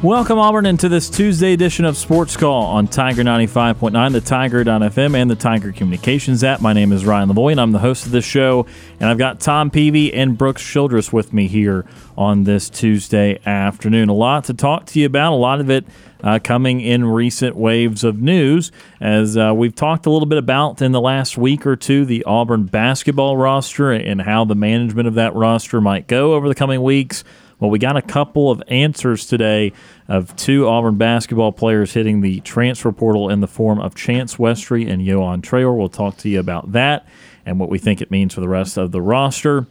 Welcome, Auburn, into this Tuesday edition of Sports Call on Tiger 95.9, the Tiger.fm, and the Tiger Communications app. My name is Ryan Lavoie, and I'm the host of this show. And I've got Tom Peavy and Brooks Childress with me here on this Tuesday afternoon. A lot to talk to you about, a lot of it uh, coming in recent waves of news. As uh, we've talked a little bit about in the last week or two, the Auburn basketball roster and how the management of that roster might go over the coming weeks. Well, we got a couple of answers today of two Auburn basketball players hitting the transfer portal in the form of Chance Westry and Yohan Traore. We'll talk to you about that and what we think it means for the rest of the roster.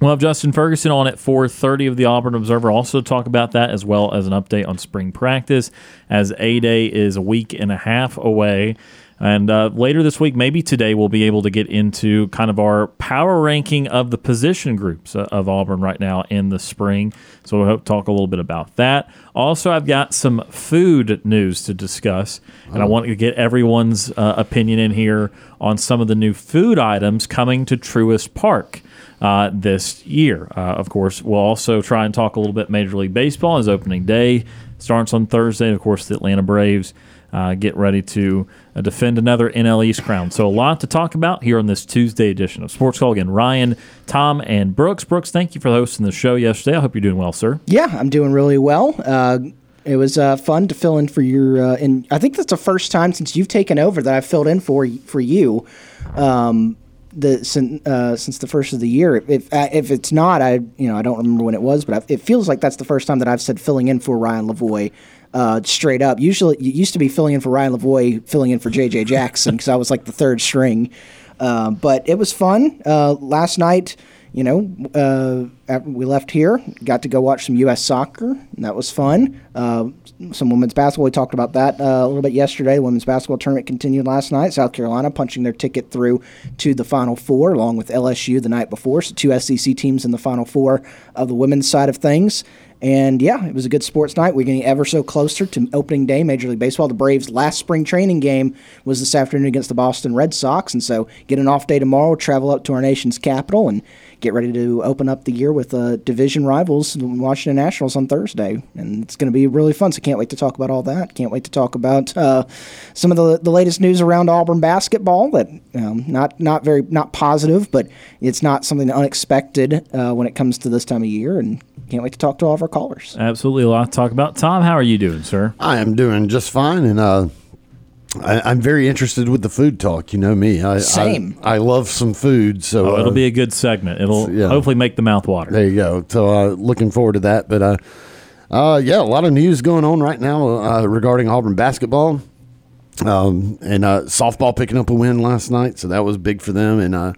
We'll have Justin Ferguson on at 4:30 of the Auburn Observer. Also talk about that as well as an update on spring practice, as A Day is a week and a half away. And uh, later this week, maybe today, we'll be able to get into kind of our power ranking of the position groups uh, of Auburn right now in the spring. So we'll hope talk a little bit about that. Also, I've got some food news to discuss, and I want to get everyone's uh, opinion in here on some of the new food items coming to Truist Park. Uh, this year. Uh, of course, we'll also try and talk a little bit Major League Baseball as opening day starts on Thursday. Of course, the Atlanta Braves uh, get ready to uh, defend another NL East crown. So, a lot to talk about here on this Tuesday edition of Sports Call. Again, Ryan, Tom, and Brooks. Brooks, thank you for hosting the show yesterday. I hope you're doing well, sir. Yeah, I'm doing really well. Uh, it was uh, fun to fill in for your, uh, and I think that's the first time since you've taken over that I've filled in for for you. Um, the since, uh, since the first of the year. If uh, if it's not, I you know I don't remember when it was, but I, it feels like that's the first time that I've said filling in for Ryan Lavoie. Uh, straight up. Usually, it used to be filling in for Ryan Lavoie, filling in for J.J. Jackson because I was like the third string. Uh, but it was fun. Uh, last night, you know, uh, we left here, got to go watch some U.S. soccer, and that was fun. Uh, some women's basketball. We talked about that uh, a little bit yesterday. The women's basketball tournament continued last night. South Carolina punching their ticket through to the Final Four, along with LSU the night before. So two SEC teams in the Final Four of the women's side of things. And yeah, it was a good sports night. We're getting ever so closer to opening day, Major League Baseball. The Braves' last spring training game was this afternoon against the Boston Red Sox. And so get an off day tomorrow, travel up to our nation's capital, and get ready to open up the year with uh, division rivals, the Washington Nationals, on Thursday. And it's going to be really fun. So can't wait to talk about all that. Can't wait to talk about uh, some of the, the latest news around Auburn basketball that um, not not very not positive, but it's not something unexpected uh, when it comes to this time of year. And can't wait to talk to all of our callers. Absolutely, a lot to talk about. Tom, how are you doing, sir? I am doing just fine, and uh, I, am very interested with the food talk. You know me. I, Same. I, I love some food, so oh, it'll uh, be a good segment. It'll yeah. hopefully make the mouth water. There you go. So uh, looking forward to that. But uh, uh, yeah, a lot of news going on right now uh, regarding Auburn basketball. Um, and uh, softball picking up a win last night, so that was big for them. And uh,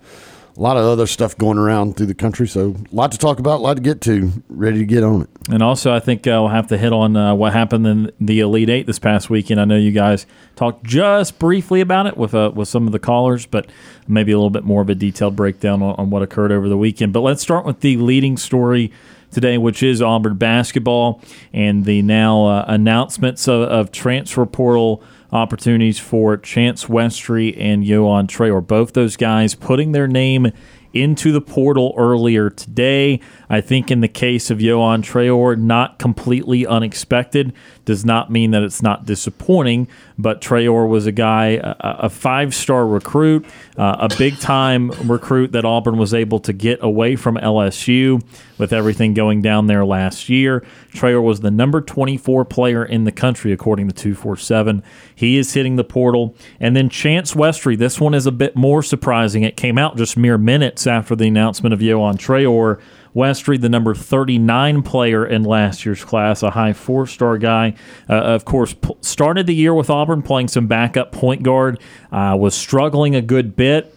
a lot of other stuff going around through the country. So a lot to talk about, a lot to get to. Ready to get on it. And also, I think uh, we'll have to hit on uh, what happened in the Elite Eight this past weekend. I know you guys talked just briefly about it with uh, with some of the callers, but maybe a little bit more of a detailed breakdown on, on what occurred over the weekend. But let's start with the leading story today, which is Auburn basketball and the now uh, announcements of, of transfer portal opportunities for Chance Westry and Yohan Traore. Both those guys putting their name into the portal earlier today. I think in the case of Yohan Traore, not completely unexpected does not mean that it's not disappointing. But Traore was a guy, a, a five star recruit, uh, a big time recruit that Auburn was able to get away from LSU with everything going down there last year. Traore was the number 24 player in the country, according to 247. He is hitting the portal. And then Chance Westry, this one is a bit more surprising. It came out just mere minutes after the announcement of Yohan Traore Westry, the number 39 player in last year's class, a high four star guy. Uh, of course, p- started the year with Auburn playing some backup point guard, uh, was struggling a good bit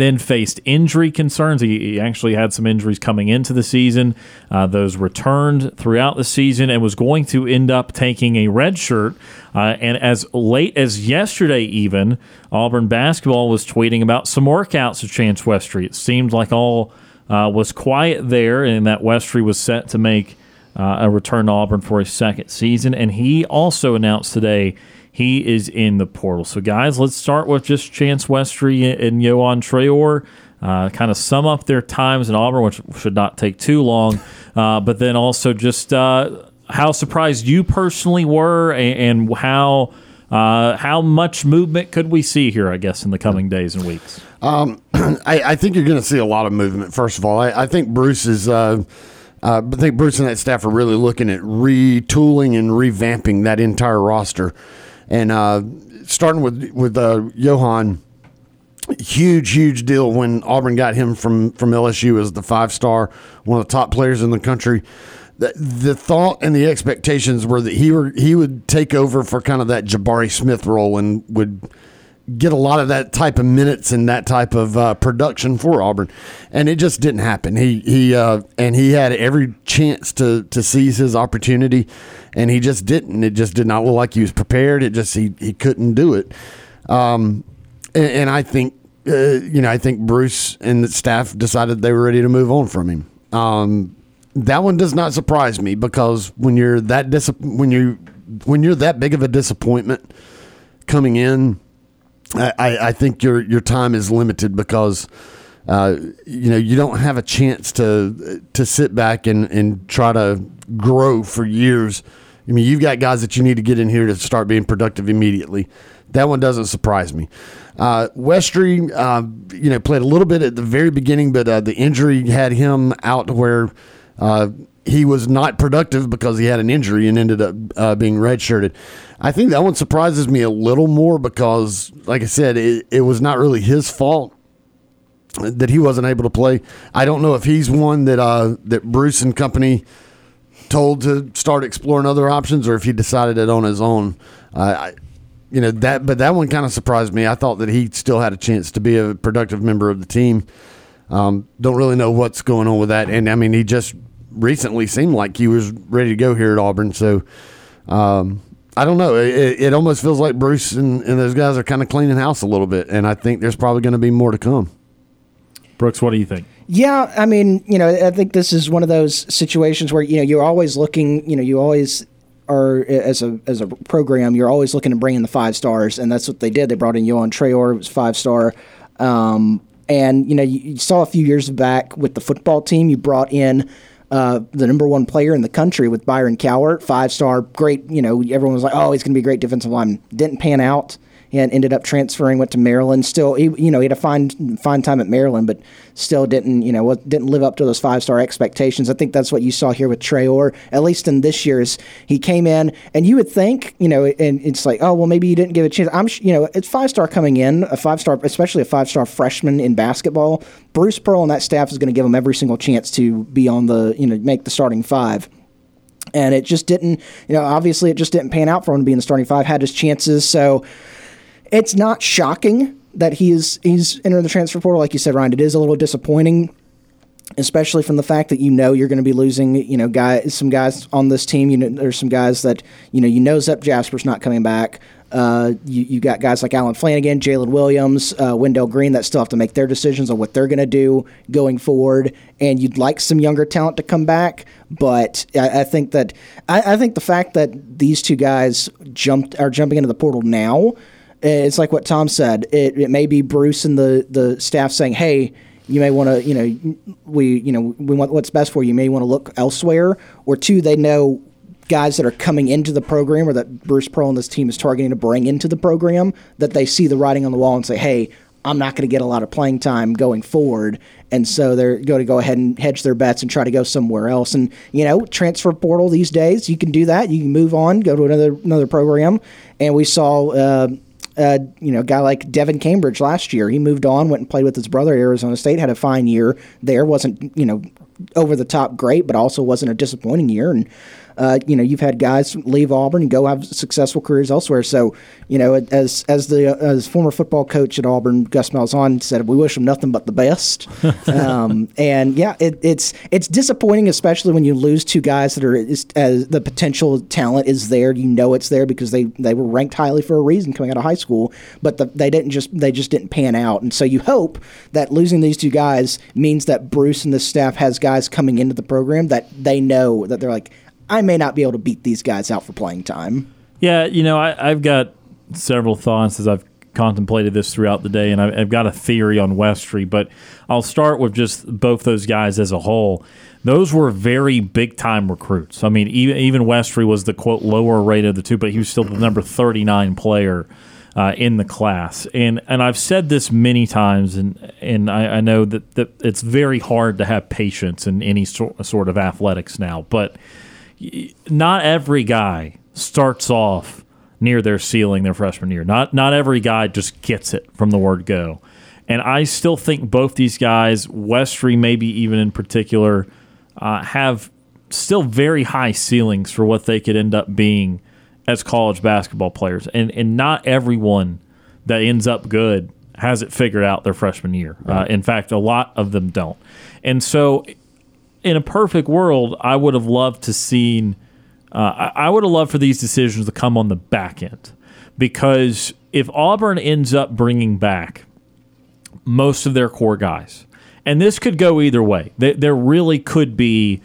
then faced injury concerns. He, he, actually had some injuries coming into the season. Uh, those returned throughout the season and was going to end up taking a red shirt. Uh, and as late as yesterday, even, Auburn basketball was tweeting about some workouts of Chance Westry. It seemed like all uh, was quiet there and that Westry was set to make uh, a return to Auburn for a second season. And he also announced today he is in the portal. So, guys, let's start with just Chance Westry and Yohan Traore. Uh, kind of sum up their times in Auburn, which should not take too long. Uh, but then also just uh, how surprised you personally were and, and how uh, how much movement could we see here, I guess, in the coming days and weeks? Um, I, I, think you're going to see a lot of movement, first of all. I, I think Bruce is. Uh, uh, I think Bruce and that staff are really looking at retooling and revamping that entire roster. And uh, starting with with uh, Yohan, huge huge deal when Auburn got him from from LSU as the five star, one of the top players in the country. The, the thought and the expectations were that he were he would take over for kind of that Jabari Smith role and would get a lot of that type of minutes and that type of uh, production for Auburn, and it just didn't happen. He he uh, and he had every chance to to seize his opportunity, and he just didn't. It just did not look like he was prepared. It just he he couldn't do it. Um, and, and I think uh, you know I think Bruce and the staff decided they were ready to move on from him. Um, that one does not surprise me because when you're that dis- when you when you're that big of a disappointment coming in I, I think your your time is limited because uh, you know you don't have a chance to to sit back and, and try to grow for years. I mean, you've got guys that you need to get in here to start being productive immediately. That one doesn't surprise me. Uh, Westry, uh, you know, played a little bit at the very beginning, but uh, the injury had him out to where uh, he was not productive because he had an injury and ended up uh, being redshirted. I think that one surprises me a little more because, like I said, it, it was not really his fault that he wasn't able to play. I don't know if he's one that uh, that Bruce and company told to start exploring other options, or if he decided it on his own. Uh, I, you know that, but that one kind of surprised me. I thought that he still had a chance to be a productive member of the team. Um, don't really know what's going on with that, and I mean, he just recently seemed like he was ready to go here at Auburn. So um, I don't know. It, it, almost feels like Bruce and, and those guys are kind of cleaning house a little bit, and I think there's probably going to be more to come. Brooks, what do you think? Yeah, I mean, you know, I think this is one of those situations where you know you're always looking, you know, you always are as a as a program, you're always looking to bring in the five stars, and that's what they did. They brought in Yohan Traore, it was five star. Um, and you know, you, you, saw a few years back with the football team, you brought in uh, the number one player in the country with Byron Cowart, five star, great. You know, everyone was like, oh, he's going to be a great defensive lineman. Didn't pan out and ended up transferring, went to Maryland. Still, he, you know, he had a fine fine time at Maryland, but still didn't, you know, didn't live up to those five star expectations. I think that's what you saw here with Traore, at least in this year's. He came in, and you would think, you know, and it's like, oh, well, maybe you didn't give a chance. I'm, you know, it's five star coming in, a five star, especially a five star freshman in basketball. Bruce Pearl and that staff is going to give him every single chance to be on the, you know, make the starting five and it just didn't you know obviously it just didn't pan out for him to be in the starting five had his chances so it's not shocking that he's he's entered the transfer portal. Like you said, Ryan, it is a little disappointing, especially from the fact that you know you're going to be losing. You know, guys, some guys on this team. You know, there's some guys that you know you know Zep Jasper's not coming back. Uh, you, you got guys like Allen Flanigan, Jaylin Williams, uh, Wendell Green that still have to make their decisions on what they're going to do going forward. And you'd like some younger talent to come back, but I, I think that I, I, think the fact that these two guys jumped are jumping into the portal now it's like what Tom said. It, it may be Bruce and the, the staff saying, hey, you may want to, you know, we, you know, we want what's best for you. You may want to look elsewhere. Or two, they know guys that are coming into the program or that Bruce Pearl and this team is targeting to bring into the program that they see the writing on the wall and say, hey, I'm not going to get a lot of playing time going forward. And so they're going to go ahead and hedge their bets and try to go somewhere else. And, you know, transfer portal these days, you can do that. You can move on, go to another another program. And we saw, uh, uh, you know, guy like Devin Cambridge last year. He moved on, went and played with his brother at Arizona State, had a fine year there. wasn't you know over the top great, but also wasn't a disappointing year. And uh, you know, you've had guys leave Auburn and go have successful careers elsewhere. So, you know, as as the as former football coach at Auburn, Gus Malzahn said, we wish them nothing but the best. um, and yeah, it, it's it's disappointing, especially when you lose two guys that are as the potential talent is there. You know, it's there because they they were ranked highly for a reason coming out of high school, but the, they didn't just they just didn't pan out. And so you hope that losing these two guys means that Bruce and the staff has guys coming into the program that they know that they're like I may not be able to beat these guys out for playing time. Yeah, you know, I, have got several thoughts as I've contemplated this throughout the day, and I've, I've got a theory on Westry, but I'll start with just both those guys as a whole. Those were very big time recruits. I mean, even even Westry was the quote lower rate of the two, but he was still the number thirty nine player. Uh, in the class. And and I've said this many times, and and I, I, know that, that it's very hard to have patience in any sort, sort of athletics now. But not every guy starts off near their ceiling their freshman year. Not not every guy just gets it from the word go. And I still think both these guys, Westry maybe even in particular, uh, have still very high ceilings for what they could end up being as college basketball players. And and not everyone that ends up good has it figured out their freshman year. Right. Uh, in fact, a lot of them don't. And so in a perfect world, I would have loved to seen. Uh, I would have loved for these decisions to come on the back end, because if Auburn ends up bringing back most of their core guys, and this could go either way, there really could be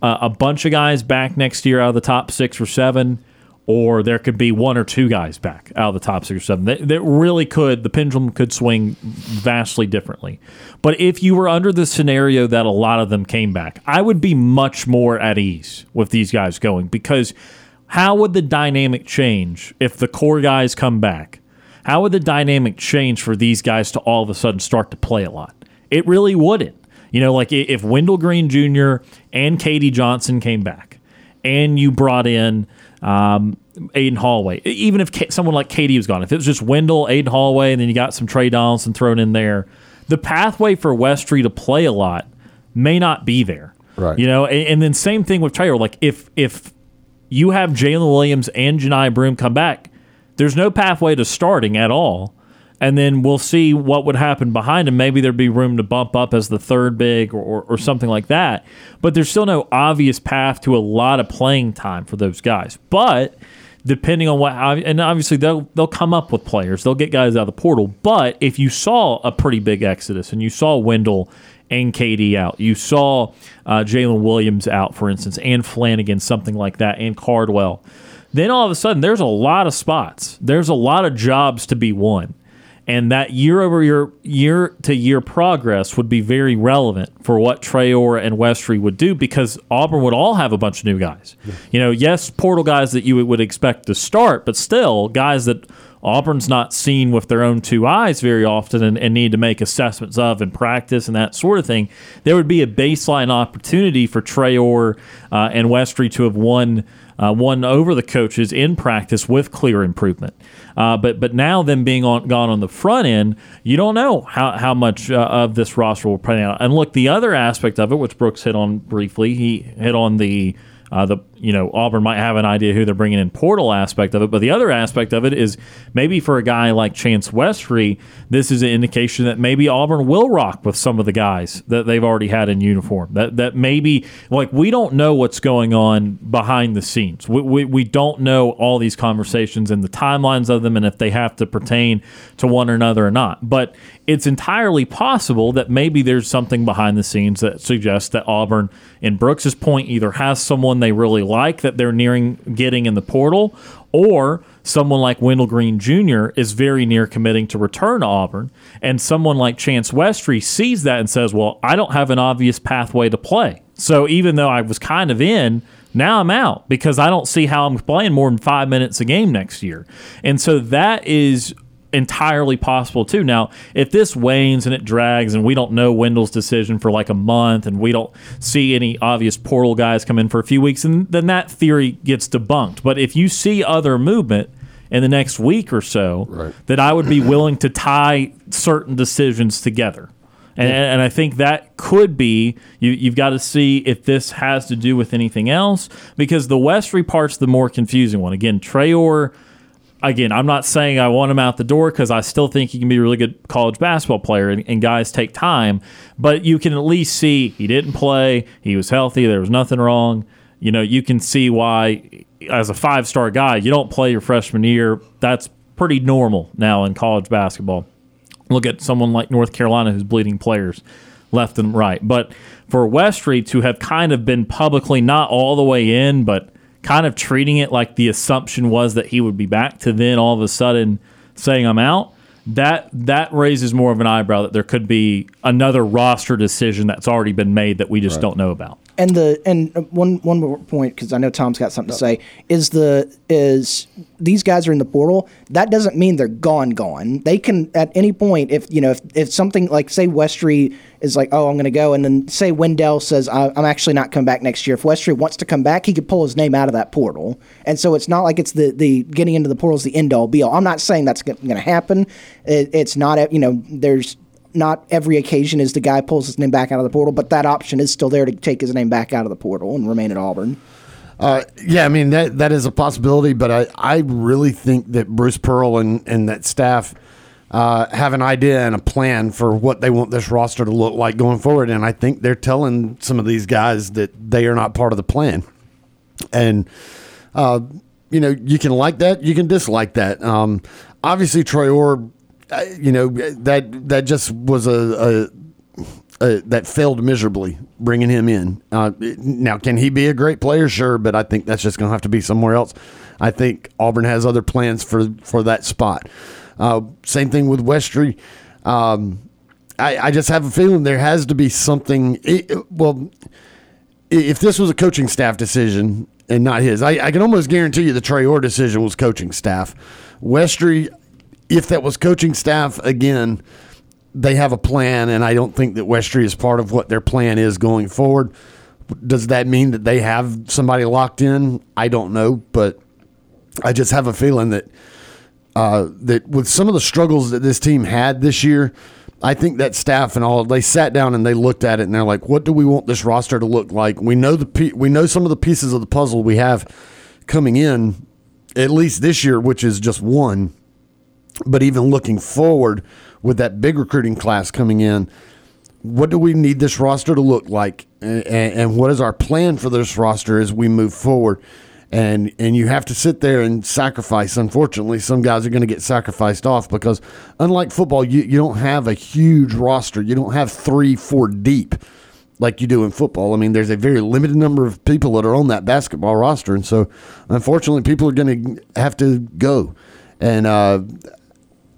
a bunch of guys back next year out of the top six or seven or there could be one or two guys back out of the top six or seven. That, that really could, the pendulum could swing vastly differently. But if you were under the scenario that a lot of them came back, I would be much more at ease with these guys going because how would the dynamic change if the core guys come back? How would the dynamic change for these guys to all of a sudden start to play a lot? It really wouldn't. You know, like if Wendell Green Jr. and KD Johnson came back and you brought in um, Aden Holloway. Even if someone like KD was gone, if it was just Wendell, Aden Holloway, and then you got some Tre Donaldson thrown in there, the pathway for Westry to play a lot may not be there. Right. You know, and, and then same thing with Traylor. Like if if you have Jaylin Williams and Johnni Broome come back, there's no pathway to starting at all and then we'll see what would happen behind him. Maybe there'd be room to bump up as the third big or, or, or, something like that. But there's still no obvious path to a lot of playing time for those guys. But depending on what, and obviously they'll they'll come up with players. They'll get guys out of the portal. But if you saw a pretty big exodus and you saw Wendell and KD out, you saw uh, Jaylin Williams out, for instance, and Flanigan, something like that, and Cardwell. Then all of a sudden, there's a lot of spots. There's a lot of jobs to be won and that year over year, year to year progress would be very relevant for what Traore and Westry would do because Auburn would all have a bunch of new guys. Yeah. You know, yes, portal guys that you would expect to start, but still guys that Auburn's not seen with their own two eyes very often and, and, need to make assessments of and practice and that sort of thing. There would be a baseline opportunity for Traore uh, and Westry to have won uh, won over the coaches in practice with clear improvement. Uh, but but now them being on gone on the front end, you don't know how how much uh, of this roster will play out. And look, the other aspect of it, which Brooks hit on briefly, he hit on the uh, the you know Auburn might have an idea who they're bringing in portal aspect of it, but the other aspect of it is maybe for a guy like Chance Westry, this is an indication that maybe Auburn will rock with some of the guys that they've already had in uniform. That that maybe like we don't know what's going on behind the scenes. We, we, we don't know all these conversations and the timelines of them, and if they have to pertain to one another or not. But it's entirely possible that maybe there's something behind the scenes that suggests that Auburn, in Brooks's point, either has someone they really like that they're nearing getting in the portal, or someone like Wendell Green Jr. is very near committing to return to Auburn, and someone like Chance Westry sees that and says, "Well, I don't have an obvious pathway to play." So even though I was kind of in, now I'm out because I don't see how I'm playing more than five minutes a game next year. And so that is entirely possible too. Now, if this wanes and it drags and we don't know Wendell's decision for like a month and we don't see any obvious portal guys come in for a few weeks, and then that theory gets debunked. But if you see other movement in the next week or so, right. that I would be willing to tie certain decisions together. And, and I think that could be you. You've got to see if this has to do with anything else because the Westry part's the more confusing one. Again, Traore. Again, I'm not saying I want him out the door because I still think he can be a really good college basketball player, and, and guys take time. But you can at least see he didn't play. He was healthy. There was nothing wrong. You know, you can see why, as a five star guy, you don't play your freshman year. That's pretty normal now in college basketball. Look at someone like North Carolina who's bleeding players left and right. But for Westry to have kind of been publicly not all the way in, but kind of treating it like the assumption was that he would be back to then all of a sudden saying I'm out, that that raises more of an eyebrow that there could be another roster decision that's already been made that we just don't know about. And the and uh, one one more point because I know Tom's got something to say is the is these guys are in the portal. That doesn't mean they're gone. Gone. They can at any point if you know if, if something like say Westry is like oh I'm going to go and then say Wendell says I'm actually not coming back next year. If Westry wants to come back, he could pull his name out of that portal. And so it's not like it's the the getting into the portal is the end all be all. I'm not saying that's going to happen. It, it's not you know there's not every occasion is the guy pulls his name back out of the portal, but that option is still there to take his name back out of the portal and remain at Auburn. Uh, yeah, I mean that that is a possibility, but I, I really think that Bruce Pearl and, and that staff uh, have an idea and a plan for what they want this roster to look like going forward, and I think they're telling some of these guys that they are not part of the plan, and uh, you know you can like that, you can dislike that. Um, obviously, Traore you know that that just was a, a, a, that failed miserably bringing him in. Uh, now, can he be a great player? Sure, but I think that's just going to have to be somewhere else. I think Auburn has other plans for for that spot. Uh, same thing with Westry. Um, I, I, just have a feeling there has to be something. It, well, if this was a coaching staff decision and not his, I, I can almost guarantee you the Traore decision was coaching staff. Westry, if that was coaching staff again, they have a plan, and I don't think that Westry is part of what their plan is going forward. Does that mean that they have somebody locked in? I don't know, but I just have a feeling that uh, that with some of the struggles that this team had this year, I think that staff and all they sat down and they looked at it and they're like, "What do we want this roster to look like?" We know the we know some of the pieces of the puzzle we have coming in, at least this year, which is just one. But even looking forward with that big recruiting class coming in, what do we need this roster to look like? And, and what is our plan for this roster as we move forward? and and you have to sit there and sacrifice. Unfortunately, some guys are going to get sacrificed off because unlike football, you, you don't have a huge roster. You don't have three, four deep like you do in football. I mean, there's a very limited number of people that are on that basketball roster, and so unfortunately, people are going to have to go. And uh,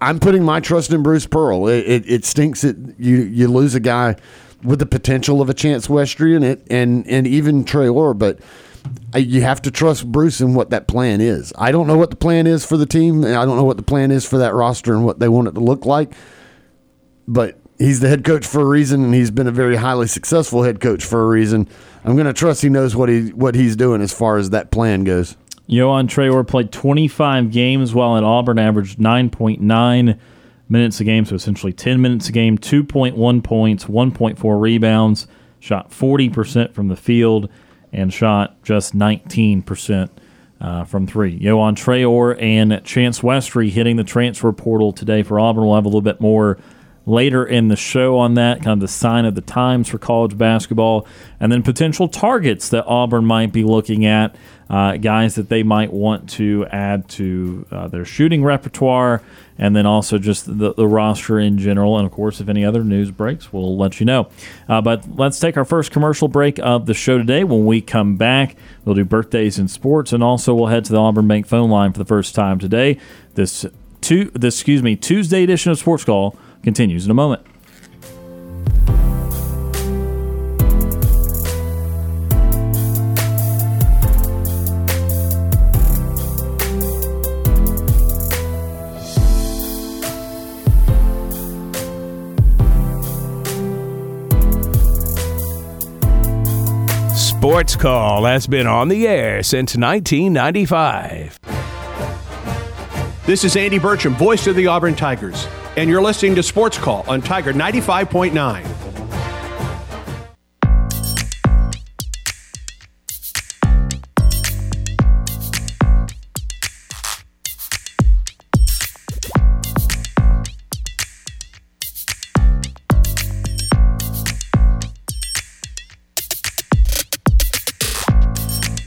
I'm putting my trust in Bruce Pearl. It, it, it, stinks that you you lose a guy with the potential of a chance Westry in it, and and even Traore, but uh, you have to trust Bruce and what that plan is. I don't know what the plan is for the team, and I don't know what the plan is for that roster and what they want it to look like. But he's the head coach for a reason, and he's been a very highly successful head coach for a reason. I'm going to trust he knows what he what he's doing as far as that plan goes. Yohan Traore played 25 games while at Auburn, averaged 9.9 minutes a game, so essentially 10 minutes a game, 2.1 points, 1.4 rebounds, shot 40% from the field, and shot just 19% uh, from three. Yohan Traore and Chance Westry hitting the transfer portal today for Auburn. We'll have a little bit more later in the show on that, kind of the sign of the times for college basketball, and then potential targets that Auburn might be looking at, uh, guys that they might want to add to uh, their shooting repertoire, and then also just the, the, roster in general. And of course, if any other news breaks, we'll let you know. Uh, but let's take our first commercial break of the show today. When we come back, we'll do birthdays in sports, and also we'll head to the Auburn Bank phone line for the first time today. This, two, this excuse me, Tuesday edition of Sports Call continues in a moment. Sports Call has been on the air since 1995. This is Andy Burcham, voice of the Auburn Tigers. And you're listening to Sports Call on Tiger 95.9.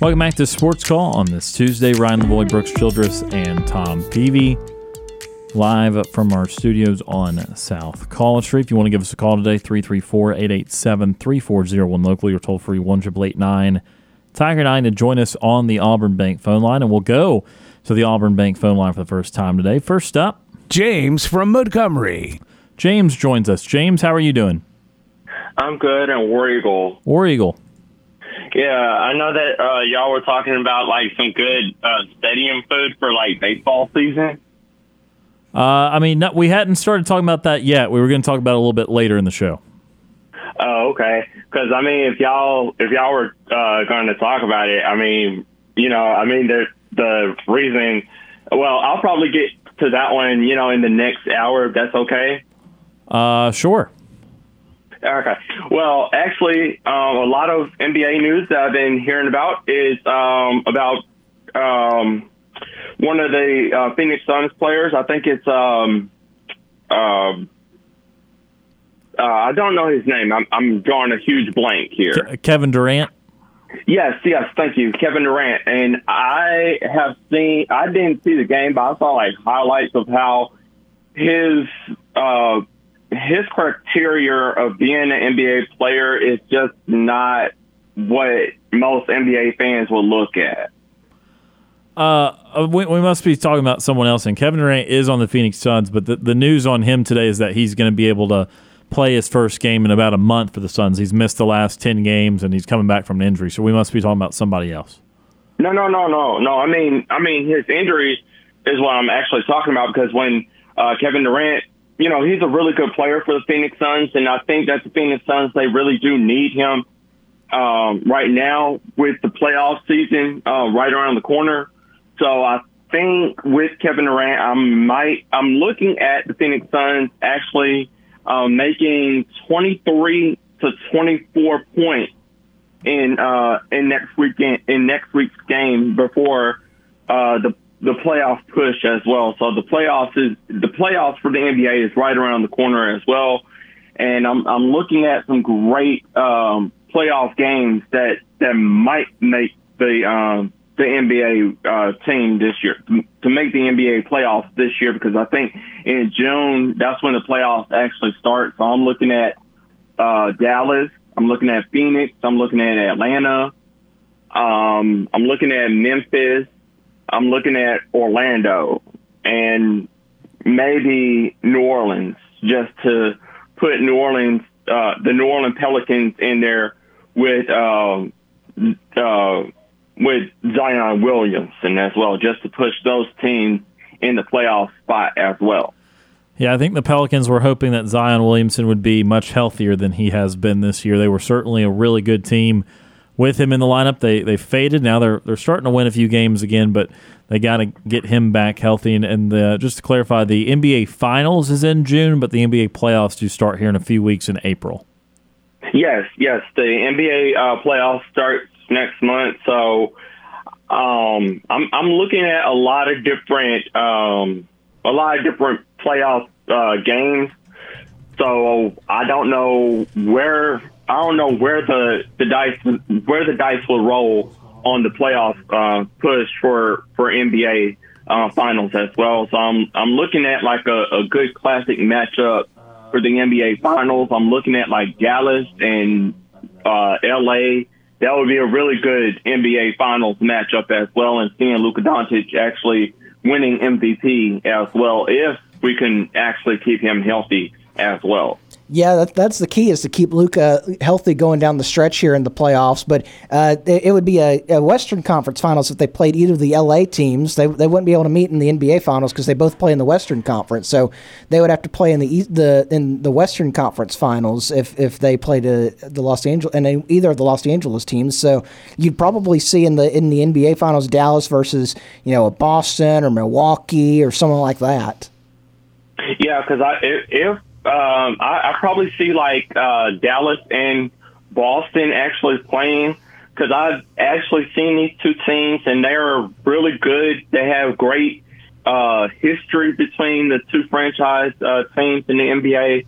Welcome back to Sports Call on this Tuesday. Ryan Lavoie, Brooks Childress, and Tom Peavy live from our studios on South College Street. If you want to give us a call today, 334 887 3401 locally or toll free 1 Tiger 9 to join us on the Auburn Bank phone line. And we'll go to the Auburn Bank phone line for the first time today. First up, James from Montgomery. James joins us. James, how are you doing? I'm good, and War Eagle. War Eagle. Yeah, I know that uh, y'all were talking about like some good uh, stadium food for like baseball season. Uh, I mean, we hadn't started talking about that yet. We were going to talk about it a little bit later in the show. Oh, okay. Because I mean, if y'all if y'all were uh, going to talk about it, I mean, you know, I mean the the reason. Well, I'll probably get to that one, you know, in the next hour if that's okay. Uh, sure. Okay. Well, actually, um, a lot of NBA news that I've been hearing about is um, about um, one of the uh, Phoenix Suns players. I think it's um, um, uh, I don't know his name. I'm, I'm drawing a huge blank here. Kevin Durant. Yes, yes, thank you, Kevin Durant. And I have seen. I didn't see the game, but I saw like highlights of how his uh, his criteria of being an NBA player is just not what most NBA fans will look at. Uh, we, we, must be talking about someone else. And Kevin Durant is on the Phoenix Suns, but the, the news on him today is that he's going to be able to play his first game in about a month for the Suns. He's missed the last 10 games and he's coming back from an injury. So we must be talking about somebody else. No, no, no, no, no. I mean, I mean, his injury is what I'm actually talking about because when uh, Kevin Durant, you know, he's a really good player for the Phoenix Suns, and I think that the Phoenix Suns they really do need him um, right now with the playoff season uh, right around the corner. So I think with Kevin Durant, I might I'm looking at the Phoenix Suns actually um, making 23 to 24 points in uh, in next weekend in next week's game before uh, the the playoff push as well. So the playoffs is the playoffs for the NBA is right around the corner as well, and I'm I'm looking at some great um, playoff games that that might make the um, the NBA uh, team this year to make the NBA playoffs this year because I think in June that's when the playoffs actually start. So I'm looking at uh, Dallas, I'm looking at Phoenix, I'm looking at Atlanta, um, I'm looking at Memphis, I'm looking at Orlando, and maybe New Orleans just to put New Orleans, uh, the New Orleans Pelicans in there with. Uh, uh, with Zion Williamson as well, just to push those teams in the playoff spot as well. Yeah, I think the Pelicans were hoping that Zion Williamson would be much healthier than he has been this year. They were certainly a really good team with him in the lineup. They they faded. Now they're they're starting to win a few games again, but they got to get him back healthy. And, and the, just to clarify, the NBA Finals is in June, but the NBA playoffs do start here in a few weeks in April. Yes, yes, the NBA uh, playoffs start next month. So um, I'm I'm looking at a lot of different um, a lot of different playoff uh, games. So I don't know where I don't know where the the dice where the dice will roll on the playoff uh, push for for NBA uh, finals as well. So I'm I'm looking at like a, a good classic matchup for the NBA finals. I'm looking at like Dallas and uh, LA that would be a really good NBA Finals matchup as well, and seeing Luka Doncic actually winning MVP as well, if we can actually keep him healthy as well. Yeah, that, that's the key is to keep Luka healthy going down the stretch here in the playoffs. But uh, it, it, would be a, a, Western Conference Finals if they played either of the LA teams. They, they wouldn't be able to meet in the NBA Finals because they both play in the Western Conference. So they would have to play in the the in the Western Conference Finals if, if they played a, the Los Angeles and either of the Los Angeles teams. So you'd probably see in the in the NBA Finals Dallas versus you know a Boston or Milwaukee or someone like that. Yeah, because if um, I, I probably see like uh, Dallas and Boston actually playing because I've actually seen these two teams and they're really good. They have great uh, history between the two franchise uh, teams in the NBA,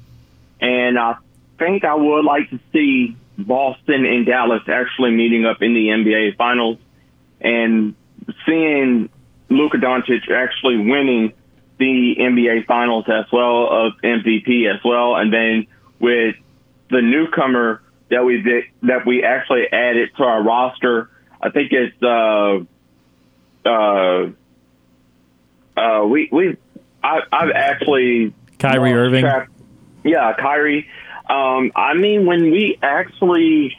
and I think I would like to see Boston and Dallas actually meeting up in the NBA Finals and seeing Luka Doncic actually winning the NBA Finals as well of MVP as well, and then with the newcomer that we did, that we actually added to our roster, I think it's uh uh uh we we I, I've actually Kyrie Irving. Yeah, Kyrie. Um, I mean, when we actually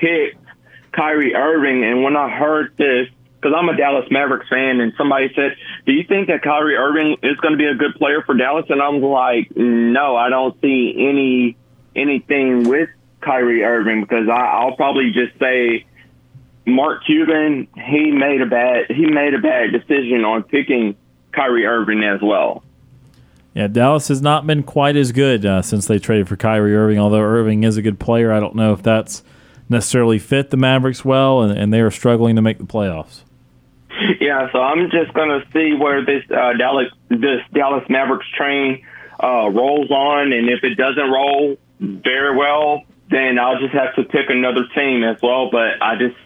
picked Kyrie Irving, and when I heard this, because I'm a Dallas Mavericks fan, and somebody said, "Do you think that Kyrie Irving is going to be a good player for Dallas?" And I'm like, "No, I don't see any anything with Kyrie Irving because I, I'll probably just say." Mark Cuban, he made a bad he made a bad decision on picking Kyrie Irving as well. Yeah, Dallas has not been quite as good uh, since they traded for Kyrie Irving. Although Irving is a good player, I don't know if that's necessarily fit the Mavericks well, and, and they are struggling to make the playoffs. Yeah, so I'm just to see where this uh, Dallas this Dallas Mavericks train uh, rolls on, and if it doesn't roll very well, then I'll just have to pick another team as well. But I just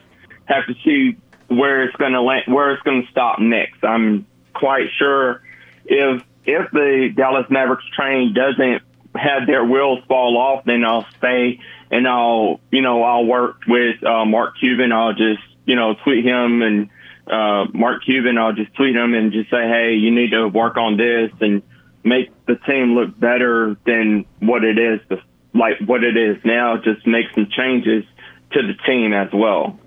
have to see where it's to land, where it's to stop next. I'm quite sure if if the Dallas Mavericks train doesn't have their wheels fall off, then I'll stay and I'll you know I'll work with uh, Mark Cuban. I'll just you know tweet him and uh, Mark Cuban. I'll just tweet him and just say, hey, you need to work on this and make the team look better than what it is, like what it is now. Just make some changes to the team as well.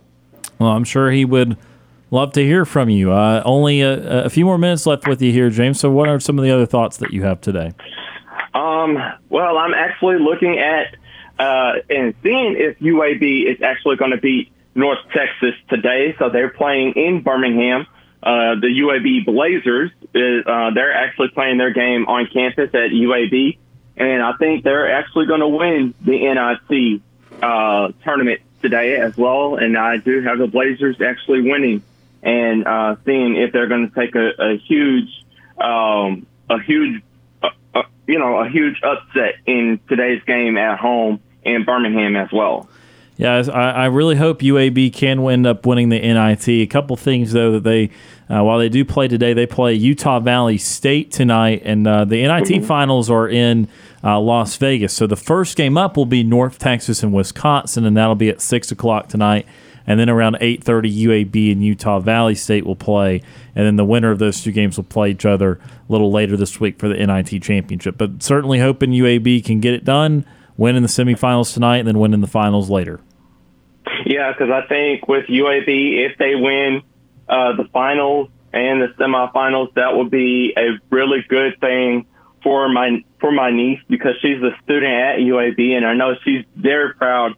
Well, I'm sure he would love to hear from you. Uh, only a, a, few more minutes left with you here, James. So, what are some of the other thoughts that you have today? Um, well, I'm actually looking at uh, and seeing if UAB is actually going to beat North Texas today. So they're playing in Birmingham. Uh, the UAB Blazers, is, uh, they're actually playing their game on campus at UAB. And I think they're actually going to win the NIT uh, tournament today as well. And I do have the Blazers actually winning and uh, seeing if they're going to take a, a huge, um, a huge, uh, uh, you know, a huge upset in today's game at home in Birmingham as well. Yeah, I, I really hope UAB can end up winning the NIT. A couple things though that they, uh, while they do play today, they play Utah Valley State tonight, and uh, the NIT mm-hmm. finals are in uh, Las Vegas. So the first game up will be North Texas and Wisconsin, and that'll be at six o'clock tonight. And then around eight thirty, UAB and Utah Valley State will play, and then the winner of those two games will play each other a little later this week for the NIT championship. But certainly hoping UAB can get it done, win in the semifinals tonight, and then win in the finals later. Yeah, because I think with UAB, if they win uh, the finals and the semifinals, that would be a really good thing for my for my niece because she's a student at UAB, and I know she's very proud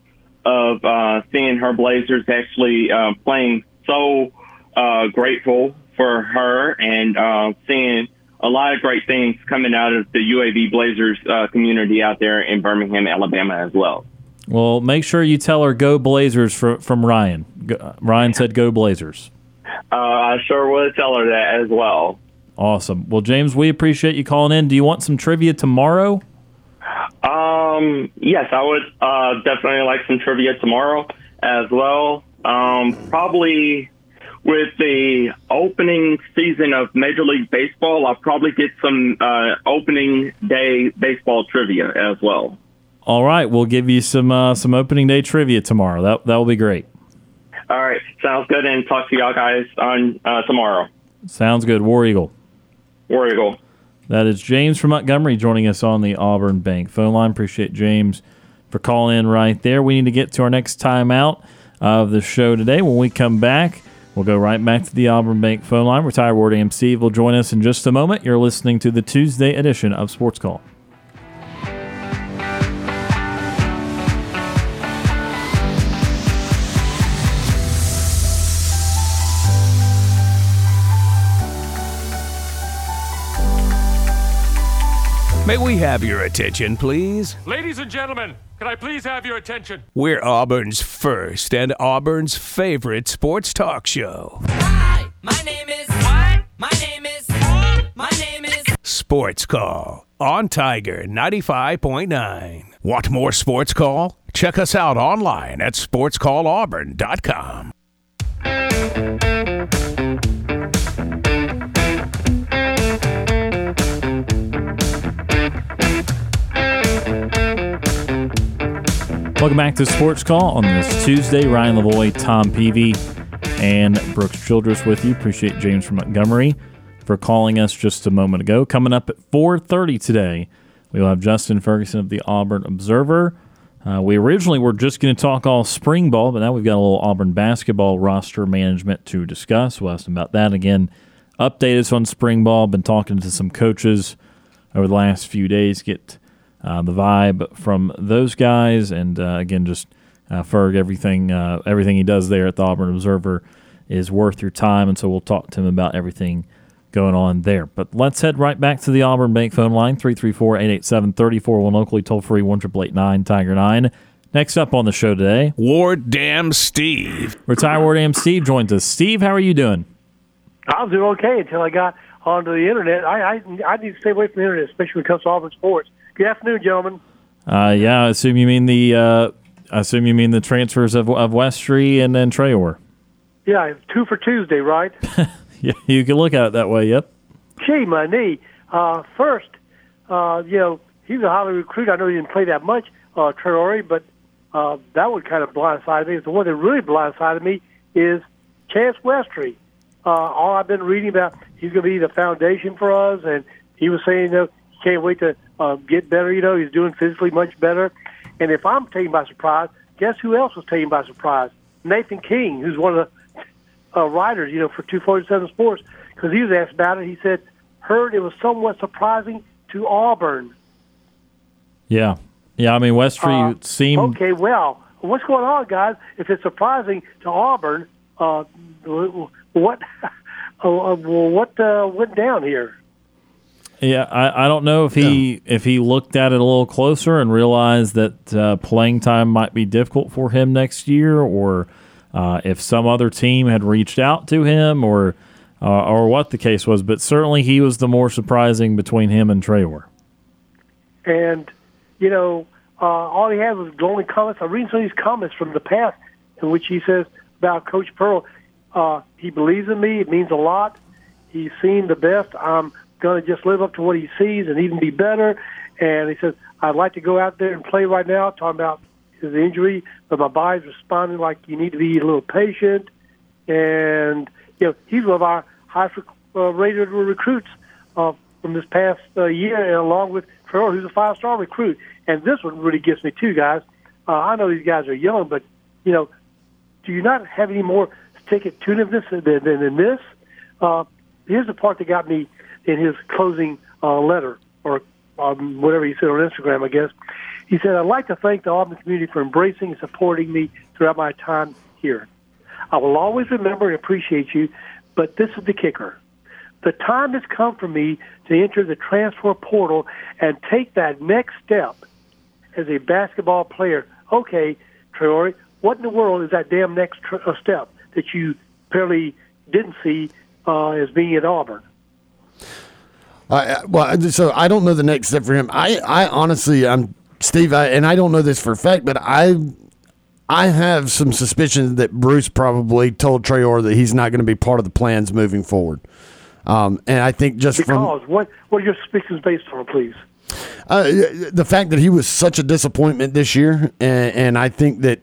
of uh, seeing her Blazers actually uh, playing. So uh, grateful for her and uh, seeing a lot of great things coming out of the UAB Blazers uh, community out there in Birmingham, Alabama, as well. Well, make sure you tell her "Go Blazers" from, from Ryan. Go, Ryan said "Go Blazers." Uh, I sure would tell her that as well. Awesome. Well, James, we appreciate you calling in. Do you want some trivia tomorrow? Um, yes, I would uh, definitely like some trivia tomorrow as well. Um, probably with the opening season of Major League Baseball, I'll probably get some uh, opening day baseball trivia as well. All right, we'll give you some uh, some opening day trivia tomorrow. That that will be great. All right, sounds good. And talk to y'all guys on uh, tomorrow. Sounds good. War Eagle. War Eagle. That is James from Montgomery joining us on the Auburn Bank phone line. Appreciate James for calling in right there. We need to get to our next timeout of the show today. When we come back, we'll go right back to the Auburn Bank phone line. Retired Ward AMC will join us in just a moment. You're listening to the Tuesday edition of Sports Call. May we have your attention, please? Ladies and gentlemen, can I please have your attention? We're Auburn's first and Auburn's favorite sports talk show. Hi, my name is. What? My name is. Hi, my name is. Sports Call on Tiger 95.9. Want more Sports Call? Check us out online at sportscallauburn.com. Welcome back to Sports Call on this Tuesday. Ryan Lavoie, Tom Peavy, and Brooks Childress with you. Appreciate James from Montgomery for calling us just a moment ago. Coming up at 4:30 today, we will have Justin Ferguson of the Auburn Observer. Uh, we originally were just going to talk all spring ball, but now we've got a little Auburn basketball roster management to discuss. We'll ask them about that again. Update us on spring ball. Been talking to some coaches over the last few days. Get uh, the vibe from those guys, and uh, again, just uh, Ferg, everything uh, everything he does there at the Auburn Observer is worth your time, and so we'll talk to him about everything going on there. But let's head right back to the Auburn Bank phone line 334-887-34 locally toll free one triple eight nine Tiger nine. Next up on the show today, Ward Dam Steve. Retire Ward Dam Steve joins us. Steve, how are you doing? I was doing okay until I got onto the internet. I I, I need to stay away from the internet, especially when it comes to Auburn sports. Good afternoon, gentlemen. Uh, yeah, I assume you mean the uh, I assume you mean the transfers of of Westry and then Traore. Yeah, two for Tuesday, right? Yeah, you can look at it that way. Yep. Gee, my knee. Uh, first, uh, you know, he's a highly recruit. I know he didn't play that much, uh, Traore, but uh, that would kind of blindside me. The one that really blindsided me is Chance Westry. Uh, all I've been reading about, he's going to be the foundation for us, and he was saying, you know, he can't wait to uh, get better. You know, he's doing physically much better. And if I'm taken by surprise, guess who else was taken by surprise? Nathan King, who's one of the uh, writers, you know, for 247 Sports, because he was asked about it. He said, heard it was somewhat surprising to Auburn. Yeah. Yeah, I mean Westry Uh, seemed Okay, well, what's going on, guys? If it's surprising to Auburn, uh, what uh, well, what uh, went down here? Yeah, I, I don't know if he if he looked at it a little closer and realized that uh, playing time might be difficult for him next year, or uh, if some other team had reached out to him, or uh, or what the case was. But certainly, he was the more surprising between him and Traore. And you know, uh, all he had was glowing comments. I'm reading some of these comments from the past in which he says about Coach Pearl. Uh, he believes in me. It means a lot. He's seen the best. I'm going to just live up to what he sees and even be better. And he says, I'd like to go out there and play right now, talking about his injury, but my body's responding like you need to be a little patient. And, you know, he's one of our highest uh, rated recruits uh, from this past uh, year, and along with Farrell, who's a five star recruit. And this one really gets me, too, guys. Uh, I know these guys are young, but, you know, do you not have any more stick it tunedness than, than, than this? Uh, here's the part that got me in his closing uh, letter, or um, whatever he said on Instagram, I guess. He said, I'd like to thank the Auburn community for embracing and supporting me throughout my time here. I will always remember and appreciate you, but this is the kicker. The time has come for me to enter the transfer portal and take that next step as a basketball player. Okay, Traore, what in the world is that damn next tr- uh, step that you apparently didn't see uh, as being at Auburn? Uh, well, so I don't know the next step for him. I, I honestly, I'm Steve, I, and I don't know this for a fact, but I, I have some suspicions that Bruce probably told Traore that he's not going to be part of the plans moving forward. Um, and I think just from Because what what are your suspicions based on, please? uh, the fact that he was such a disappointment this year, and, and I think that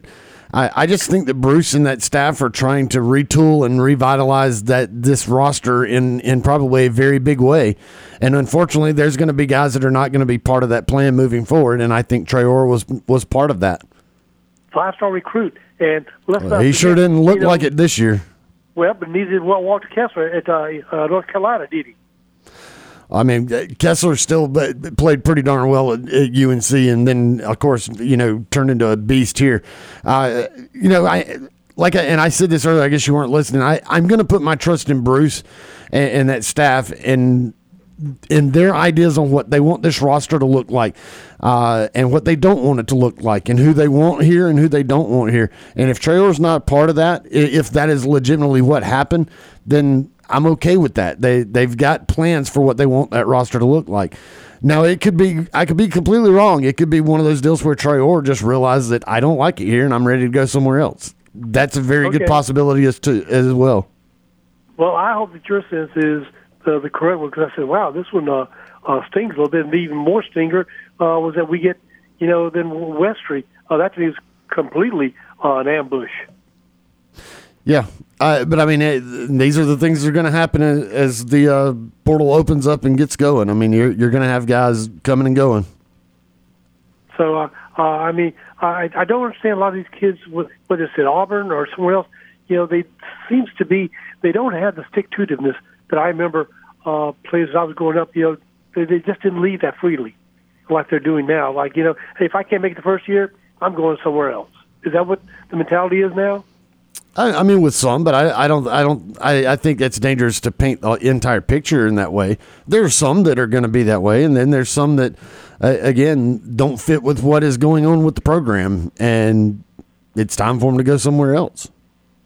I, I just think that Bruce and that staff are trying to retool and revitalize that this roster in in probably a very big way. And unfortunately, there's going to be guys that are not going to be part of that plan moving forward, and I think Traore was was part of that. Five star recruit, and let's not he sure didn't look you know, like it this year. Well, but neither did Walter Kessler at uh, uh, North Carolina, did he? I mean, Kessler still played pretty darn well at, UNC, and then of course, you know, turned into a beast here. Uh, you know, I like, I, and I said this earlier. I guess you weren't listening. I I'm going to put my trust in Bruce and, and that staff, and and their ideas on what they want this roster to look like, uh, and what they don't want it to look like, and who they want here and who they don't want here. And if Traore's not part of that, if that is legitimately what happened, then I'm okay with that. They they've got plans for what they want that roster to look like. Now it could be I could be completely wrong. It could be one of those deals where Trey Traore just realizes that I don't like it here and I'm ready to go somewhere else. That's a very okay. good possibility as to as well. Well, I hope that your sense is uh, the correct one because I said, "Wow, this one uh, uh, stings a little bit." And even more stinger uh, was that we get, you know, then Westry. Uh, that to me is completely uh, an ambush. Yeah, uh, but I mean, it, these are the things that are going to happen as the uh, portal opens up and gets going. I mean, you're you're going to have guys coming and going. So, uh, uh, I mean, I I don't understand a lot of these kids, whether it's at Auburn or somewhere else. You know, they seems to be they don't have the stick to itiveness that I remember uh, players I was growing up. You know, they, they just didn't leave that freely, like they're doing now. Like you know, hey, if I can't make it the first year, I'm going somewhere else. Is that what the mentality is now? I, I, mean, with some, but I, I don't, I don't, I, I think it's dangerous to paint the entire picture in that way. There's some that are going to be that way, and then there's some that, uh, again, don't fit with what is going on with the program, and it's time for them to go somewhere else.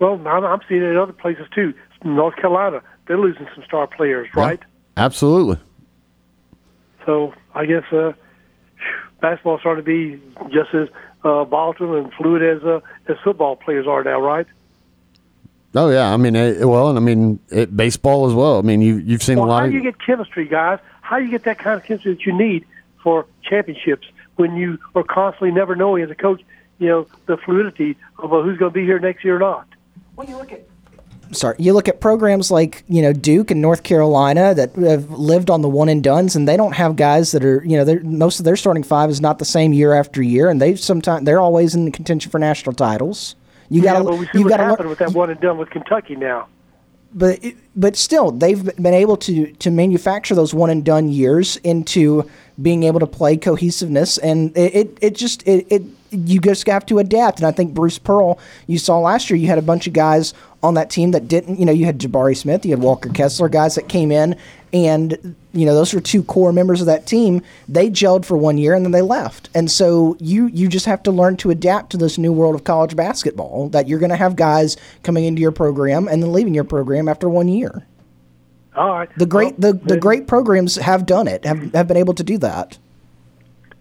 Well, I'm seeing it in other places too. North Carolina, they're losing some star players, right? Yeah, absolutely. So I guess uh, basketball starting to be just as uh, volatile and fluid as uh, as football players are now, right? Oh yeah, I mean, it, well, and I mean it, baseball as well. I mean, you you've seen well, a lot. How do you get chemistry, guys? How do you get that kind of chemistry that you need for championships when you are constantly never knowing as a coach, you know, the fluidity of who's going to be here next year or not? When you look at sorry, you look at programs like you know Duke and North Carolina that have lived on the one and duns, and they don't have guys that are you know most of their starting five is not the same year after year, and they sometimes they're always in the contention for national titles. You got to. you got to happen with that one and done with Kentucky now. But but still, they've been able to to manufacture those one and done years into being able to play cohesiveness, and it it, it just it, it you just have to adapt. And I think Bruce Pearl, you saw last year, you had a bunch of guys on that team that didn't, you know, you had Jabari Smith, you had Walker Kessler, guys that came in, and, you know, those were two core members of that team. They gelled for one year and then they left. And so you, you just have to learn to adapt to this new world of college basketball that you're going to have guys coming into your program and then leaving your program after one year. All right. The great, well, the, the great programs have done it, have, have been able to do that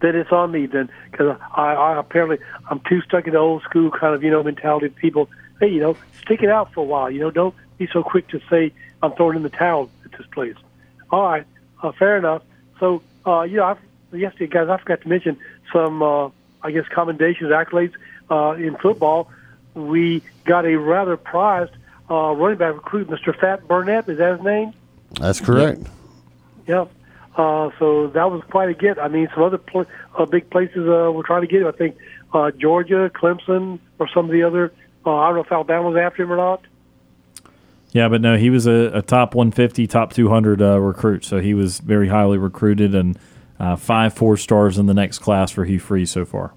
then it's on me then because I, I apparently I'm too stuck in the old school kind of you know mentality of people. Hey, you know, stick it out for a while. You know, don't be so quick to say I'm throwing in the towel at this place. All right, uh, fair enough. So, uh, you know, I've, yesterday, guys, I forgot to mention some, uh, I guess, commendations, accolades uh, in football. We got a rather prized uh, running back recruit, Mr. Fat Burnett. Is that his name? That's correct. Yep. Uh, so that was quite a get. I mean, some other pl- uh, big places uh, were trying to get him. I think uh, Georgia, Clemson, or some of the other. Uh, I don't know if Alabama was after him or not. Yeah, but no, he was a, a top 150, top 200 uh, recruit. So he was very highly recruited and uh, five four stars in the next class for Hugh Freeze so far.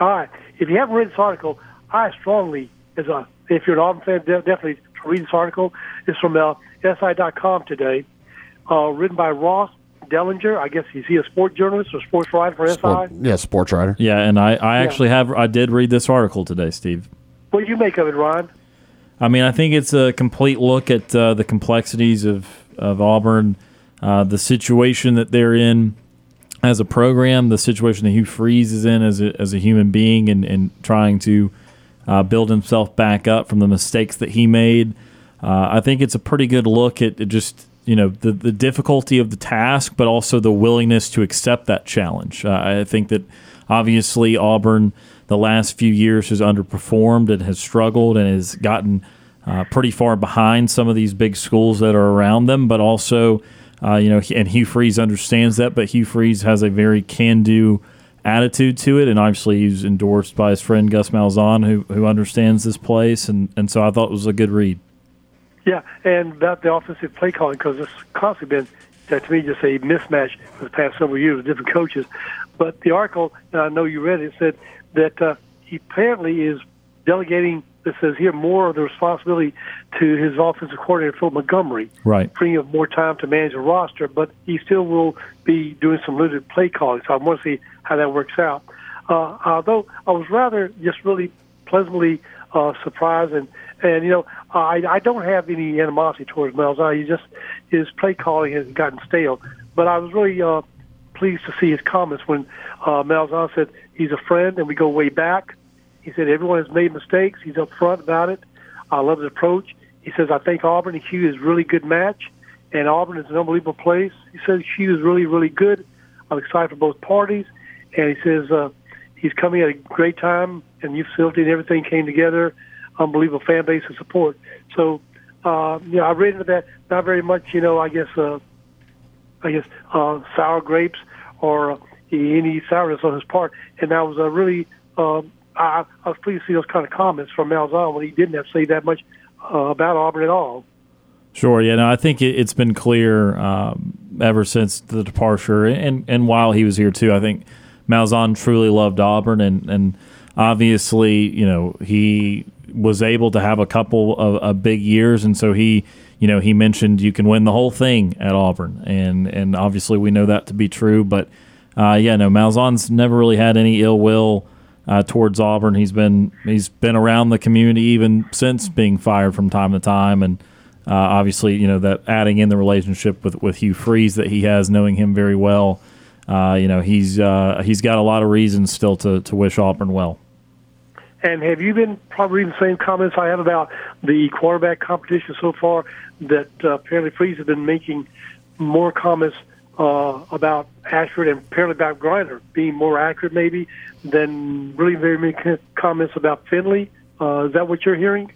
All right. If you haven't read this article, I strongly, as a if you're an Auburn fan, definitely read this article. It's from uh, SI.com today, uh, written by Ross Dellenger. I guess is he a sport journalist or sports writer for Sport, SI? Yeah, sports writer. Yeah, and I, I yeah. actually have I did read this article today, Steve. What do you make of it, Ron? I mean, I think it's a complete look at uh, the complexities of of Auburn, uh, the situation that they're in as a program, the situation that Hugh Freeze is in as a, as a human being, and, and trying to uh, build himself back up from the mistakes that he made. Uh, I think it's a pretty good look at just you know the the difficulty of the task, but also the willingness to accept that challenge. Uh, I think that obviously Auburn the last few years has underperformed and has struggled and has gotten uh, pretty far behind some of these big schools that are around them, but also. Uh, you know, and Hugh Freeze understands that, but Hugh Freeze has a very can-do attitude to it, and obviously he's endorsed by his friend Gus Malzahn, who who understands this place, and and so I thought it was a good read. Yeah, and about the offensive play calling because it's constantly been, that to me, just a mismatch for the past several years with different coaches. But the article, and I know you read it, said that uh, he apparently is delegating it says here more of the responsibility to his offensive coordinator Phil Montgomery, Right. freeing up more time to manage the roster. But he still will be doing some limited play calling. So I want to see how that works out. Uh, although I was rather just really pleasantly uh, surprised, and and you know I I don't have any animosity towards Malzahn. He just his play calling has gotten stale. But I was really uh, pleased to see his comments when uh, Malzahn said he's a friend and we go way back. He said everyone has made mistakes. He's upfront about it. I love his approach. He says I think Auburn and Hugh is a really good match, and Auburn is an unbelievable place. He says Hugh is really really good. I'm excited for both parties, and he says uh, he's coming at a great time, and new facility and everything came together. Unbelievable fan base and support. So, uh, you know, I read into that not very much. You know, I guess. Uh, I guess uh, sour grapes or uh, any sourness on his part. And I was uh, really um, I, I was pleased to see those kind of comments from Malzahn when he didn't have to say that much uh, about Auburn at all. Sure. Yeah. No, I think it, it's been clear um, ever since the departure, and and while he was here too. I think Malzahn truly loved Auburn, and and obviously, you know, he was able to have a couple of, of big years, and so he, you know, he mentioned you can win the whole thing at Auburn, and and obviously we know that to be true. But uh, yeah, no, Malzahn's never really had any ill will. Uh, towards Auburn, he's been he's been around the community even since being fired from time to time, and uh, obviously, you know that adding in the relationship with, with Hugh Freeze that he has, knowing him very well, uh, you know he's uh, he's got a lot of reasons still to, to wish Auburn well. And have you been probably reading the same comments I have about the quarterback competition so far? That uh, apparently Freeze has been making more comments uh, about Ashford and apparently about Geriner being more accurate, maybe than really very many comments about Finley. Uh, is that what you're hearing?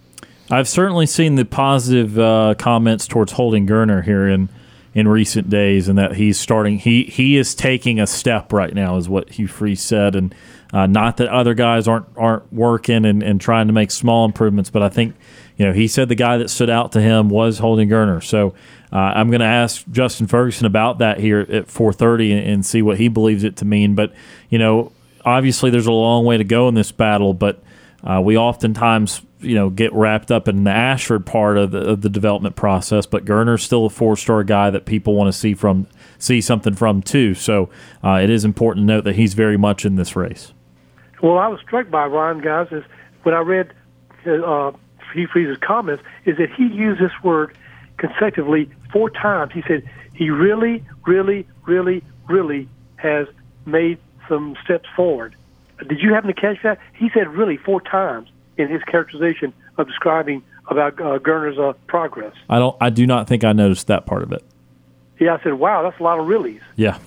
I've certainly seen the positive uh, comments towards Holden Geriner here in in recent days, and that he's starting. He he is taking a step right now, is what Hugh Freeze said, and uh, not that other guys aren't aren't working and, and trying to make small improvements, but I think you know he said the guy that stood out to him was Holden Geriner. So uh, I'm going to ask Justin Ferguson about that here at 4:30 and, and see what he believes it to mean. But you know, obviously there's a long way to go in this battle, but uh, we oftentimes you know get wrapped up in the Ashford part of the, of the development process, but Geriner's still a four star guy that people want to see from see something from too. So uh, it is important to note that he's very much in this race. Well, I was struck by Ryan, guys, is when I read uh, Hugh Freeze's comments, is that he used this word consecutively four times. He said he really, really, really, really has made some steps forward. Did you happen to catch that? He said really four times in his characterization of describing about uh, Geriner's uh, progress. I don't. I do not think I noticed that part of it. Yeah, I said, wow, that's a lot of reallys. Yeah.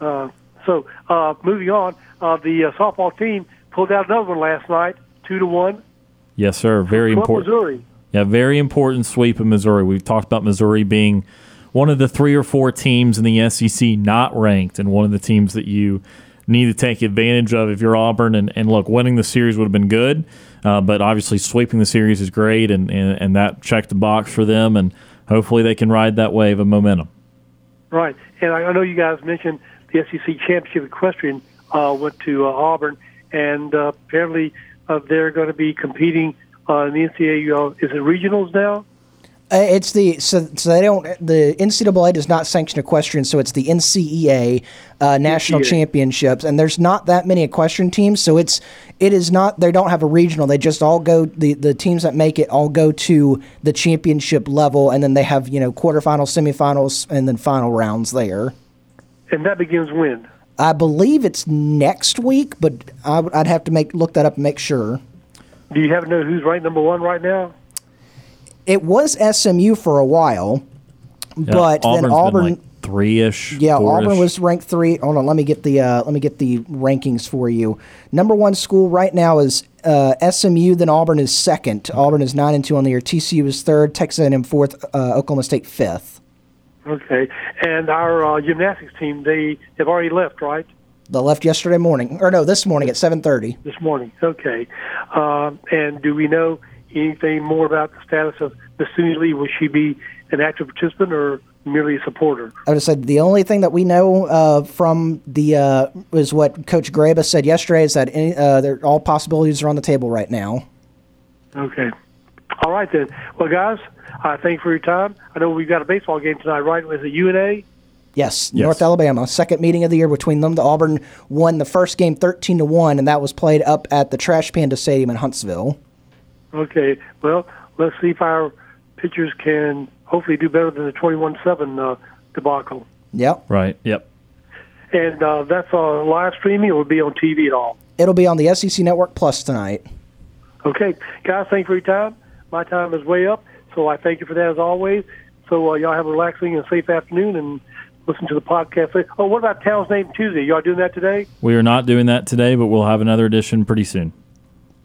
Uh, so uh, moving on, uh, the uh, softball team pulled out another one last night, two to one. Yes, sir. Very important. Missouri. Yeah, very important sweep in Missouri. We've talked about Missouri being one of the three or four teams in the SEC not ranked, and one of the teams that you need to take advantage of if you're Auburn. And, and look, winning the series would have been good, uh, but obviously sweeping the series is great, and, and, and that checked the box for them, and hopefully they can ride that wave of momentum. Right, and I I know you guys mentioned the SEC championship equestrian uh, went to uh, Auburn, and uh, apparently uh, they're going to be competing uh, in the NCAA. Uh, is it regionals now? Uh, It's the so, so they don't the NCAA does not sanction equestrian, so it's the NCEA uh, national NCEA. championships, and there's not that many equestrian teams, so it's it is not they don't have a regional. They just all go the the teams that make it all go to the championship level, and then they have you know quarterfinals, semifinals, and then final rounds there. And that begins when? I believe it's next week, but I, would- I'd have to make look that up and make sure. Do you happen to know who's ranked number one right now? It was SMU for a while, Yeah, but Auburn's then been, Auburn. like three-ish. Yeah, Auburn four-ish. was ranked three. Hold on, let me get the uh, let me get the rankings for you. Number one school right now is uh, SMU. Then Auburn is second. Auburn is nine and two on the year. TCU is third. Texas A&M fourth. Uh, Oklahoma State fifth. Okay, and our uh, gymnastics team they have already left, right? They left yesterday morning, or no, this morning at seven thirty. This morning. Okay, um, and do we know anything more about the status of Miss Lee? Will she be an active participant or merely a supporter? I would have said the only thing that we know uh, from the uh, is what Coach Graba said yesterday is that any, uh, all possibilities are on the table right now. Okay. All right then. Well, guys, I thank you for your time. I know we've got a baseball game tonight, right? Was it UNA? Yes, North Alabama, second meeting of the year between them. The Auburn won the first game 13 to 1, and that was played up at the Trash Panda Stadium in Huntsville. Okay. Well, let's see if our pitchers can hopefully do better than the 21-7 uh, debacle. Yep. Right. Yep. And uh, that's uh, live streaming. It will be on TV at all. It'll be on the SEC Network Plus tonight. Okay, guys, thank you for your time. My time is way up, so I thank you for that as always. So uh, y'all have a relaxing and safe afternoon and listen to the podcast. Oh, what about Town's Name Tuesday? Y'all doing that today? We are not doing that today, but we'll have another edition pretty soon.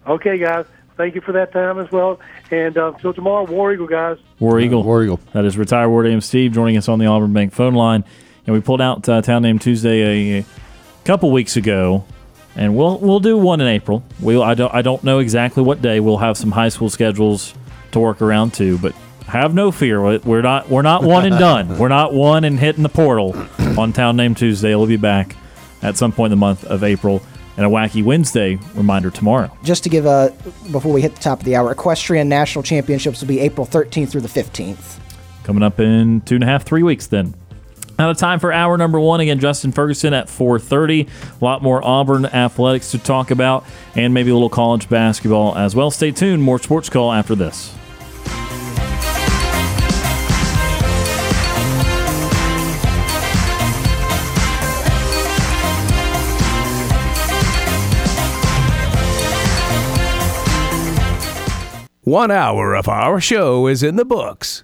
Okay, guys. Thank you for that time as well. And uh, until tomorrow, War Eagle, guys. War Eagle. War Eagle. That is retired War Dame Steve joining us on the Auburn Bank phone line. And we pulled out uh, Town Name Tuesday a, a couple weeks ago, and we'll we'll do one in April. We I don't I don't know exactly what day. We'll have some high school schedules to work around too, but have no fear. We- We're not we're not one and done. We're not one and hitting the portal on Town Name Tuesday. We'll be back at some point in the month of April. And a wacky Wednesday reminder tomorrow. Just to give a, before we hit the top of the hour, Equestrian National Championships will be April 13th through the 15th. coming up in two and a half, three weeks. Then out of time for hour number one. Again, Justin Ferguson at 4:30. A lot more Auburn athletics to talk about, and maybe a little college basketball as well. Stay tuned. More sports call after this. One hour of our show is in the books.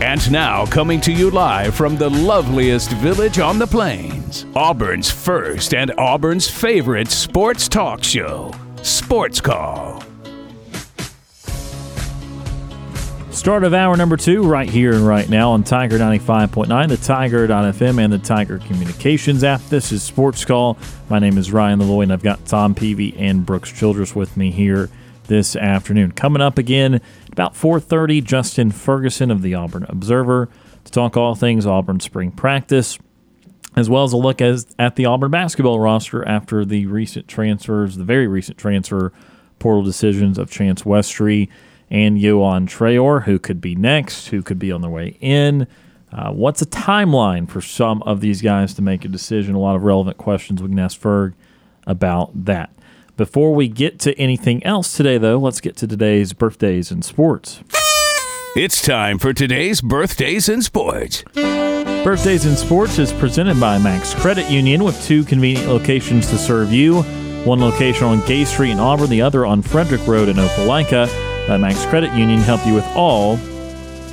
And now, coming to you live from the loveliest village on the plains, Auburn's first and Auburn's favorite sports talk show, Sports Call. Start of hour number two, right here and right now on Tiger 95.9, the Tiger.fm, and the Tiger Communications app. This is Sports Call. My name is Ryan Lavoie, and I've got Tom Peavy and Brooks Childress with me here this afternoon. Coming up again about 4.30, Justin Ferguson of the Auburn Observer to talk all things Auburn spring practice, as well as a look as, at the Auburn basketball roster after the recent transfers, the very recent transfer portal decisions of Chance Westry and Yohan Traore, who could be next, who could be on their way in. Uh, what's a timeline for some of these guys to make a decision? A lot of relevant questions we can ask Ferg about that. Before we get to anything else today, though, let's get to today's birthdays and sports. It's time for today's birthdays and sports. Birthdays in Sports is presented by Max Credit Union with two convenient locations to serve you. One location on Gay Street in Auburn, the other on Frederick Road in Opelika. Let Max Credit Union help you with all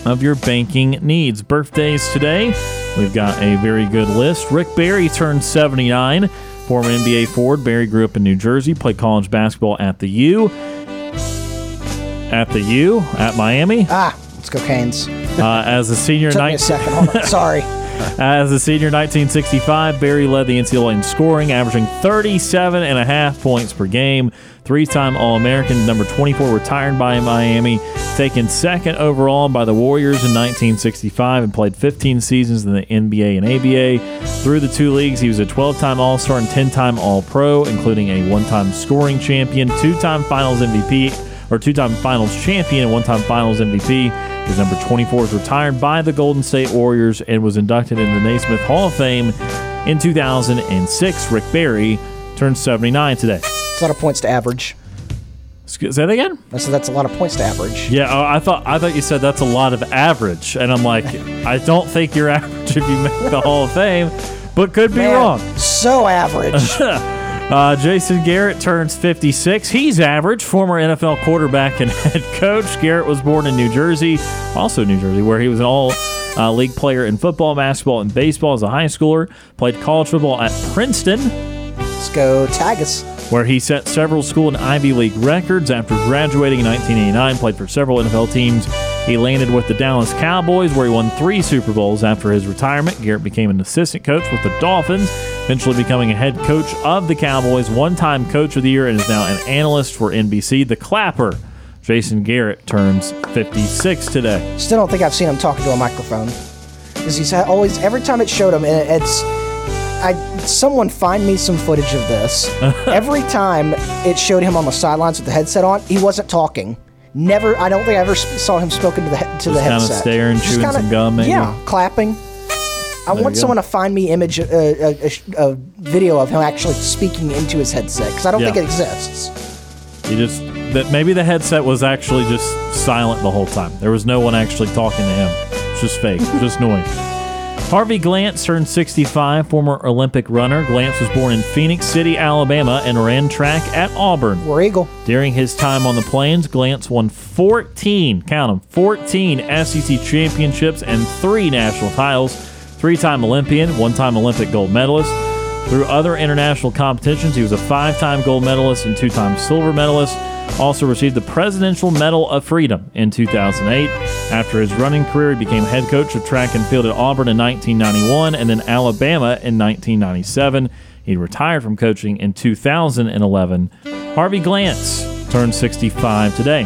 of your banking needs. Birthdays today, we've got a very good list. Rick Barry turned 79. Former NBA forward, Barry grew up in New Jersey, played college basketball at the U. At the U, at Miami. Ah, let's go Canes. Uh, as a senior, Took me a second. Sorry. as a senior 1965, Barry led the NCAA in scoring, averaging 37 and a half points per game. Three-time All-American, number 24, retired by Miami, taken second overall by the Warriors in 1965, and played 15 seasons in the NBA and ABA. Through the two leagues, he was a 12-time All-Star and 10-time All-Pro, including a one-time scoring champion, two-time Finals MVP, or two-time Finals champion and one-time Finals MVP. His number 24 is retired by the Golden State Warriors and was inducted into the Naismith Hall of Fame in 2006. Rick Barry turned 79 today. It's a lot of points to average. Say that again? I said that's a lot of points to average. Yeah, oh, I thought I thought you said that's a lot of average, and I'm like, I don't think you're average if you make the Hall of Fame, but could be Man, wrong. So average. Uh, Jason Garrett turns 56. He's average, former NFL quarterback and head coach. Garrett was born in New Jersey, also New Jersey, where he was an all uh, league player in football, basketball, and baseball as a high schooler. Played college football at Princeton, Let's go Tagus. Where he set several school and Ivy League records after graduating in 1989. Played for several NFL teams. He landed with the Dallas Cowboys, where he won three Super Bowls after his retirement. Garrett became an assistant coach with the Dolphins, eventually becoming a head coach of the Cowboys, one time coach of the year, and is now an analyst for NBC. The Clapper, Jason Garrett, turns 56 today. Still don't think I've seen him talking to a microphone. Because he's always every time it showed him, it's. I someone find me some footage of this. every time it showed him on the sidelines with the headset on, he wasn't talking. Never. I don't think I ever saw him spoken to the he- to Just the kinda headset. staring, Just chewing some gum, maybe? Yeah, clapping. I There want you someone to find me image uh, a, a, a video of him actually speaking into his headset because I don't Yeah. think it exists. He just that maybe the headset was actually just silent the whole time. There was no one actually talking to him. It's just fake, just noise. Harvey Glance turned 65, former Olympic runner. Glance was born in Phenix City, Alabama, and ran track at Auburn. War Eagle. During his time on the Plains, Glance won 14, count them, 14 SEC championships and three national titles. Three time Olympian, one time Olympic gold medalist. Through other international competitions, he was a five time gold medalist and two time silver medalist. Also received the Presidential Medal of Freedom in 2008. After his running career, he became head coach of track and field at Auburn in 1991 and then Alabama in 1997. He retired from coaching in 2011. Harvey Glance turned 65 today.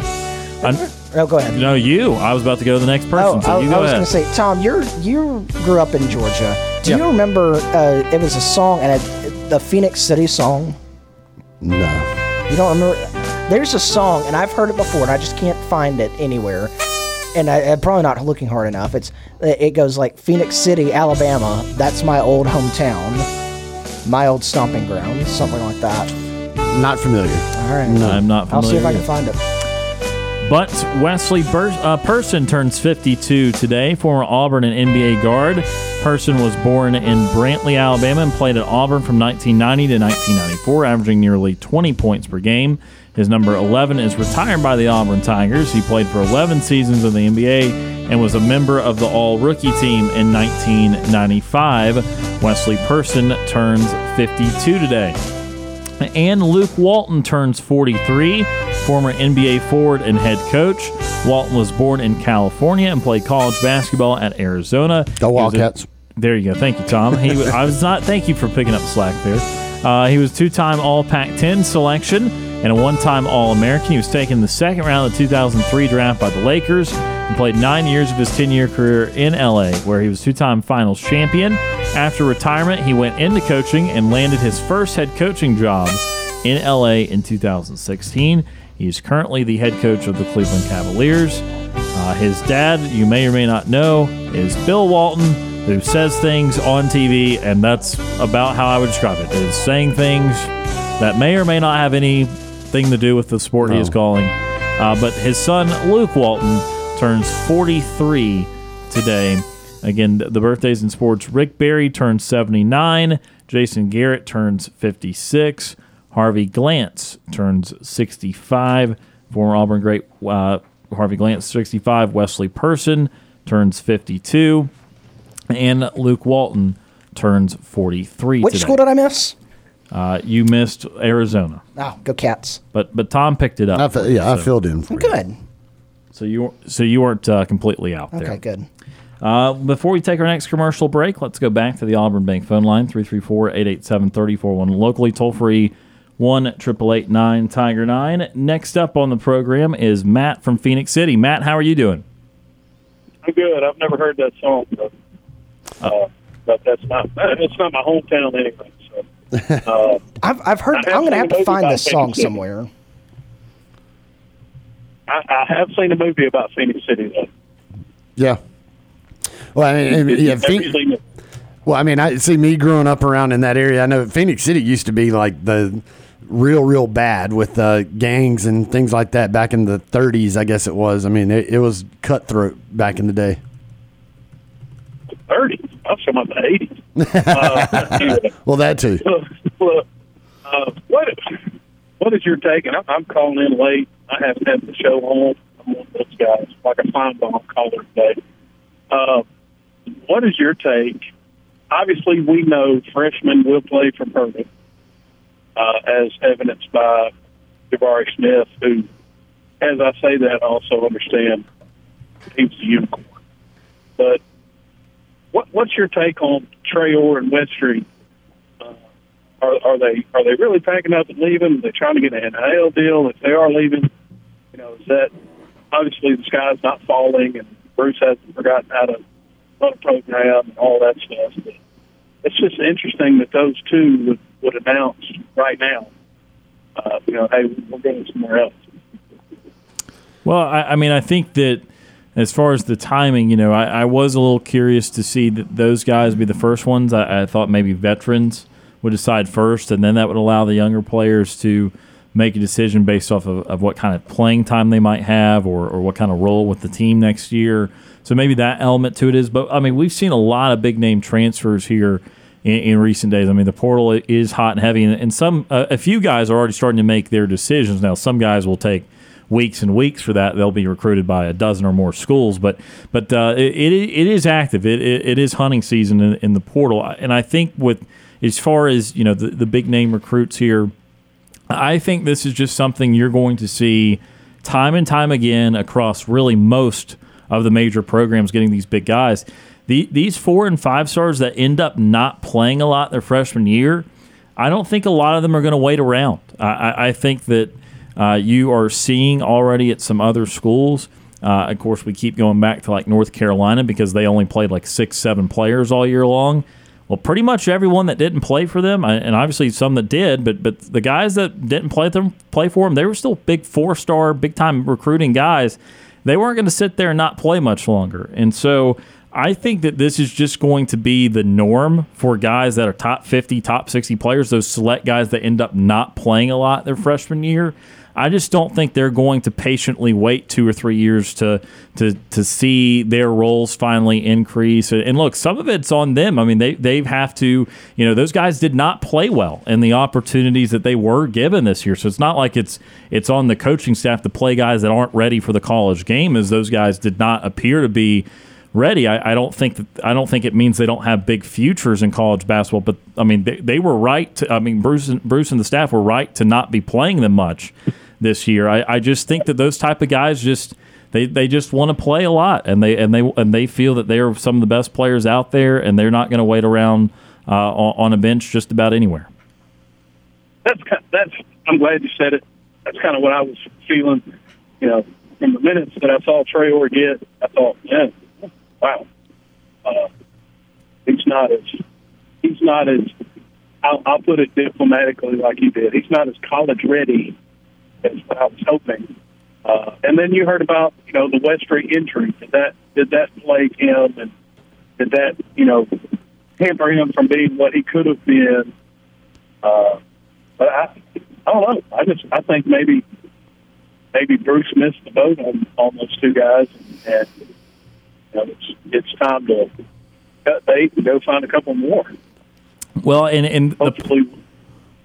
Oh, go ahead. no, you. I was about to go to the next person, Oh, so I, you I go was going to say, Tom, you're you grew up in Georgia. Do you remember? Uh, it was a song and it, the Phenix City song. No. You don't remember? There's a song, and I've heard it before, and I just can't find it anywhere. And I, I'm probably not looking hard enough. It's it goes like Phenix City, Alabama. That's my old hometown, my old stomping ground, something like that. Not familiar. All right, No, I'm not familiar. I'll see if I can find it. But Wesley Bur- uh, Person turns 52 today, former Auburn and NBA guard. Person was born in Brantley, Alabama, and played at Auburn from 1990 to 1994, averaging nearly 20 points per game. His number 11 is retired by the Auburn Tigers. He played for 11 seasons in the NBA and was a member of the All Rookie team in 1995. Wesley Person turns 52 today. And Luke Walton turns 43, former NBA forward and head coach. Walton was born in California and played college basketball at Arizona. Go Wildcats. there you go. Thank you, Tom. He, I was not. Thank you for picking up slack there. Uh, he was two-time All Pac-10 selection and a one-time All-American. He was taken in the second round of the 2003 draft by the Lakers and played nine years of his 10-year career in LA, where he was two-time Finals champion. After retirement, he went into coaching and landed his first head coaching job in LA in 2016. He is currently the head coach of the Cleveland Cavaliers. Uh, his dad, you may or may not know, is Bill Walton, who says things on TV, and that's about how I would describe it. Is saying things that may or may not have anything to do with the sport he is calling. Uh, but his son, Luke Walton, turns 43 today. Again, the birthdays in sports Rick Barry turns 79, Jason Garrett turns 56, Harvey Glance turns 65, former Auburn great uh, Harvey Glance 65, Wesley Person turns 52, and Luke Walton turns 43 Which today. school did I miss? uh, you missed Arizona, Oh, go Cats. but but Tom picked it up. I for fi- you, yeah, I filled in for you. Good. So you so you weren't uh, completely out there. Okay, good. Uh, before we take our next commercial break, let's go back to the Auburn Bank phone line 334-887-3041 locally toll free 1 Tiger 9. Next up on the program is Matt from Phenix City. Matt, how are you doing? I'm good. I've never heard that song, but, uh, but that's not it's not my hometown anyway. So uh, I've I've heard. I have I'm gonna have to find about this song Phenix City. somewhere. I, I have seen a movie about Phenix City though. Yeah. Well, I mean, I mean, yeah, Phoenix, well, I mean, I see me growing up around in that area. I know Phenix City used to be like the real, real bad with uh, gangs and things like that back in the 30s. I guess it was. I mean, it, it was cutthroat back in the day. 30s. I was talking about the 80s. Uh, anyway, Well, that too. look, uh, what is your take? And I'm, I'm calling in late. I haven't had the show on. I'm one of those guys, like a fine bomb caller today. Uh, what is your take? Obviously, we know freshmen will play for Purdue, uh, as evidenced by Jabari Smith, who, as I say that, also understand he's a unicorn. But what, what's your take on Traore and Westry? Uh, are, are they are they really packing up and leaving? Are they trying to get an NIL deal? If they are leaving, you know, is that obviously the sky's not falling, and Bruce hasn't forgotten how to run a program and all that stuff. But it's just interesting that those two would, would announce right now, uh, you know, hey, we're going somewhere else. Well, I, I mean, I think that as far as the timing, you know, I, I, was a little curious to see that those guys be the first ones. I, I, thought maybe veterans would decide first, and then that would allow the younger players to make a decision based off of, of what kind of playing time they might have or, or what kind of role with the team next year. So maybe that element to it is. But I mean, we've seen a lot of big name transfers here in, in recent days. I mean, the portal is hot and heavy, and, some uh, a few guys are already starting to make their decisions now. Some guys will take weeks and weeks for that. They'll be recruited by a dozen or more schools, but but uh, it, it is active. It, it, it is hunting season in, in, the portal, and I think with as far as you know the, the big name recruits here, I think this is just something you're going to see time and time again across really most of the major programs getting these big guys. The, these four and five stars that end up not playing a lot their freshman year, I don't think a lot of them are going to wait around. I, I think that uh, you are seeing already at some other schools. Uh, of course, we keep going back to like North Carolina because they only played like six, seven players all year long. Well, pretty much everyone that didn't play for them, and obviously some that did, but but the guys that didn't play them play for them, they were still big four star, big time recruiting guys. They weren't going to sit there and not play much longer, and so I think that this is just going to be the norm for guys that are top 50, top 60 players, those select guys that end up not playing a lot their freshman year. I just don't think they're going to patiently wait two or three years to to to see their roles finally increase. And look, some of it's on them. I mean, they they have to. You know, those guys did not play well in the opportunities that they were given this year. So it's not like it's it's on the coaching staff to play guys that aren't ready for the college game, as those guys did not appear to be ready. I, I, don't think that I don't think it means they don't have big futures in college basketball. But I mean, they, they were right. To, I mean, Bruce and Bruce and the staff were right to not be playing them much this year. I, I just think that those type of guys just they, they just want to play a lot, and they and they and they feel that they are some of the best players out there, and they're not going to wait around uh, on, on, a bench just about anywhere. That's that's. I'm glad you said it. That's kind of what I was feeling. You know, from the minutes that I saw Traore get, I thought, yeah, wow, uh, he's not as he's not as I'll, I'll put it diplomatically like he did. He's not as college ready as I was hoping. Uh, and then you heard about you know the Westry injury. Did that did that plague him, and did that you know hamper him from being what he could have been? Uh, but I, I don't know. I just I think maybe maybe Bruce missed the boat on, on those two guys, and know, it's it's time to cut bait and go find a couple more. Well, and and hopefully. The,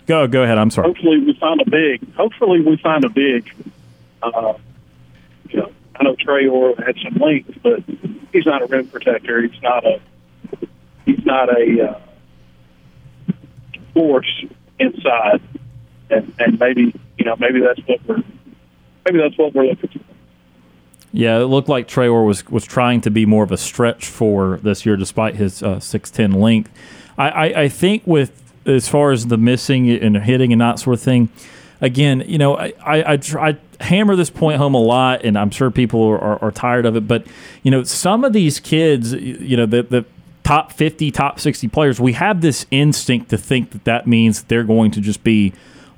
Go go ahead. I'm sorry. Hopefully we find a big. Hopefully we find a big. Uh, you know, I know Traore had some length, but he's not a rim protector. He's not a. He's not a uh, force inside, and and maybe you know maybe that's what we're maybe that's what we're looking for. Yeah, it looked like Traore was was trying to be more of a stretch for this year, despite his uh, six ten length. I, I, I think with as far as the missing and hitting and that sort of thing. Again, you know, I, I, I, I hammer this point home a lot, and I'm sure people are, are, are, tired of it. But you know, some of these kids, you know, the the top 50, top 60 players, we have this instinct to think that that means they're going to just be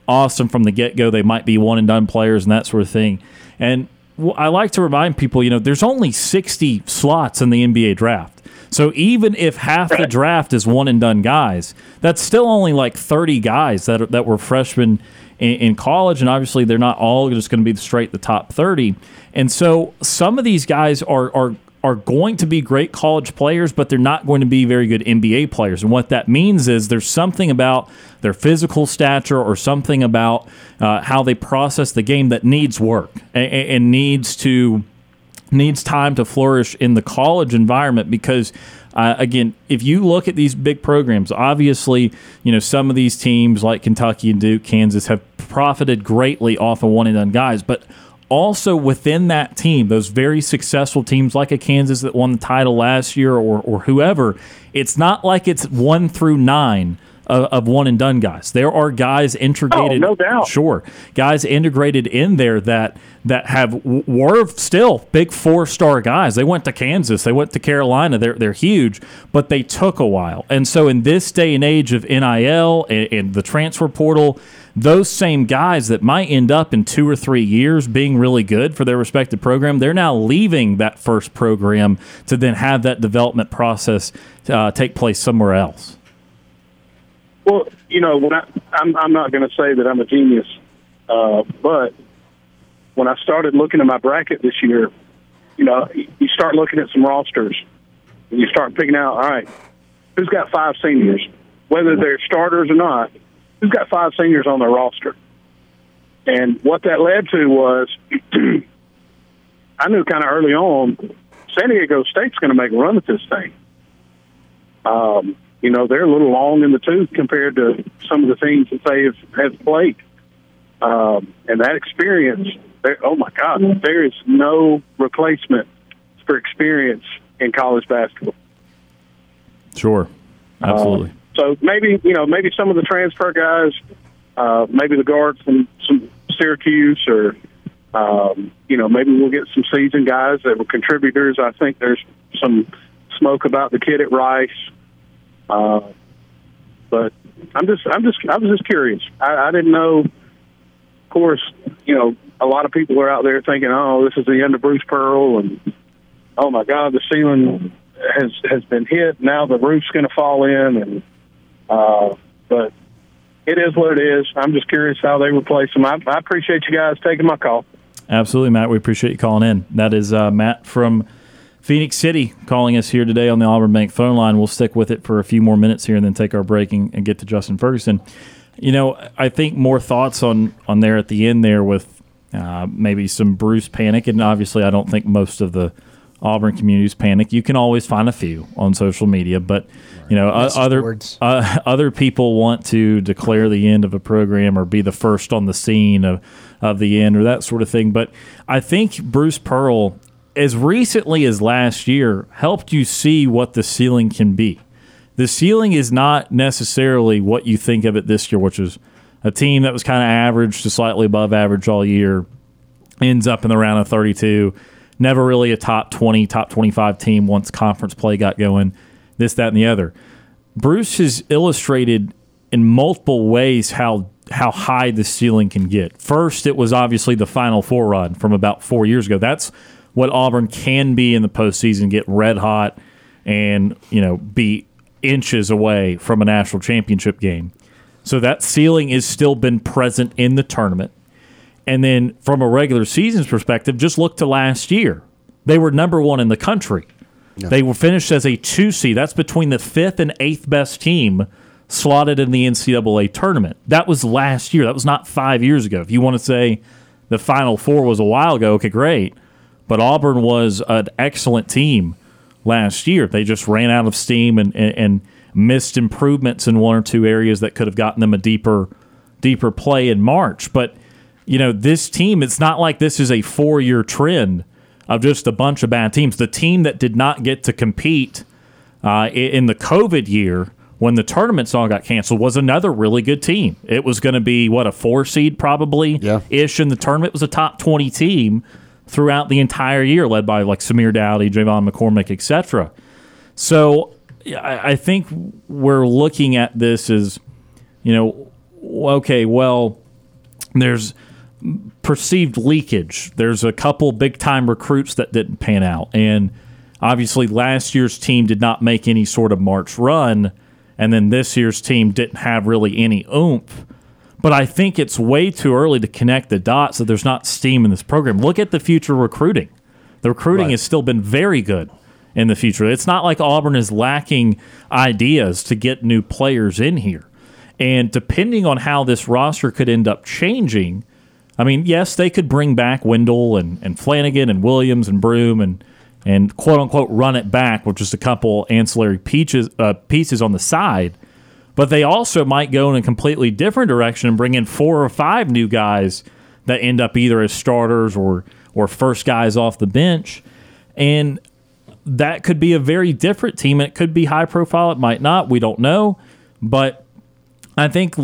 awesome from the get go. They might be one and done players and that sort of thing. And I like to remind people, you know, there's only 60 slots in the NBA draft. So even if half the draft is one and done guys, that's still only like 30 guys that, that were freshmen in, in college. And obviously, they're not all just going to be straight the top 30. And so some of these guys are, are, are going to be great college players, but they're not going to be very good NBA players. And what that means is there's something about their physical stature or something about uh, how they process the game that needs work and, and needs to needs time to flourish in the college environment because uh, again if you look at these big programs obviously you know some of these teams like kentucky and duke kansas have profited greatly off of one and done guys but also within that team those very successful teams like a kansas that won the title last year or, or whoever it's not like it's one through nine of, of one and done guys. There are guys integrated. Oh, no doubt. Sure, guys integrated in there that that have were still big four star guys. They went to Kansas, they went to Carolina. They're they're huge, but they took a while. And so in this day and age of NIL and, and the transfer portal. Those same guys that might end up in two or three years being really good for their respective program, they're now leaving that first program to then have that development process uh, take place somewhere else. Well, you know, when I, I'm, I'm not going to say that I'm a genius, uh, but when I started looking at my bracket this year, you know, you start looking at some rosters and you start picking out, all right, who's got five seniors, whether they're starters or not, who's got five seniors on their roster. And what that led to was, I knew kind of early on, San Diego State's going to make a run at this thing. Um, you know, they're a little long in the tooth compared to some of the teams that they have, have played. Um, and that experience, oh my God, there is no replacement for experience in college basketball. Sure, absolutely. Uh, so maybe you know, maybe some of the transfer guys, uh, maybe the guards from some Syracuse, or um, you know, maybe we'll get some seasoned guys that were contributors. I think there's some smoke about the kid at Rice. Uh, but I'm just, I'm just, I was just curious. I, I didn't know. Of course, you know, a lot of people are out there thinking, "Oh, this is the end of Bruce Pearl," and "Oh my God, the ceiling has has been hit. Now the roof's going to fall in." And uh, but it is what it is. I'm just curious how they replace them. I, I appreciate you guys taking my call. Absolutely, Matt. We appreciate you calling in. That is uh, Matt from Phenix City calling us here today on the Auburn Bank phone line. We'll stick with it for a few more minutes here and then take our break and, and get to Justin Ferguson. You know, I think more thoughts on on there at the end there with uh, maybe some Bruce panic, and obviously I don't think most of the Auburn communities panic. You can always find a few on social media, but you know, uh, other uh, other people want to declare the end of a program or be the first on the scene of of the end or that sort of thing. But I think Bruce Pearl as recently as last year helped you see what the ceiling can be. The ceiling is not necessarily what you think of it this year, which is a team that was kind of average to slightly above average all year, ends up in the round of 32. Never really a top 20, top 25 team once conference play got going, this, that, and the other. Bruce has illustrated in multiple ways how how high the ceiling can get. First, it was obviously the Final Four run from about four years ago. That's what Auburn can be in the postseason, get red hot, and you know be inches away from a national championship game. So that ceiling has still been present in the tournament. And then from a regular season's perspective, just look to last year. They were number one in the country. Yeah. They were finished as a two seed. That's between the fifth and eighth best team slotted in the NCAA tournament. That was last year. That was not five years ago. If you want to say the Final Four was a while ago, okay, great. But Auburn was an excellent team last year. They just ran out of steam and, and, and missed improvements in one or two areas that could have gotten them a deeper deeper play in March. But you know, this team, it's not like this is a four year trend of just a bunch of bad teams. The team that did not get to compete uh, in the COVID year when the tournaments all got canceled was another really good team. It was going to be what a four seed probably yeah. ish in the tournament. It was a top twenty team throughout the entire year, led by like Samir Doughty, J'Von McCormick, etc. So I, I think we're looking at this as, you know, okay, well, there's perceived leakage. There's a couple big time recruits that didn't pan out. And obviously, last year's team did not make any sort of March run. And then this year's team didn't have really any oomph. But I think it's way too early to connect the dots that there's not steam in this program. Look at the future recruiting. The recruiting right. has still been very good in the future. It's not like Auburn is lacking ideas to get new players in here. And depending on how this roster could end up changing, I mean, yes, they could bring back Wendell and, and Flanigan and Williams and Broome and and quote unquote run it back with just a couple ancillary peaches, uh, pieces on the side. But they also might go in a completely different direction and bring in four or five new guys that end up either as starters or or first guys off the bench. And that could be a very different team. It could be high profile. It might not. We don't know. But I think,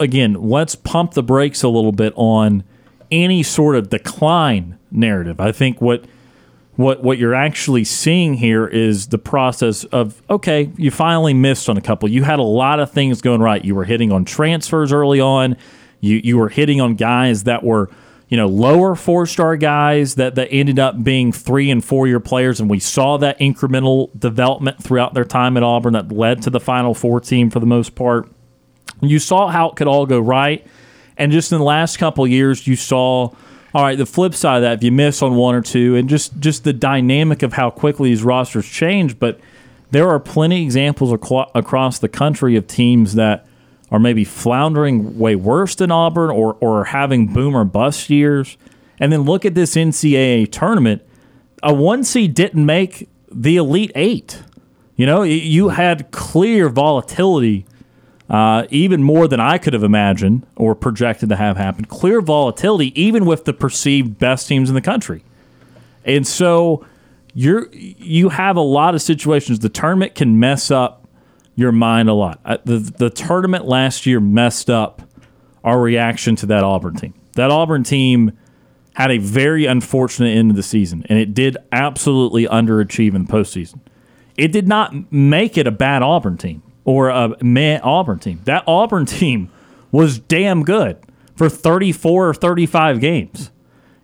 again, let's pump the brakes a little bit on any sort of decline narrative. I think what what what you're actually seeing here is the process of okay, you finally missed on a couple. You had a lot of things going right. You were hitting on transfers early on. You you were hitting on guys that were you know lower four star guys that that ended up being three and four year players, and we saw that incremental development throughout their time at Auburn that led to the Final Four team for the most part. You saw how it could all go right, and just in the last couple years, you saw all right, the flip side of that, if you miss on one or two, and just just the dynamic of how quickly these rosters change, but there are plenty of examples across the country of teams that are maybe floundering way worse than Auburn or or having boom or bust years. And then look at this NCAA tournament. A one seed didn't make the Elite Eight. You know, you had clear volatility uh, even more than I could have imagined or projected to have happened. Clear volatility, even with the perceived best teams in the country. And so you're you have a lot of situations. The tournament can mess up your mind a lot. Uh, the the tournament last year messed up our reaction to that Auburn team. That Auburn team had a very unfortunate end of the season, and it did absolutely underachieve in the postseason. It did not make it a bad Auburn team or a man Auburn team. That Auburn team was damn good for 34 or 35 games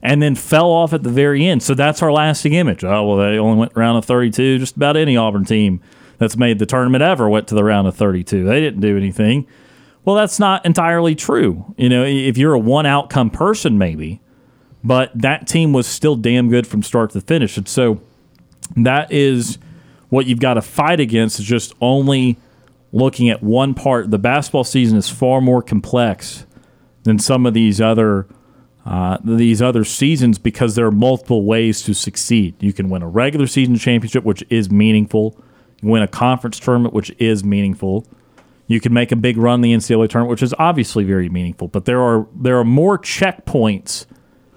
and then fell off at the very end. So that's our lasting image. Oh, well, they only went round of 32. Just about any Auburn team that's made the tournament ever went to the round of 32. They didn't do anything. Well, that's not entirely true. You know, if you're a one outcome person, maybe, but that team was still damn good from start to finish. And so that is what you've got to fight against is just only looking at one part. The basketball season is far more complex than some of these other uh, these other seasons because there are multiple ways to succeed. You can win a regular season championship, which is meaningful. You win a conference tournament, which is meaningful. You can make a big run the NCAA tournament, which is obviously very meaningful. But there are there are more checkpoints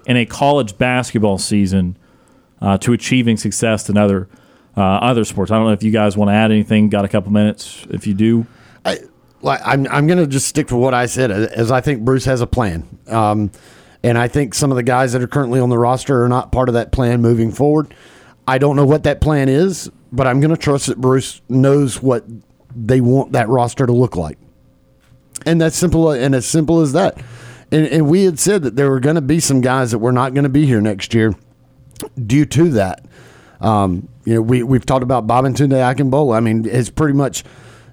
in a college basketball season uh, to achieving success than other uh, other sports. I don't know if you guys want to add anything. Got a couple minutes. If you do, I, like, I'm I'm going to just stick to what I said, as I think Bruce has a plan, um, and I think some of the guys that are currently on the roster are not part of that plan moving forward. I don't know what that plan is, but I'm going to trust that Bruce knows what they want that roster to look like, and that's simple and as simple as that. And, and we had said that there were going to be some guys that were not going to be here next year due to that. Um, you know, we we've talked about Babatunde Akingbola. I mean, it's pretty much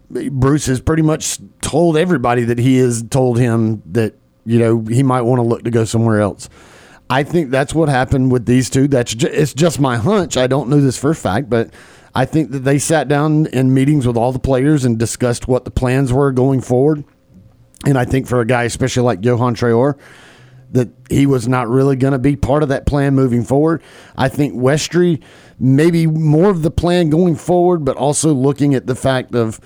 Bruce has pretty much told everybody that he has told him that you know he might want to look to go somewhere else. I think that's what happened with these two. That's ju- it's just my hunch. I don't know this for a fact, but I think that they sat down in meetings with all the players and discussed what the plans were going forward. And I think for a guy, especially like Yohan Traore, that he was not really going to be part of that plan moving forward. I think Westry maybe more of the plan going forward, but also looking at the fact of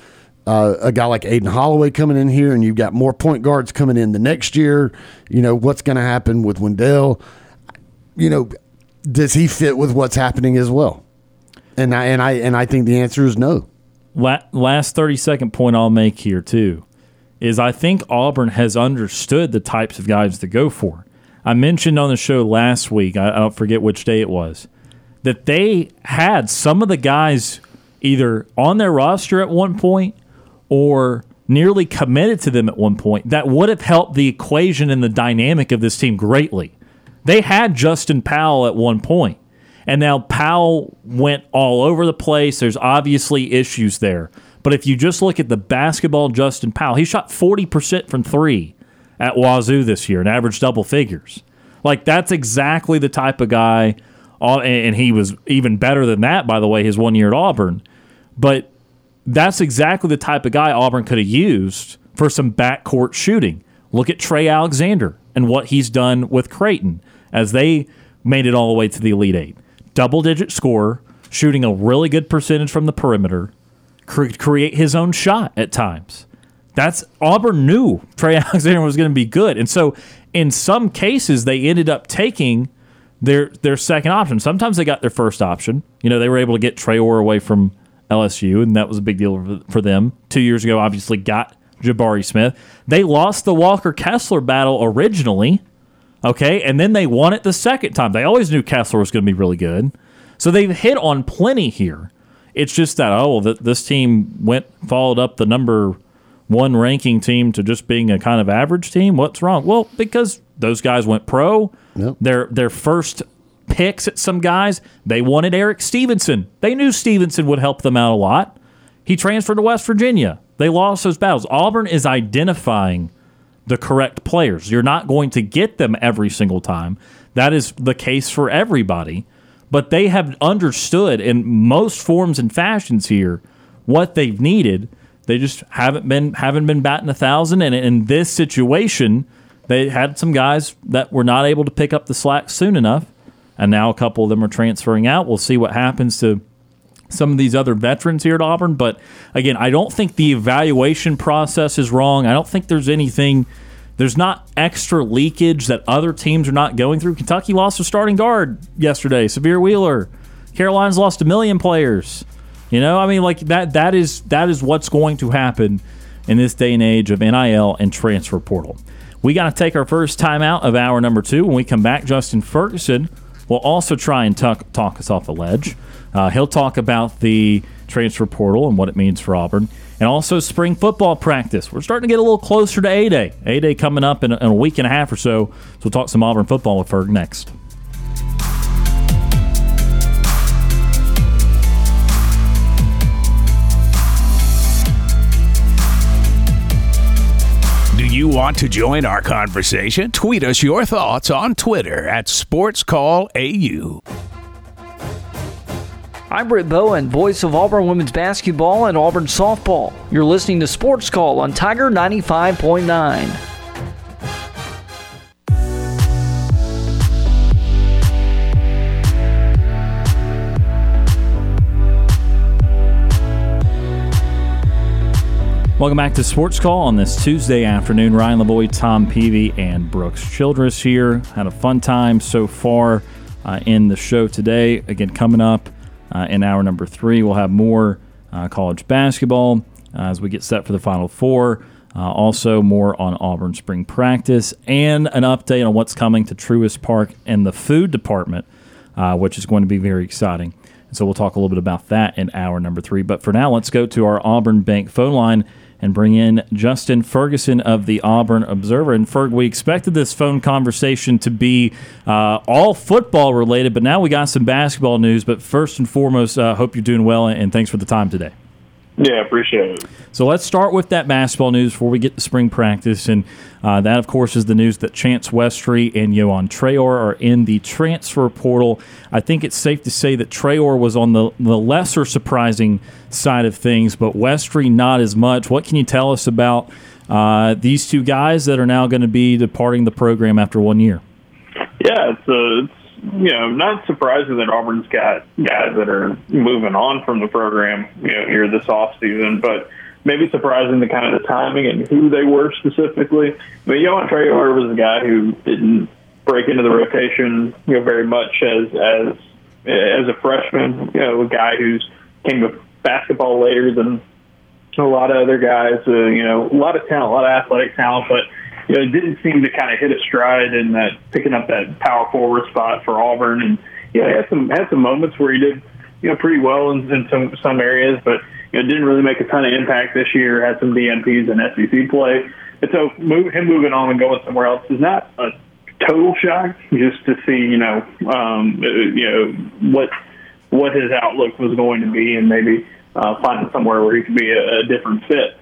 uh, a guy like Aden Holloway coming in here, and you've got more point guards coming in the next year. You know what's going to happen with Wendell. You know, does he fit with what's happening as well? And I and I and I think the answer is no. Last thirty second point I'll make here too is I think Auburn has understood the types of guys to go for. I mentioned on the show last week, I, I don't forget which day it was, that they had some of the guys either on their roster at one point or nearly committed to them at one point that would have helped the equation and the dynamic of this team greatly. They had Justin Powell at one point, and now Powell went all over the place. There's obviously issues there. But if you just look at the basketball Justin Powell, he shot 40% from three at Wazoo this year and averaged double figures. Like, that's exactly the type of guy And he was even better than that, by the way, his one year at Auburn. But that's exactly the type of guy Auburn could have used for some backcourt shooting. Look at Trey Alexander and what he's done with Creighton as they made it all the way to the Elite Eight. Double digit scorer, shooting a really good percentage from the perimeter, cre- create his own shot at times. That's Auburn knew Trey Alexander was going to be good. And so in some cases, they ended up taking their their second option. Sometimes they got their first option. You know, they were able to get Traore away from LSU, and that was a big deal for, them. Two years ago, obviously got Jabari Smith. They lost the Walker Kessler battle originally, okay, and then they won it the second time. They always knew Kessler was going to be really good, so they've hit on plenty here. It's just that oh, well, this team went followed up the number one ranking team to just being a kind of average team. What's wrong? Well, because those guys went pro. Yep. Their their first picks at some guys, they wanted Erik Stevenson. They knew Stevenson would help them out a lot. He transferred to West Virginia. They lost those battles. Auburn is identifying the correct players. You're not going to get them every single time. That is the case for everybody. But they have understood in most forms and fashions here what they've needed. They just haven't been haven't been batting a thousand. And in this situation, they had some guys that were not able to pick up the slack soon enough, and now a couple of them are transferring out. We'll see what happens to some of these other veterans here at Auburn. But again, I don't think the evaluation process is wrong. I don't think there's anything. There's not extra leakage that other teams are not going through. Kentucky lost a starting guard yesterday, Sahvir Wheeler. Carolina's lost a million players. You know, I mean, like that. That is that is what's going to happen in this day and age of NIL and transfer portal. We got to take our first time out of hour number two. When we come back, Justin Ferguson will also try and talk, us off the ledge. Uh, he'll talk about the transfer portal and what it means for Auburn, and also spring football practice. We're starting to get a little closer to A Day. A Day coming up in in a week and a half or so. So we'll talk some Auburn football with Ferg next. You want to join our conversation? Tweet us your thoughts on Twitter at SportsCallAU. I'm Britt Bowen, voice of Auburn women's basketball and Auburn softball. You're listening to Sports Call on Tiger 95.9. Welcome back to Sports Call on this Tuesday afternoon. Ryan Lavoie, Tom Peavy, and Brooks Childress here. Had a fun time so far uh, in the show today. Again, coming up uh, in hour number three, we'll have more uh, college basketball uh, as we get set for the Final Four. Uh, also, more on Auburn spring practice and an update on what's coming to Truist Park and the food department, uh, which is going to be very exciting. So we'll talk a little bit about that in hour number three. But for now, let's go to our Auburn Bank phone line and bring in Justin Ferguson of the Auburn Observer. And Ferg, we expected this phone conversation to be uh, all football related, but now we got some basketball news. But first and foremost, uh, hope you're doing well, and thanks for the time today. Yeah, appreciate it. So let's start with that basketball news before we get to spring practice. And uh, that, of course, is the news that Chance Westry and Yohan Traore are in the transfer portal. I think it's safe to say that Traore was on the, the lesser surprising side of things, but Westry not as much. What can you tell us about uh, these two guys that are now going to be departing the program after one year? Yeah, it's, uh, it's you know not surprising that Auburn's got guys that are moving on from the program you know here this off season, but maybe surprising the kind of the timing and who they were specifically. But Yohan Traore was a guy who didn't break into the rotation you know very much as as as a freshman. You know, a guy who's came to basketball later than a lot of other guys. Uh, you know, a lot of talent, a lot of athletic talent, but you know, didn't seem to kind of hit a stride in that picking up that power forward spot for Auburn. And yeah, he had some had some moments where he did you know pretty well in, in some some areas, but you know didn't really make a ton of impact this year. Had some DNPs and SEC play, and so move, him moving on and going somewhere else is not a total shock. Just to see you know um, you know what what his outlook was going to be, and maybe uh, finding somewhere where he could be a, a different fit.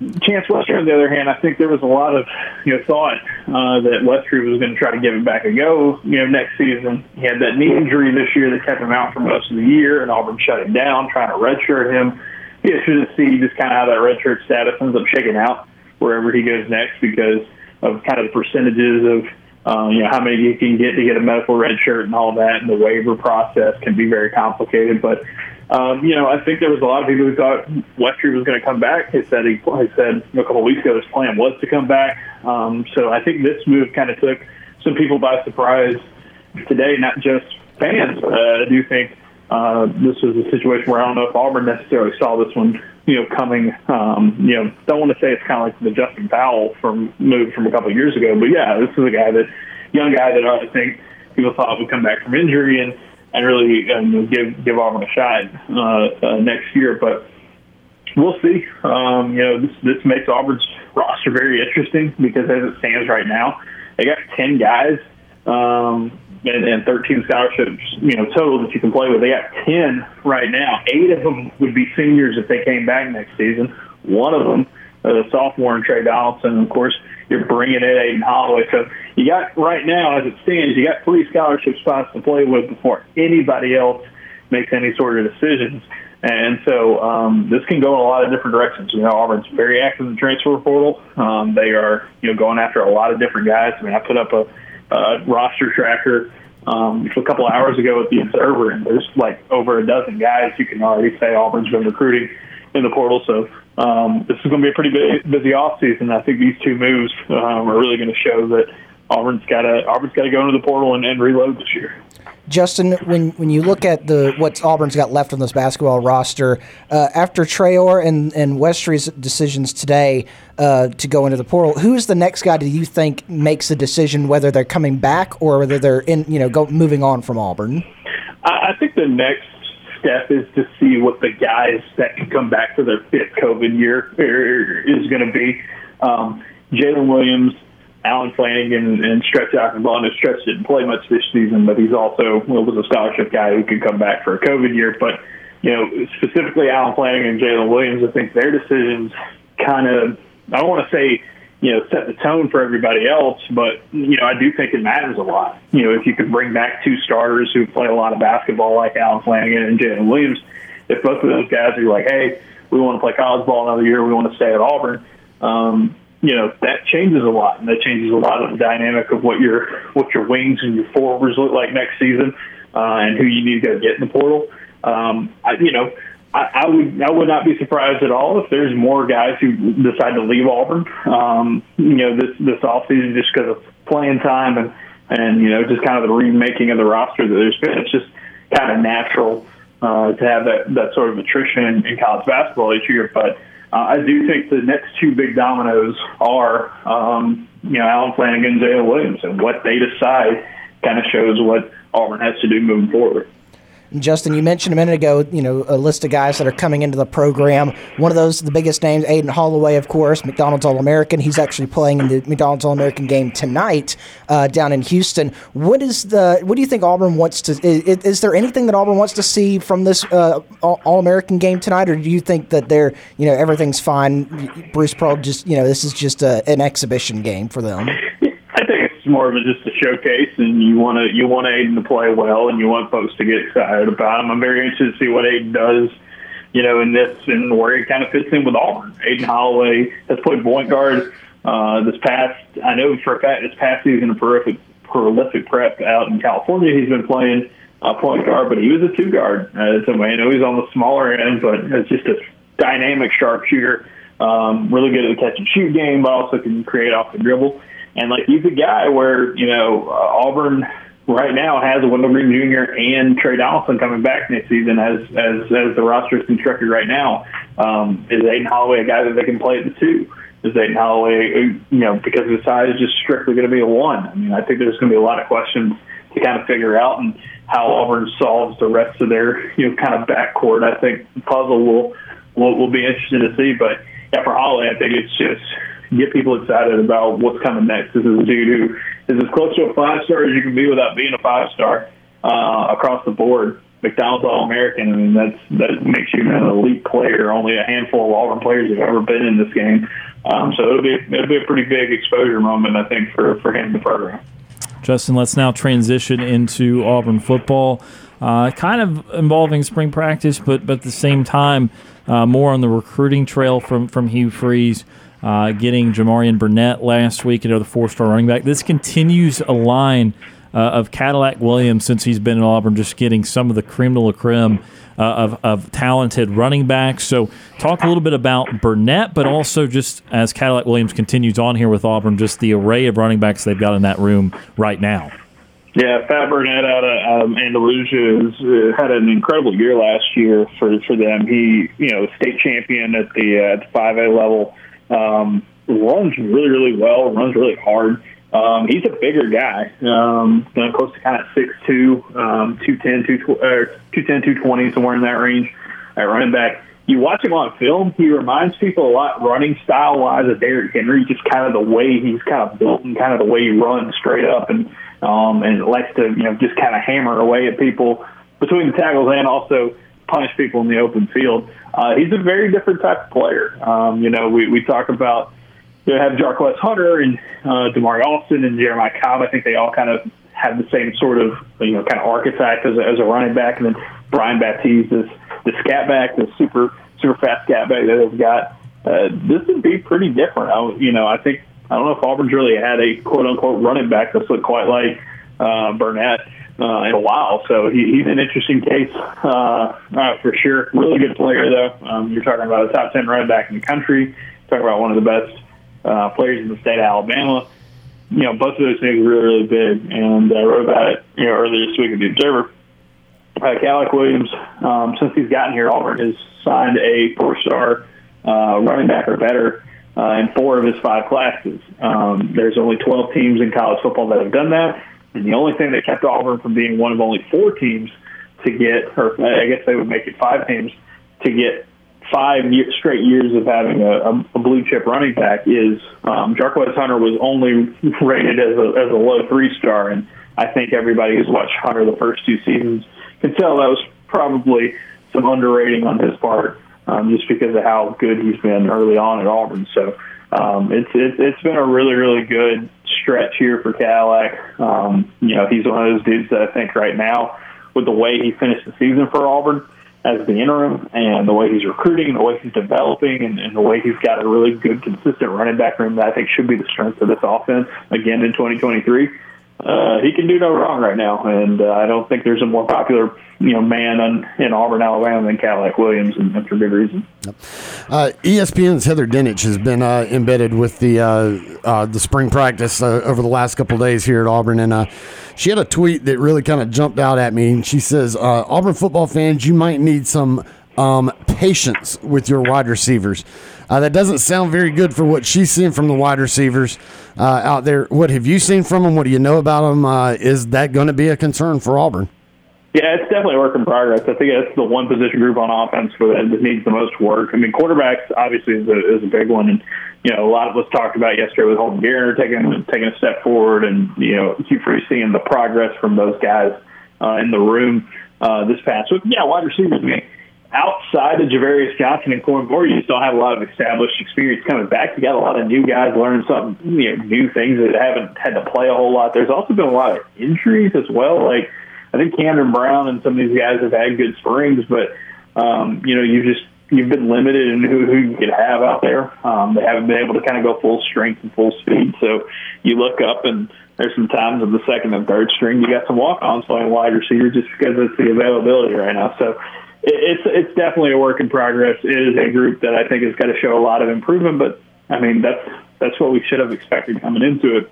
Chance Westry, on the other hand, I think there was a lot of you know thought uh, that Westry was going to try to give it back a go. You know, next season he had that knee injury this year that kept him out for most of the year, and Auburn shut him down, trying to redshirt him. Be interested to see just kind of how that redshirt status ends up shaking out wherever he goes next because of kind of the percentages of uh, you know how many you can get to get a medical red shirt and all that, and the waiver process can be very complicated. But um, you know, I think there was a lot of people who thought Westry was going to come back. He said he, he said a couple of weeks ago his plan was to come back. Um, so I think this move kind of took some people by surprise today, not just fans. Uh, I do think uh, this was a situation where I don't know if Auburn necessarily saw this one, you know, coming. Um, you know, don't want to say it's kind of like the Justin Powell from move from a couple of years ago, but yeah, this is a guy that young guy that I think people thought would come back from injury and and really um, give give Auburn a shot uh, uh, next year, but. We'll see. Um, you know, this this makes Auburn's roster very interesting because as it stands right now, they got ten guys um, and, and 13 scholarships, you know, total that you can play with. They got 10 right now. Eight of them would be seniors if they came back next season. One of them, uh, the sophomore, and Tre Donaldson. Of course, you're bringing in Aden Holloway. So you got right now, as it stands, you got three scholarship spots to play with before anybody else makes any sort of decisions. And so um, this can go in a lot of different directions. You know, Auburn's very active in the transfer portal. Um, they are, you know, going after a lot of different guys. I mean, I put up a uh, roster tracker um, a couple hours ago at the Observer, and there's like over a dozen guys you can already say Auburn's been recruiting in the portal. So um, this is going to be a pretty busy, busy off season. I think these two moves um, are really going to show that Auburn's got to Auburn's got to go into the portal and, and reload this year. Justin, when when you look at the what Auburn's got left on this basketball roster uh, after Traore and and Westry's decisions today uh, to go into the portal, who is the next guy do you think makes the decision whether they're coming back or whether they're in you know go moving on from Auburn? I, I think the next step is to see what the guys that can come back for their fifth COVID year is going to be. Um, Jaylin Williams Allen Flanigan and Stretch. And Stretch didn't play much this season, but he's also well, was a scholarship guy who could come back for a COVID year. But you know, specifically Allen Flanigan and Jaylin Williams, I think their decisions kind of I don't want to say you know set the tone for everybody else, but you know I do think it matters a lot. You know, if you could bring back two starters who play a lot of basketball like Allen Flanigan and Jaylin Williams, if both of those guys are like, hey, we want to play college ball another year, we want to stay at Auburn. Um, you know that changes a lot, and that changes a lot of the dynamic of what your what your wings and your forwards look like next season, uh, and who you need to go get in the portal. Um, I, you know, I, I would I would not be surprised at all if there's more guys who decide to leave Auburn. Um, you know, this this offseason just because of playing time and and you know just kind of the remaking of the roster that there's been. It's just kind of natural uh, to have that that sort of attrition in, in college basketball each year, but uh, I do think the next two big dominoes are, um, you know, Allen Flanigan, and Jaylin Williams, and what they decide kind of shows what Auburn has to do moving forward. Justin, you mentioned a minute ago, you know, a list of guys that are coming into the program. One of those, the biggest names, Aden Holloway, of course, McDonald's All American. He's actually playing in the McDonald's All American game tonight uh, down in Houston. What is the? What do you think Auburn wants to? Is, is there anything that Auburn wants to see from this uh, All American game tonight, or do you think that they're, you know, everything's fine? Bruce Pearl just, you know, this is just a, an exhibition game for them it's more of a, just a showcase, and you want to you want Aden to play well, and you want folks to get excited about him. I'm very interested to see what Aden does, you know, in this and where he kind of fits in with Auburn. Aden Holloway has played point guard uh, this past. I know for a fact this past season a prolific prolific prep out in California. He's been playing uh, point guard, but he was a two guard. Uh, so I know he's on the smaller end, but it's just a dynamic sharpshooter. Um, really good at the catch and shoot game, but also can create off the dribble. And like he's a guy where you know uh, Auburn right now has Wendell Green Jr. and Tre Donaldson coming back next season as as as the roster is constructed right now. Um, is Aden Holloway a guy that they can play at the two? Is Aden Holloway, uh, you know, because his size, just strictly going to be a one? I mean, I think there's going to be a lot of questions to kind of figure out and how Auburn solves the rest of their you know kind of backcourt. I think the puzzle will will will be interesting to see, but yeah, for Holloway, I think it's just get people excited about what's coming next. This is a dude who is as close to a five star as you can be without being a five star uh, across the board. McDonald's All American. I mean, that's that makes you an elite player. Only a handful of Auburn players have ever been in this game. Um, so it'll be it'll be a pretty big exposure moment, I think, for for him in the program. Justin, let's now transition into Auburn football. Uh, kind of involving spring practice, but but at the same time, uh, more on the recruiting trail from from Hugh Freeze. Uh, getting Jamarian Burnett last week, you know, the four-star running back. This continues a line uh, of Cadillac Williams since he's been in Auburn, just getting some of the cream de la creme uh, of, of talented running backs. So, talk a little bit about Burnett, but also just as Cadillac Williams continues on here with Auburn, just the array of running backs they've got in that room right now. Yeah, Fat Burnett out of um, Andalusia has uh, had an incredible year last year for for them. He, you know, state champion at the uh, at the five A level. Um, runs really, really well. Runs really hard. Um, he's a bigger guy, um, you know, close to kind of 6'2", um, 210, 210, 220, somewhere in that range at running back. You watch him on film, he reminds people a lot running style wise of Derrick Henry, just kind of the way he's kind of built and kind of the way he runs straight up and um, and likes to you know just kind of hammer away at people between the tackles and also punish people in the open field. Uh, he's a very different type of player. Um, you know, we, we talk about you know, have Jarquez Hunter and uh, Damari Alston and Jeremiah Cobb. I think they all kind of have the same sort of you know kind of archetype as a, as a running back, and then Brian Baptiste is the scat back, the super super fast scat back that they've got. Uh, this would be pretty different. I, you know, I think I don't know if Auburn's really had a quote unquote running back that's looked quite like uh, Burnett uh, in a while. So he, he's an interesting case uh, uh, for sure. Really good player though. Um, you're talking about a top ten running back in the country. Talking about one of the best uh, players in the state of Alabama. You know, both of those things are really, really big. And I wrote about it, you know, earlier this week in the Observer. Uh, Cadillac Williams, um, since he's gotten here, Auburn has signed a four-star uh, running back or better uh, in four of his five classes. Um, there's only 12 teams in college football that have done that. And the only thing that kept Auburn from being one of only four teams to get, or I guess they would make it five teams, to get five year, straight years of having a, a blue chip running back is um, Jarquez Hunter was only rated as a, as a low three star, and I think everybody who's watched Hunter the first two seasons can tell that was probably some underrating on his part, um, just because of how good he's been early on at Auburn. So um, it's it, it's been a really really good stretch here for Cadillac. Um, you know, he's one of those dudes that I think right now, with the way he finished the season for Auburn as the interim and the way he's recruiting and the way he's developing and, and the way he's got a really good, consistent running back room that I think should be the strength of this offense again in 2023. Uh, he can do no wrong right now, and uh, I don't think there's a more popular you know man on, in Auburn, Alabama than Cadillac Williams, and, and for good reason. Uh, ESPN's Heather Dinich has been uh, embedded with the uh, the spring practice over the last couple days here at Auburn, and she had a tweet that really kind of jumped out at me. And she says, "Auburn football fans, you might need some um, patience with your wide receivers." That doesn't sound very good for what she's seeing from the wide receivers uh, out there. What have you seen from them? What do you know about them? Uh, is that going to be a concern for Auburn? Yeah, it's definitely a work in progress. I think that's the one position group on offense that needs the most work. I mean, quarterbacks obviously is a, is a big one, and you know a lot of us talked about yesterday with Holden Geriner taking taking a step forward, and you know Hugh Freeze seeing the progress from those guys uh, in the room uh, this past week. Yeah, wide receivers. I mean, outside of Ja'Varrius Johnson and Corey Moore, you still have a lot of established experience coming back. You got a lot of new guys learning something, you know, new things that haven't had to play a whole lot. There's also been a lot of injuries as well. Like I think Camden Brown and some of these guys have had good springs, but um, you know, you just you've been limited in who, who you could have out there. Um, they haven't been able to kind of go full strength and full speed. So you look up and there's some times of the second and third string you got some walk-ons playing wide receiver just because it's the availability right now. So it's it's definitely a work in progress. It is a group that I think has got to show a lot of improvement, but I mean that's that's what we should have expected coming into it.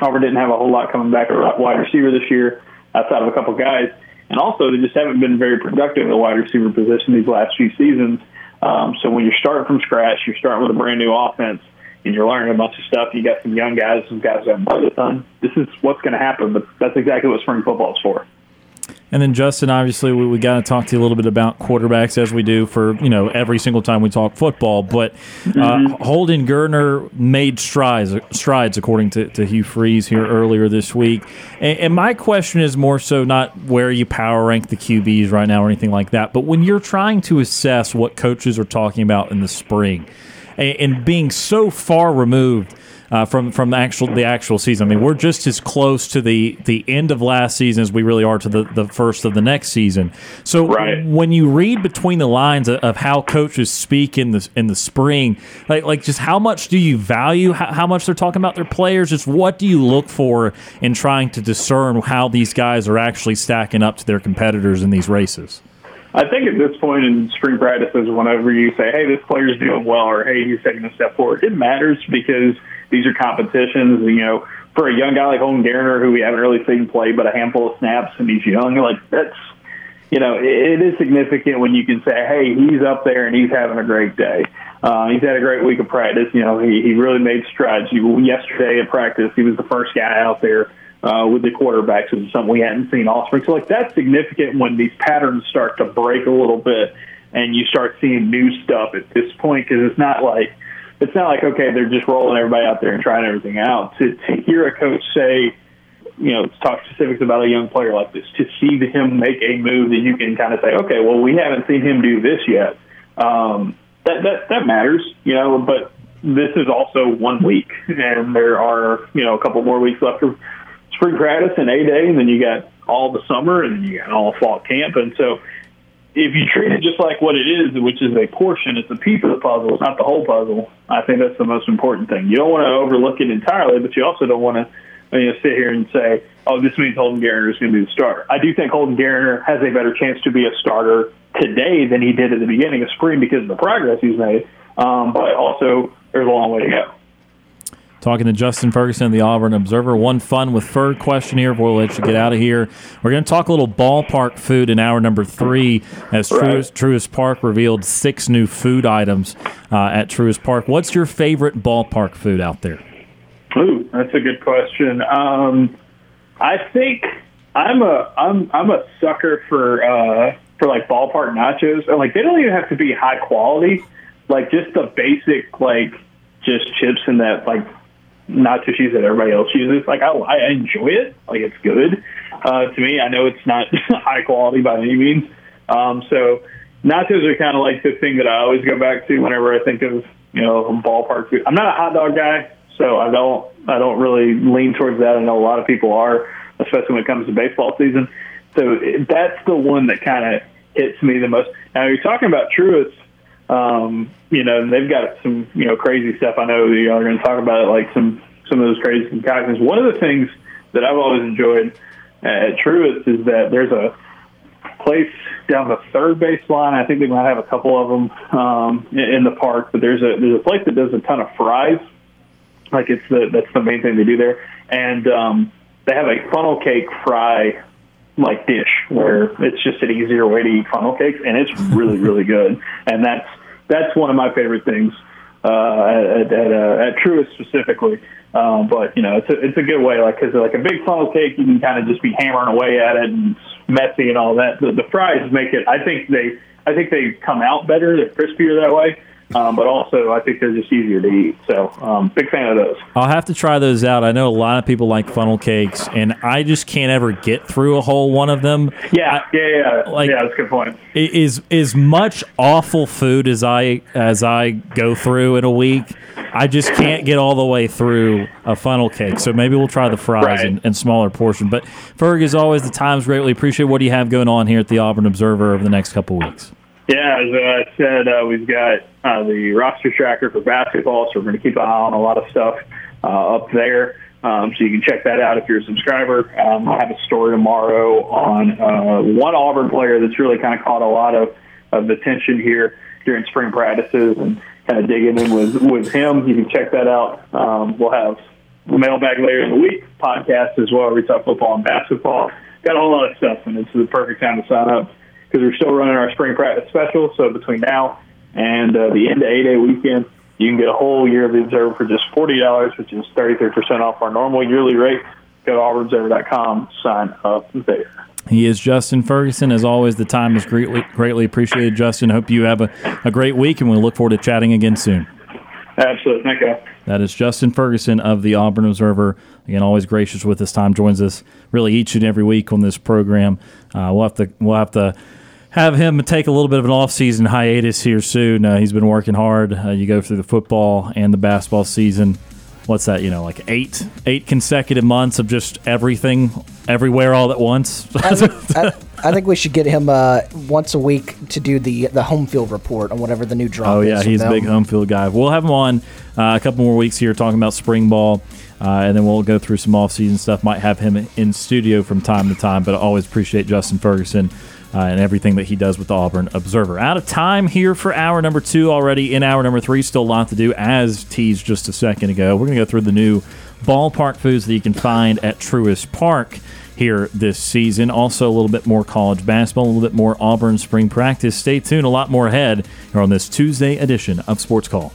Auburn didn't have a whole lot coming back at wide receiver this year, outside of a couple guys, and also they just haven't been very productive at the wide receiver position these last few seasons. Um, so when you're starting from scratch, you're starting with a brand new offense, and you're learning a bunch of stuff. You got some young guys, some guys that have played a ton. This is what's going to happen, but that's exactly what spring football is for. And then Justin, obviously, we, we got to talk to you a little bit about quarterbacks as we do for you know every single time we talk football. But uh, Mm-hmm. Holden Geriner made strides, strides according to, to Hugh Freeze here earlier this week. And, and my question is more so not where you power rank the QBs right now or anything like that, but when you're trying to assess what coaches are talking about in the spring, and, and being so far removed uh, from from the actual the actual season. I mean, we're just as close to the the end of last season as we really are to the, the first of the next season. So when you read between the lines of, of how coaches speak in the in the spring, like like just how much do you value how, how much they're talking about their players? Just what do you look for in trying to discern how these guys are actually stacking up to their competitors in these races? I think at this point in spring practices, whenever you say, "Hey, this player's doing well," or "Hey, he's taking a step forward," it matters because these are competitions. You know, for a young guy like Holden Geriner, who we haven't really seen play but a handful of snaps, and he's young, like that's you know, it, is significant when you can say, "Hey, he's up there and he's having a great day." Uh, he's had a great week of practice. You know, he, he really made strides. You, yesterday at practice, he was the first guy out there uh, with the quarterbacks, which is something we hadn't seen all spring. So, like, that's significant when these patterns start to break a little bit and you start seeing new stuff at this point because it's not like it's not like okay, they're just rolling everybody out there and trying everything out. To, to hear a coach say, you know, talk specifics about a young player like this, to see him make a move that you can kind of say, okay, well, we haven't seen him do this yet. Um, that that that matters, you know. But this is also one week, and there are you know a couple more weeks left of spring practice and a day, and then you got all the summer, and you got all fall camp, and so if you treat it just like what it is, which is a portion, it's a piece of the puzzle, it's not the whole puzzle. I think that's the most important thing. You don't want to overlook it entirely, but you also don't want to you know, sit here and say, "Oh, this means Holden Geriner is going to be the starter." I do think Holden Geriner has a better chance to be a starter today than he did at the beginning of spring because of the progress he's made. Um, but also, there's a long way to go. Talking to Justin Ferguson of the Auburn Observer. One fun with Ferg question here before we let you get out of here. We're going to talk a little ballpark food in hour number three as Truist, Truist Park revealed six new food items uh, at Truist Park. What's your favorite ballpark food out there? Ooh, that's a good question. Um, I think I'm a I'm I'm a sucker for uh, for like ballpark nachos. And, like they don't even have to be high quality. Like just the basic like just chips and that like nacho cheese that everybody else uses. Like I, I enjoy it. Like it's good uh, to me. I know it's not high quality by any means. Um, so nachos are kind of like the thing that I always go back to whenever I think of you know ballpark food. I'm not a hot dog guy, so I don't I don't really lean towards that. I know a lot of people are, especially when it comes to baseball season. So that's the one that kind of hits me the most. Now you're talking about Truist. Um, you know, and they've got some, you know, crazy stuff. I know you are going to talk about it, like some some of those crazy concoctions. One of the things that I've always enjoyed at Truist is that there's a place down the third base line. I think they might have a couple of them um, in, in the park, but there's a there's a place that does a ton of fries. Like it's the that's the main thing they do there, and um, they have a funnel cake fry like dish where it's just an easier way to eat funnel cakes, and it's really really good. And that's that's one of my favorite things uh, at at, uh, at Truist specifically. Um, but you know, it's a it's a good way, like because like a big funnel cake, you can kind of just be hammering away at it and messy and all that. The, the fries make it. I think they I think they come out better. They're crispier that way. Um, but also, I think they're just easier to eat. So, um, big fan of those. I'll have to try those out. I know a lot of people like funnel cakes, and I just can't ever get through a whole one of them. Yeah, yeah, yeah. Like- yeah, that's a good point. is is much awful food as I as I go through in a week. I just can't get all the way through a funnel cake. So maybe we'll try the fries Right. in, in smaller portion. But Ferg, as always, the times greatly appreciate what do you have going on here at the Auburn Observer over the next couple weeks. Yeah, as I said, uh, we've got uh, the roster tracker for basketball, so we're going to keep an eye on a lot of stuff uh, up there. Um, so you can check that out if you're a subscriber. Um, I have a story tomorrow on uh, one Auburn player that's really kind of caught a lot of, of attention here during spring practices and kind of digging in with, with him. You can check that out. Um, we'll have the mailbag later in the week podcast as well. We talk football and basketball. Got a whole lot of stuff, and it's the perfect time to sign up because we're still running our spring practice special. So between now and uh, the end of A Day weekend, you can get a whole year of the Observer for just forty dollars, which is thirty three percent off our normal yearly rate. Go to auburnobserver.com, sign up there. He is Justin Ferguson. As always, the time is greatly, greatly appreciated, Justin. Hope you have a, a great week, and we look forward to chatting again soon. Absolutely. Thank you. That is Justin Ferguson of the Auburn Observer. Again, always gracious with his time. Joins us really each and every week on this program. Uh, we'll have to we'll have to have him take a little bit of an off-season hiatus here soon. Uh, he's been working hard. Uh, you go through the football and the basketball season. What's that? You know, like eight eight consecutive months of just everything, everywhere, all at once. I, I think we should get him uh, once a week to do the the home field report on whatever the new drop Oh yeah, he's a big home field guy. We'll have him on uh, a couple more weeks here talking about spring ball, uh, and then we'll go through some off-season stuff. Might have him in studio from time to time, but I always appreciate Justin Ferguson. Uh, and everything that he does with the Auburn Observer. Out of time here for hour number two already. In hour number three, still a lot to do, as teased just a second ago. We're going to go through the new ballpark foods that you can find at Truist Park here this season. Also, a little bit more college basketball, a little bit more Auburn spring practice. Stay tuned, a lot more ahead here on this Tuesday edition of Sports Call.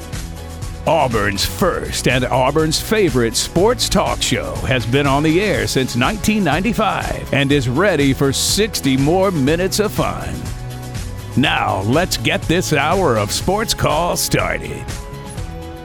Auburn's first and Auburn's favorite sports talk show has been on the air since 1995 and is ready for 60 more minutes of fun. Now, let's get this hour of sports call started.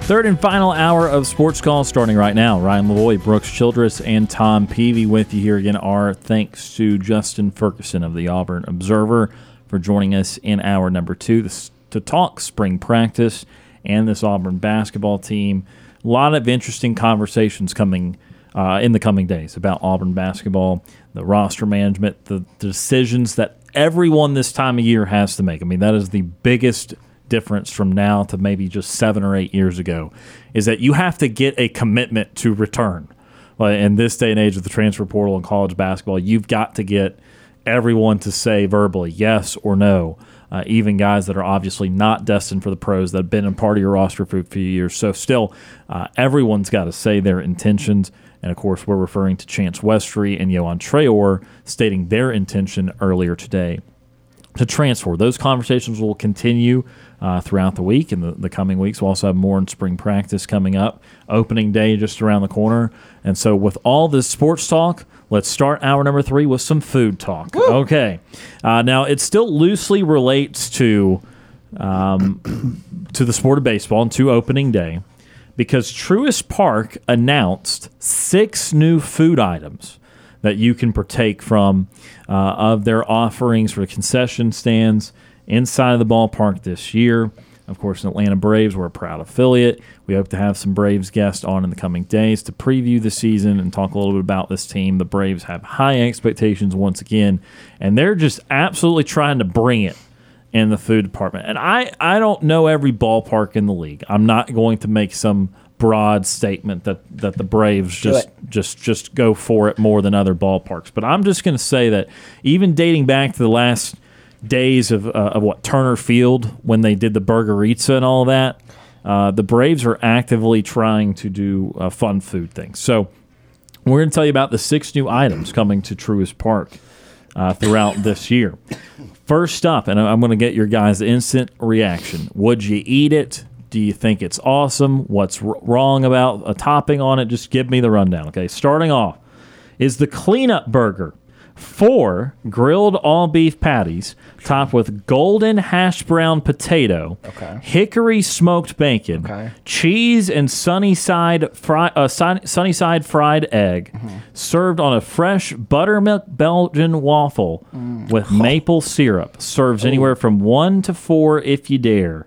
Third and final hour of Sports Call starting right now. Ryan Lavoie, Brooks Childress, and Tom Peavy with you here again. Our thanks to Justin Ferguson of the Auburn Observer for joining us in hour number two to talk spring practice and this Auburn basketball team. A lot of interesting conversations coming uh, in the coming days about Auburn basketball, the roster management, the, decisions that everyone this time of year has to make. I mean, that is the biggest difference from now to maybe just seven or eight years ago is that you have to get a commitment to return. In this day and age of the transfer portal and college basketball, you've got to get everyone to say verbally yes or no. Uh, even guys that are obviously not destined for the pros that have been a part of your roster for a few years. So, still, uh, everyone's got to say their intentions. And of course, we're referring to Chance Westry and Yohan Traore stating their intention earlier today to transfer. Those conversations will continue uh, throughout the week and the, the coming weeks. We'll also have more in spring practice coming up. Opening day just around the corner. And so, with all this sports talk, let's start hour number three with some food talk. Okay. Uh, now, it still loosely relates to um, to the sport of baseball and to opening day because Truist Park announced six new food items that you can partake from uh, of their offerings for the concession stands inside of the ballpark this year. Of course, Atlanta Braves were a proud affiliate. We hope to have some Braves guests on in the coming days to preview the season and talk a little bit about this team. The Braves have high expectations once again, and they're just absolutely trying to bring it in the food department. And I, I don't know every ballpark in the league. I'm not going to make some broad statement that, that the Braves just just just go for it more than other ballparks. But I'm just going to say that even dating back to the last days of, uh, of what Turner Field when they did the Burgerizza and all that, uh, the Braves are actively trying to do uh, fun food things. So we're going to tell you about the six new items coming to Truist Park uh, throughout this year. First up, and I'm going to get your guys' instant reaction. Would you eat it? Do you think it's awesome? What's r- wrong about a topping on it? Just give me the rundown. Okay, starting off is the cleanup burger. Four grilled all beef patties topped with golden hash brown potato, Okay. hickory smoked bacon, Okay. cheese and sunny side fry, uh, sun, sunny side fried egg, Mm-hmm. served on a fresh buttermilk Belgian waffle Mm. with maple syrup. Serves anywhere from one to four if you dare.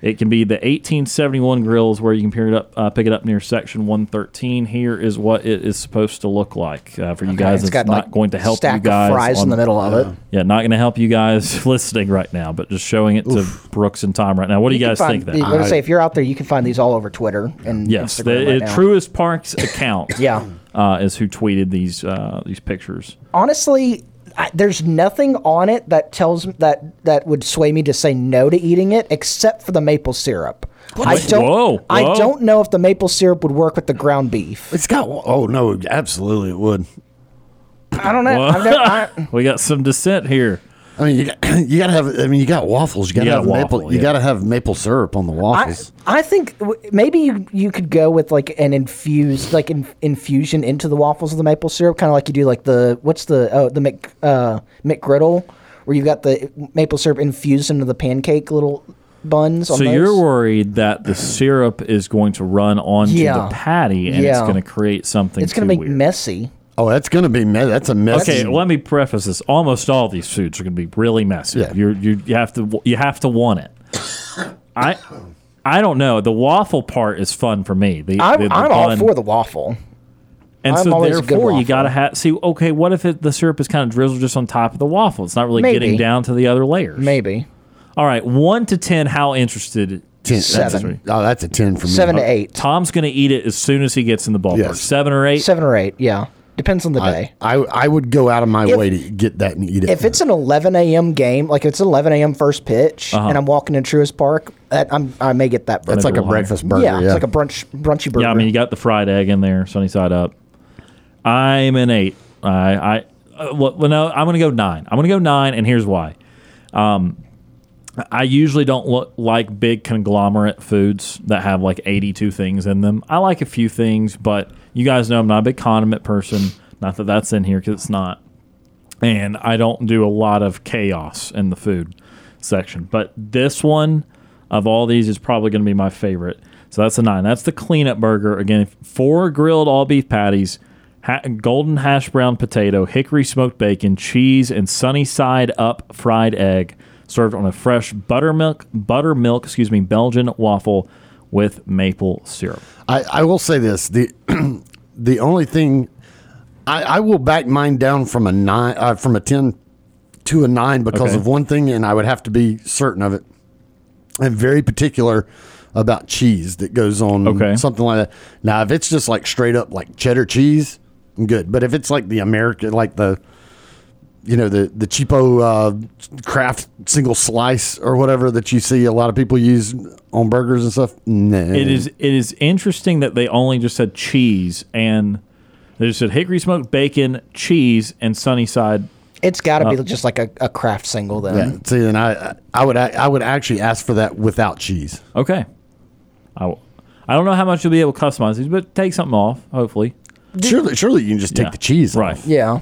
It can be the 1871 grills where you can pick it up, uh, pick it up near section 113. Here is what it is supposed to look like uh, for you Okay, guys. it's It's, got, not like, going to help stack you of guys. fries in the middle of it. Yeah, not going to help you guys listening right now, but just showing it to Brooks and Tom right now. What do you, can guys find- think? Then I was gonna say if you're out there, you can find these all over Twitter and yes, Instagram the right now. Truist Parks account. Yeah. uh, is who tweeted these uh, these pictures. honestly, I, there's nothing on it that tells that that would sway me to say no to eating it, except for the maple syrup. I don't. Whoa, I don't know if the maple syrup would work with the ground beef. It's got. Oh no, absolutely it would. I don't know. Whoa. I've never, I, we got some dissent here. I mean, you got, you got to have. I mean, you got waffles. You got to You have got maple. waffle, You yeah. got to have maple syrup on the I, waffles. I think w- maybe you, you could go with like an infused like in, infusion into the waffles of the maple syrup, kind of like you do like the what's the oh the Mc uh, McGriddle, where you got the maple syrup infused into the pancake little buns. On So those. you're worried that the syrup is going to run onto Yeah. the patty and it's Yeah. going to create something. it's going too to make weird. messy. Oh, that's gonna be. Me- that's a mess. Okay, let me preface this. Almost all these foods are going to be really messy. Yeah. You're, you you have to you have to want it. I I don't know. The waffle part is fun for me. The, I'm, the- the I'm all bun- for the waffle. And I'm so always a good therefore, you waffle. got to have see. Okay, what if it, the syrup is kind of drizzled just on top of the waffle? It's not really Maybe. getting down to the other layers. Maybe All right, one to ten. How interested? ten. Seven. That's a, oh, that's a ten for me. seven to eight, Tom's going to eat it as soon as he gets in the ballpark. Yes. Seven or eight. seven or eight. Yeah, depends on the day. I, I I would go out of my If- way to get that and eat it. If it's an 11 a.m. game, like if it's 11 a.m. first pitch, Uh-huh. and I'm walking to Truist Park, that, I'm, I may get that. that's burger. like a little breakfast burger. yeah, Yeah, it's like a brunch brunchy burger. Yeah, I mean you got the fried egg in there, sunny side up. I'm an eight. I I uh, well, well, no, I'm gonna go nine. I'm gonna go nine, and here's why. Um, I usually don't look like big conglomerate foods that have like 82 things in them. I like a few things, but you guys know I'm not a big condiment person. Not that that's in here because it's not. And I don't do a lot of chaos in the food section. But this one of all these is probably going to be my favorite. So that's a nine. That's the cleanup burger. Again, four grilled all beef patties, ha- golden hash brown potato, hickory smoked bacon, cheese, and sunny side up fried egg, served on a fresh buttermilk buttermilk excuse me Belgian waffle with maple syrup. I, I will say this: the the only thing I, I will back mine down from a nine uh, from a ten to a nine because Okay. of one thing, and I would have to be certain of it. I'm very particular about cheese that goes on Okay. something like that. Now, if it's just like straight up like cheddar cheese, I'm good. But if it's like the American, like the you know the the cheapo uh, Kraft single slice or whatever that you see a lot of people use on burgers and stuff, nah. It is it is interesting that they only just said cheese and they just said hickory smoked bacon, cheese, and sunny side. It's got to Uh, be just like a, a Kraft single then. Yeah. See, then I I would I would actually ask for that without cheese. Okay. I, w- I don't know how much you'll be able to customize these, but take something off, hopefully. Surely, surely you can just take Yeah. the cheese Right. off. Yeah.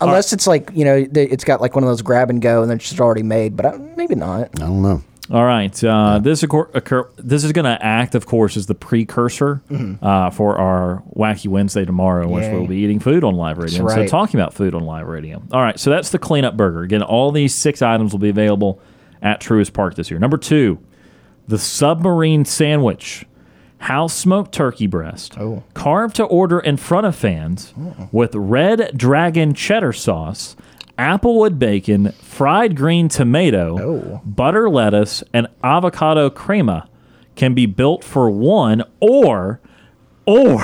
Unless it's like you know they- it's got like one of those grab and go and then it's just already made, but I, maybe not. I don't know. All right. Uh, This occur, occur, this is going to act, of course, as the precursor uh, for our Wacky Wednesday tomorrow, in which Mm-hmm. Yay. we'll be eating food on live radio. That's So right. talking about food on live radio. All right. So that's the cleanup burger. Again, all these six items will be available at Truist Park this year. Number two, the submarine sandwich. House smoked turkey breast, Oh. carved to order in front of fans, oh. with red dragon cheddar sauce, applewood bacon, fried green tomato, Oh. butter lettuce, and avocado crema, can be built for one or or,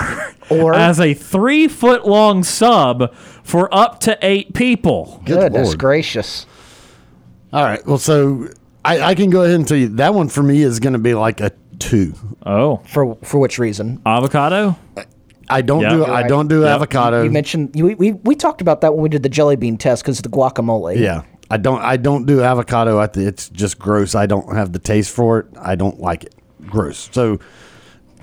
Or- as a three foot long sub for up to eight people. Goodness Lord. gracious. All right. Well, so I, I can go ahead and tell you that one for me is going to be like a two. Oh, For for which reason? avocado? I don't Yeah. do You're I right. don't do Yep. avocado. You mentioned you, we, we we talked about that when we did the jelly bean test because the guacamole. yeah. I don't I don't do avocado. I think it's just gross. I don't have the taste for it. I don't like it. Gross. So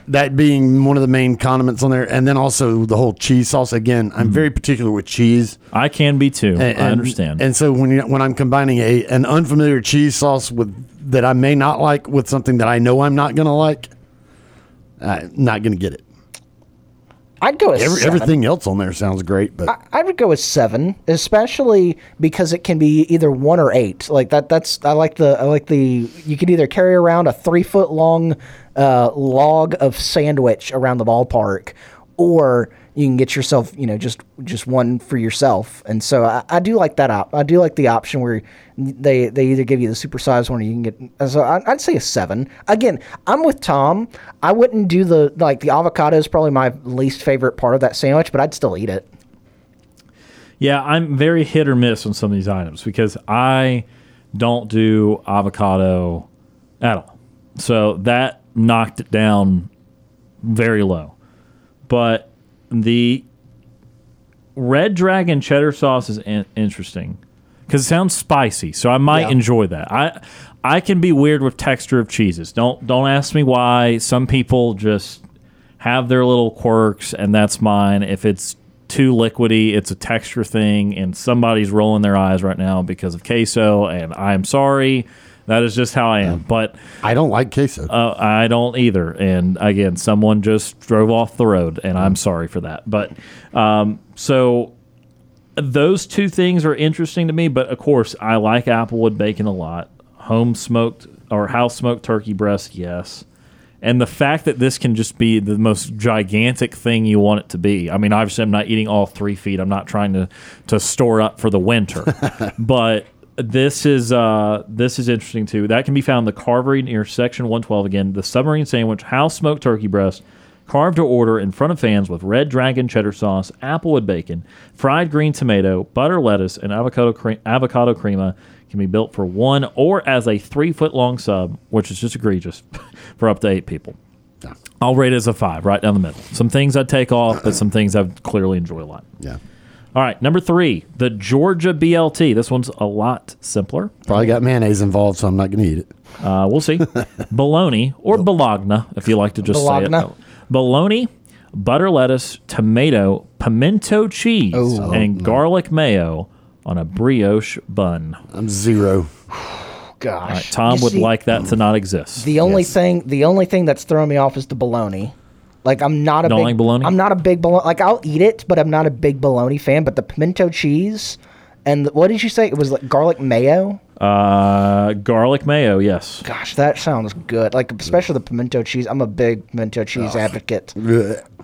that being one of the main condiments on there, and then also the whole cheese sauce. Again, I'm hmm. very particular with cheese. I can be too. And, I understand. And so when you, when I'm combining a an unfamiliar cheese sauce with that I may not like with something that I know I'm not going to like, I'm not going to get it. I'd go with Every, seven. everything else on there sounds great, but I, I would go with seven, especially because it can be either one or eight. Like that. That's I like the I like the. You can either carry around a three foot long uh, log of sandwich around the ballpark, or you can get yourself you know just just one for yourself. And so I, I do like that op. I do like the option where they they either give you the supersized one or you can get. Uh, so I, I'd say a seven. Again, I'm with Tom. I wouldn't do the like the avocado is probably my least favorite part of that sandwich, but I'd still eat it. Yeah, I'm very hit or miss on some of these items because I don't do avocado at all. So that knocked it down very low. But the red dragon cheddar sauce is in- interesting because it sounds spicy, so I might Yeah. enjoy that. I I can be weird with texture of cheeses. Don't don't ask me why. Some people just have their little quirks, and that's mine. If it's too liquidy, it's a texture thing, and somebody's rolling their eyes right now because of queso, and I'm sorry. That is just how I am. But I don't like queso. Uh, I don't either. And again, someone just drove off the road, and I'm sorry for that. But um, so those two things are interesting to me. But of course, I like Applewood bacon a lot. Home smoked or house smoked turkey breast, yes. And the fact that this can just be the most gigantic thing you want it to be. I mean, obviously, I'm not eating all three feet. I'm not trying to to store up for the winter, but this is uh, this is interesting too. That can be found in the Carvery near Section 112. Again, the submarine sandwich, house smoked turkey breast, carved to order in front of fans with red dragon cheddar sauce, applewood bacon, fried green tomato, butter lettuce, and avocado cre- avocado crema. Can be built for one or as a three foot long sub, which is just egregious for up to eight people. I'll rate it as a five, right down the middle. Some things I'd take off, but some things I clearly enjoy a lot. Yeah. All right, number three, the Georgia BLT. This one's a lot simpler. Probably got mayonnaise involved, so I'm not going to eat it. Uh, we'll see. Bologna or bologna, if you like to just Bologna. say it. Bologna, butter lettuce, tomato, pimento cheese, Oh. and garlic mayo on a brioche bun. I'm zero. Gosh, All right, Tom You would see, like that to not exist. The only thing, the only thing that's throwing me off is the bologna. Like I'm not a Don't big like bologna? I'm not a big bologna. Like I'll eat it, but I'm not a big bologna fan. But the pimento cheese and the, what did you say? It was like garlic mayo. Uh, garlic mayo, yes. Gosh, that sounds good. Like especially the pimento cheese. I'm a big pimento cheese advocate.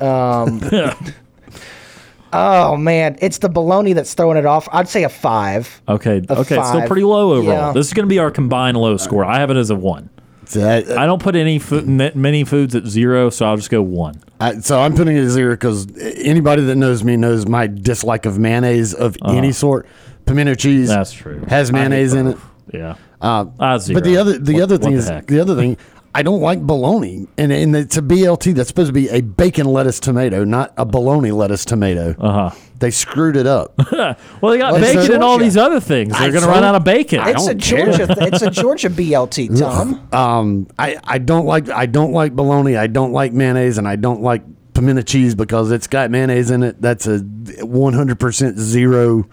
Um, oh man, it's the bologna that's throwing it off. I'd say a five. Okay, A okay, it's still pretty low overall. Yeah. This is going to be our combined low score. I have it as a one. I don't put any food, many foods at zero, so I'll just go one. I, so I'm putting it at zero because anybody that knows me knows my dislike of mayonnaise of any sort. Pimento cheese. That's true. Has mayonnaise in it. Yeah. Uh, zero. but the other the What- other thing the is heck? the other thing. I don't like bologna, and and it's a BLT. That's supposed to be a bacon lettuce tomato, not a bologna lettuce tomato. Uh huh. They screwed it up. Well, they got Well, it's bacon and all these other things. They're I going to run told- out of bacon. I It's a don't care. Georgia. it's a Georgia BLT, Tom. Um, I, I don't like I don't like bologna. I don't like mayonnaise, and I don't like pimento cheese because it's got mayonnaise in it. That's a one hundred percent zero.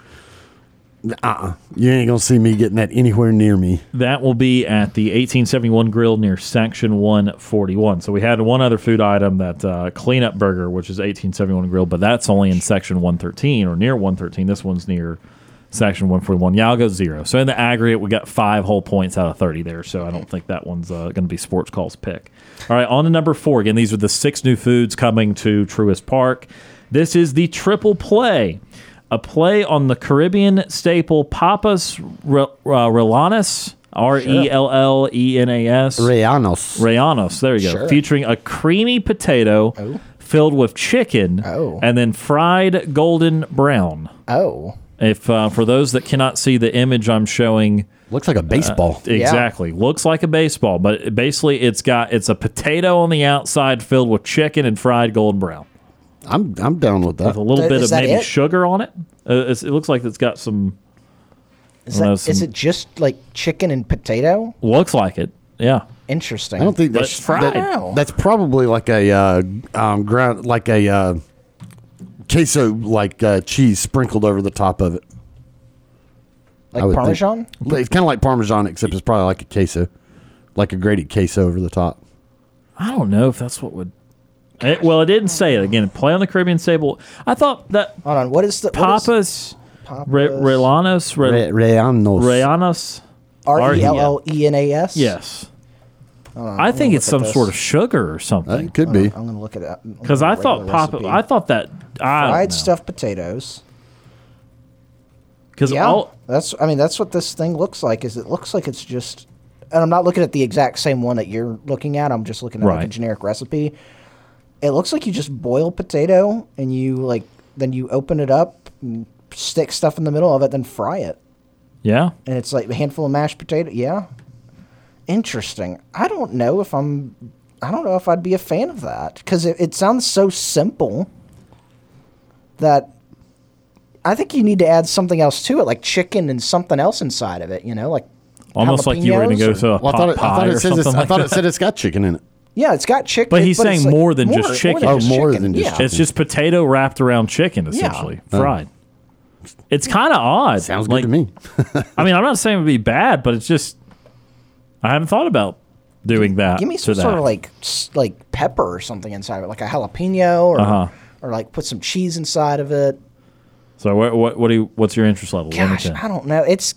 Uh, uh you ain't gonna see me getting that anywhere near me. That will be at the 1871 Grill near Section 141. So we had one other food item, that uh, cleanup burger, which is 1871 Grill, but that's only in Section 113 or near 113. This one's near Section 141. Yeah, I'll go zero. So in the aggregate, we got five whole points out of 30 there. So I don't think that one's uh, going to be Sports Call's pick. All right, on to number four. Again, these are the six new foods coming to Truist Park. This is the triple play. A play on the Caribbean staple Papas Re- uh, Rellenas, R E L L E N A S. Rayanos. Rayanos, there you go. Sure. Featuring a creamy potato filled with chicken Oh. and then fried golden brown. Oh, If uh, for those that cannot see the image I'm showing, Looks like a baseball. exactly looks like a baseball, but basically it's got it's a potato on the outside filled with chicken and fried golden brown I'm I'm down with that. with a little bit is of maybe it? sugar on it. Uh, it's, it looks like it's got some. is, I that, know, is it just like chicken and potato? Looks like it. Yeah. Interesting. I don't think that's fried. that- that's probably like a uh, um, ground like a uh, queso like uh, cheese sprinkled over the top of it. Like would think. Parmesan. It's kind of like Parmesan, except it's probably like a queso, like a grated queso over the top. I don't know if that's what would. It, well, it didn't say it again. Play on the Caribbean table. I thought that. Hold on. What is the what is- Papas, Papas- Re, Relanos, Re, Re- Reanos. Reanos. R E L L E N A S. Yes. On, I think it's some at sort of sugar or uh, something. It could be. I'm gonna look at it Because I thought Papa, I thought that I don't fried know. stuffed potatoes. Because yeah, all that's I mean that's what this thing looks like. Is it looks like it's just, and I'm not looking at the exact same one that you're looking at. I'm just looking at like a generic recipe. It looks like you just boil potato and you like then you open it up, and stick stuff in the middle of it, then fry it, yeah. and it's like a handful of mashed potato. Yeah, interesting. I don't know if I'm. I don't know if I'd be a fan of that because it, it sounds so simple that I think you need to add something else to it, like chicken and something else inside of it. You know, like Almost like you were going to go jalapenos to a or- pot Well, I thought it, I pie thought or it, said something it's, I thought that. it said it's got chicken in it. Yeah, it's got chicken. But he's it's saying like more than just chicken. Oh, just more chicken. than just yeah. chicken. It's just potato wrapped around chicken, essentially, Oh. fried. It's kind of odd. Sounds Like, good to me. I mean, I'm not saying it would be bad, but it's just I haven't thought about doing that. Give me to some that. sort of like like pepper or something inside of it, like a jalapeno, or Uh-huh. or like put some cheese inside of it. So what what what do you, what's your interest level? Gosh. I don't know. It's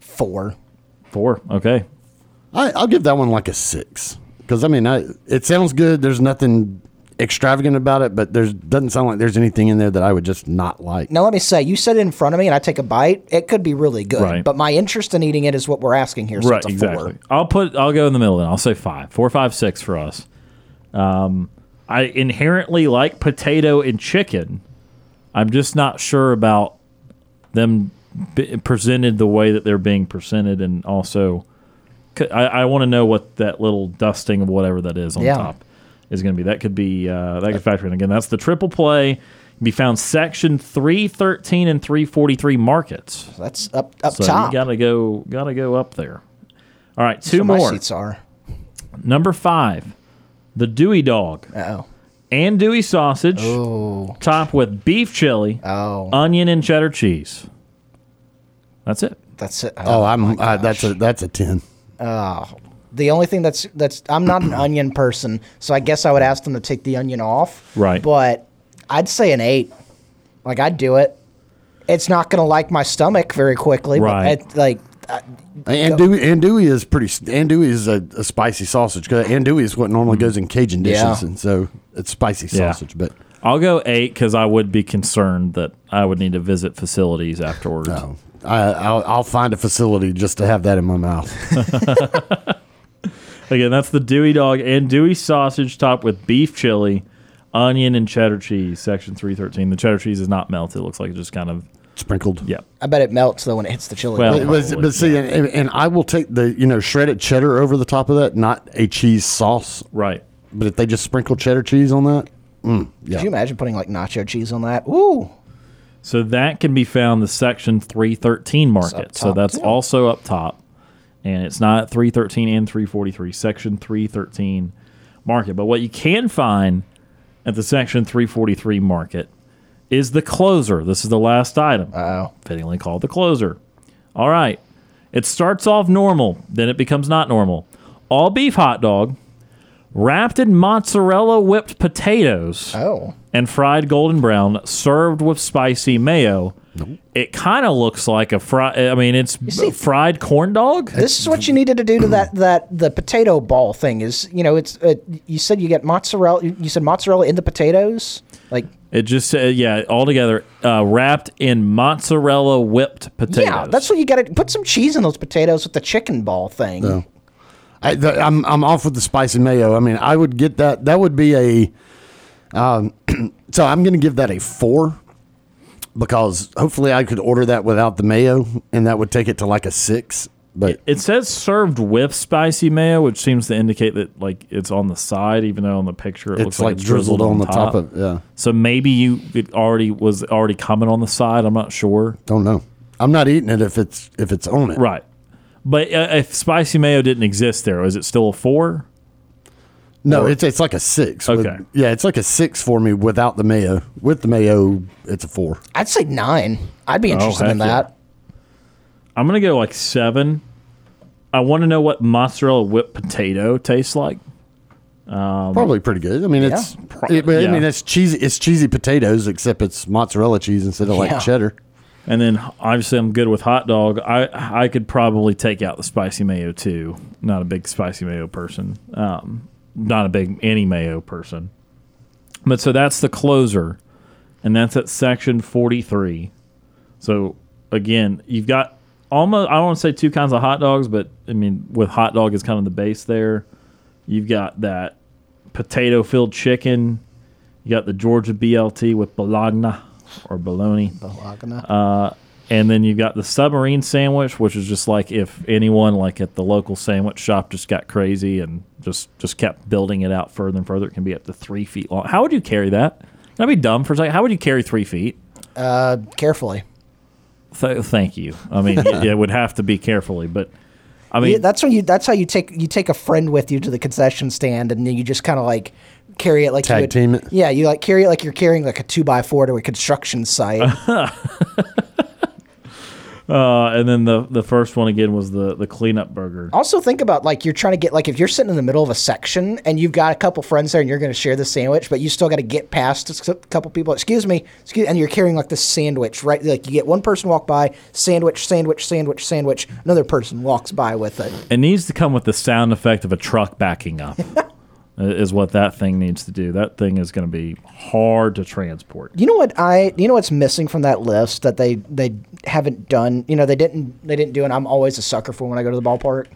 four. Four. Okay. I, I'll give that one like a six because I mean, I, it sounds good. There's nothing extravagant about it, but there's doesn't sound like there's anything in there that I would just not like. Now let me say, you set it in front of me, and I take a bite. It could be really good, Right. but my interest in eating it is what we're asking here. So right. it's a Exactly. four. I'll put I'll go in the middle then. I'll say five. Four, five, six for us. Um, I inherently like potato and chicken. I'm just not sure about them presented the way that they're being presented, and also, c- I, I want to know what that little dusting of whatever that is on Yeah. top is going to be. That could be uh, that could factor in again. That's the triple play. Can be found section three thirteen and three forty three markets. That's up up So top. you gotta go, gotta go up there. All right, two more. My seats are. Number five, the Dewey Dog. Oh. And Dewey sausage, Oh. topped with beef chili, Oh. onion, and cheddar cheese. That's it. That's it. Oh, I'm uh, that's a that's a ten. Oh, the only thing that's that's I'm not an onion person, so I guess I would ask them to take the onion off. Right. But I'd say an eight. Like I'd do it. It's not going to like my stomach very quickly. Right. But it, like uh, And Dewey, andouille is pretty. Andouille is a, a spicy sausage. Cause andouille is what normally mm-hmm. goes in Cajun dishes, Yeah. and so it's spicy Yeah. sausage. But I'll go eight because I would be concerned that I would need to visit facilities afterwards. no, I, I'll, I'll find a facility just to have that in my mouth. Again, that's the Dewey Dog and Dewey sausage topped with beef chili, onion, and cheddar cheese. Section three thirteen. The cheddar cheese is not melted. It looks like it just kind of Sprinkled. yeah. I bet it melts though when it hits the chili. Well, But, but, but see, and, and I will take the you know shredded cheddar over the top of that, not a cheese sauce. Right. But if they just sprinkle cheddar cheese on that, mm, yeah. Could you imagine putting like nacho cheese on that? Ooh. So that can be found the section 313 market. So that's too. also up top. And it's not 313 and 343, section 313 market. But what you can find at the section 343 market is the closer. This is the last item. Oh. Fittingly called the closer. All right. It starts off normal, then it becomes not normal. All beef hot dog, wrapped in mozzarella whipped potatoes Oh. And fried golden brown, served with spicy mayo. It kind of looks like a fry. I mean, it's see- fried corn dog. This is what you needed to do to that that the potato ball thing is you know it's uh, you said you get mozzarella you said mozzarella in the potatoes like It just said, yeah, all together, uh, wrapped in mozzarella whipped potatoes. yeah that's what you got to put some cheese in those potatoes with the chicken ball thing I, the, I'm I'm off with the spicy mayo. I mean, I would get that. That would be a. Um, so I'm going to give that a four because hopefully I could order that without the mayo, and that would take it to like a six. But It says served with spicy mayo, which seems to indicate that like it's on the side, even though on the picture it it's looks like, like it's drizzled on the top of yeah. So maybe you it already was already coming on the side. I'm not sure. Don't know. I'm not eating it if it's if it's on it. Right. But uh, if spicy mayo didn't exist there, is it still a four? No, it's it's like a six. with- Okay. yeah, it's like a six for me without the mayo. With the mayo, it's a four. I'd say nine I'd be Oh, interested in heck yeah. that I'm gonna go like seven. I want to know what mozzarella whipped potato tastes like. Um, Probably pretty good. I mean, it's. Pro- it- I yeah. mean, it's cheesy. It's cheesy potatoes, except it's mozzarella cheese instead of Yeah. like cheddar. And then obviously I'm good with hot dog. I I could probably take out the spicy mayo too. Not a big spicy mayo person. Um, not a big any mayo person. But so that's the closer, and that's at section 43. So again, you've got almost I don't want to say two kinds of hot dogs, but I mean with hot dog is kind of the base there. You've got that potato filled chicken. You got the Georgia BLT with bologna or bologna. Bologna. Uh, and then you've got the submarine sandwich, which is just like if anyone like at the local sandwich shop just got crazy and just just kept building it out further and further. It can be up to three feet long. How would you carry that? Can I be dumb for a second? How would you carry three feet? Uh, carefully. Th- thank you. I mean, it, it would have to be carefully, but I mean, Yeah, that's when you. That's how you take you take a friend with you to the concession stand, and then you just kind of like carry it like Tag you would, team it? Yeah, you like carry it like you're carrying like a two by four to a construction site. uh, and then the the first one again was the the cleanup burger. Also, think about like you're trying to get like if you're sitting in the middle of a section and you've got a couple friends there and you're going to share the sandwich, but you still got to get past a couple people. Excuse me, excuse, and you're carrying like the sandwich, right? Like you get one person walk by, sandwich, sandwich, sandwich, sandwich. Another person walks by with it. It needs to come with the sound effect of a truck backing up. is what that thing needs to do. That thing is going to be hard to transport. You know what I? You know what's missing from that list that they they haven't done. You know they didn't they didn't do, and I'm always a sucker for when I go to the ballpark.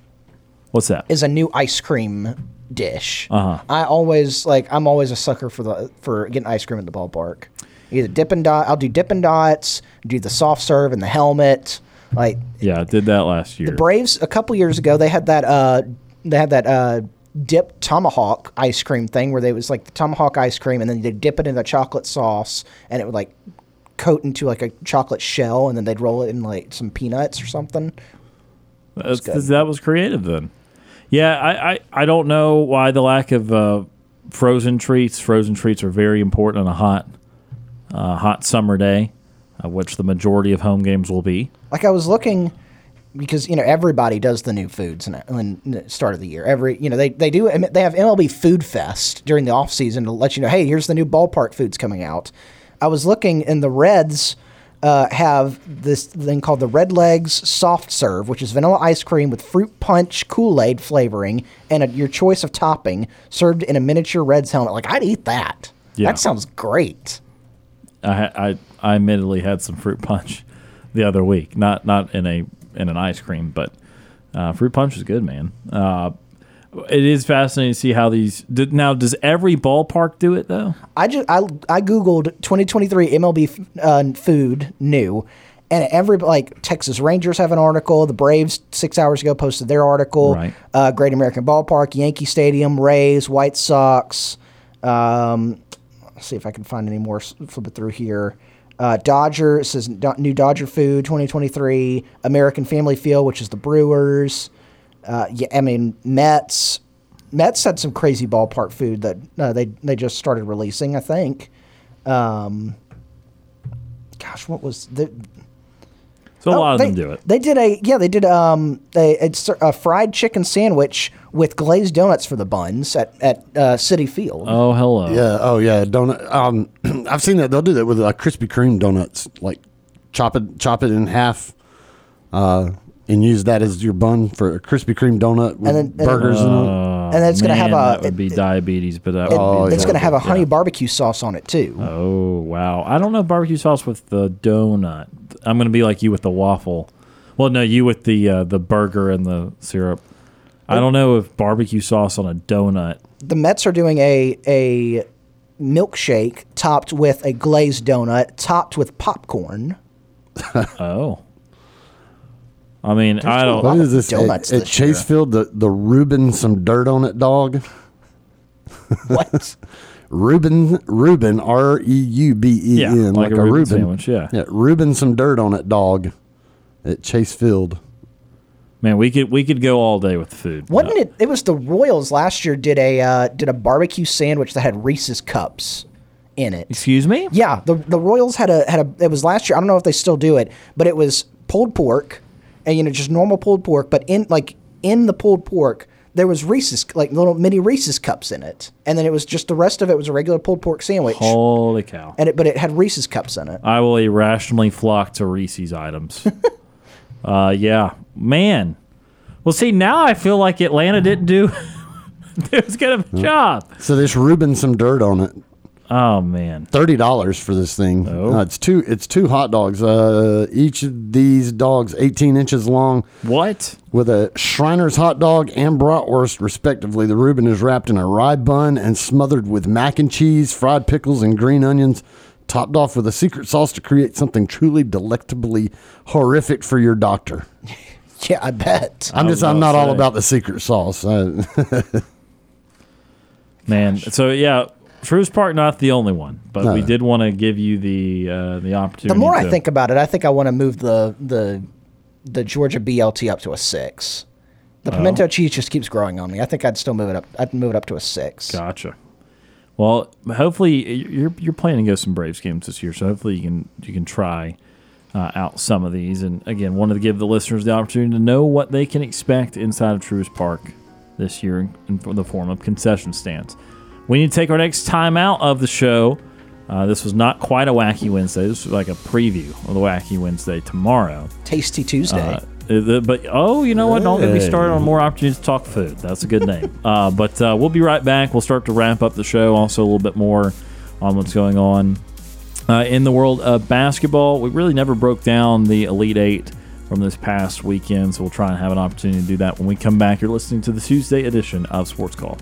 What's that? Is a new ice cream dish. Uh huh. I always like I'm always a sucker for the for getting ice cream at the ballpark. Either Dippin' Dot, I'll do Dippin' Dots, do the soft serve and the helmet. Like Yeah, I did that last year. the Braves a couple years ago, they had that uh they had that uh dip tomahawk ice cream thing where they was like the tomahawk ice cream and then they dip it in the chocolate sauce and it would like coat into like a chocolate shell and then they'd roll it in like some peanuts or something. That's, that was creative then. Yeah, I, I, I don't know why the lack of uh, frozen treats. Frozen treats are very important on a hot uh, hot summer day, uh, which the majority of home games will be. Like I was looking because you know everybody does the new foods in, in the start of the year. Every you know they they do they have MLB Food Fest during the off season to let you know, hey, here's the new ballpark foods coming out. I was looking, and the Reds uh, have this thing called the Red Legs Soft Serve, which is vanilla ice cream with fruit punch Kool Aid flavoring and a, your choice of topping, served in a miniature Reds helmet. Like I'd eat that. Yeah. That sounds great. I, I I admittedly had some fruit punch the other week, not not in a in an ice cream, but uh, fruit punch is good, man. Uh, it is fascinating to see how these. Did, now, does every ballpark do it though? I just I, I googled 2023 MLB f- uh, food new, and every like Texas Rangers have an article. The Braves six hours ago posted their article. Right. Uh, Great American Ballpark, Yankee Stadium, Rays, White Sox. Um, let's see if I can find any more. Flip it through here. Uh, Dodger says new Dodger food 2023. American Family Field, which is the Brewers. Uh, yeah, I mean Mets. Mets had some crazy ballpark food that uh, they they just started releasing. I think. Um, gosh, what was the? So a Oh, lot of they, them do it. They did a yeah. They did um a, it's a fried chicken sandwich with glazed donuts for the buns at at uh, Citi Field. Oh, hello. Yeah. Oh, yeah. Donut. Um, I've seen that. They'll do that with uh, Krispy Kreme donuts. Like chop it, chop it in half, uh, and use that as your bun for a Krispy Kreme donut with And then- and burgers in it. Uh, And it's gonna have a- that would be diabetes, but that It- would be it's going to have a honey Yeah. barbecue sauce on it too. Oh wow! I don't know barbecue sauce with the donut. I'm gonna be like you with the waffle. Well, no, you with the uh, the burger and the syrup. I don't know if barbecue sauce on a donut. the Mets are doing a a milkshake topped with a glazed donut topped with popcorn. oh, I mean, I don't. What is this? donuts At, at this year. Chasefield, the the Reuben some dirt on it dog. What? Reuben Reuben R E U B E Yeah, N like a Reuben sandwich, yeah. yeah. Reuben some dirt on it dog. At Chase Field. Man, we could we could go all day with the food. Wasn't it? It was the Royals last year did a uh, did a barbecue sandwich that had Reese's cups in it. Excuse me? Yeah, the the Royals had a had a it was last year. I don't know if they still do it, but it was pulled pork, and you know just normal pulled pork, but in like in the pulled pork there was Reese's like little mini Reese's cups in it, and then it was just the rest of it was a regular pulled pork sandwich, Holy cow! and it but it had Reese's cups in it. I will irrationally flock to Reese's items. uh, yeah, man. Well, see, now I feel like Atlanta didn't do it was good of a job. So there's rubbing some dirt on it. Oh man, thirty dollars for this thing. Uh, it's two. It's two hot dogs. Uh, each of these dogs eighteen inches long. What? With a Schreiner's hot dog and bratwurst, respectively. The Reuben is wrapped in a rye bun and smothered with mac and cheese, fried pickles, and green onions, topped off with a secret sauce to create something truly delectably horrific for your doctor. Yeah, I bet. I'm just. I'm not to all about the secret sauce. Man, so yeah, Truist Park not the only one, but No. we did want to give you the uh, the opportunity. The more I think about it, I think I want to move the the the Georgia BLT up to a six. The Oh. pimento cheese just keeps growing on me. I think I'd still move it up. I'd move it up to a six. Gotcha. Well, hopefully you're you're planning to go some Braves games this year, so hopefully you can you can try uh, out some of these. And again, wanted to give the listeners the opportunity to know what they can expect inside of Truist Park this year in, in the form of concession stands. We need to take our next time out of the show. Uh, this was not quite a wacky Wednesday. This was like a preview of the wacky Wednesday tomorrow. Tasty Tuesday. Uh, the- but oh, you know what? Don't get me started on more opportunities to talk food. That's a good name. uh, but uh, we'll be right back. We'll start to wrap up the show. Also, a little bit more on what's going on uh, in the world of basketball. We really never broke down the Elite Eight from this past weekend, so we'll try and have an opportunity to do that when we come back. You're listening to the Tuesday edition of Sports Call.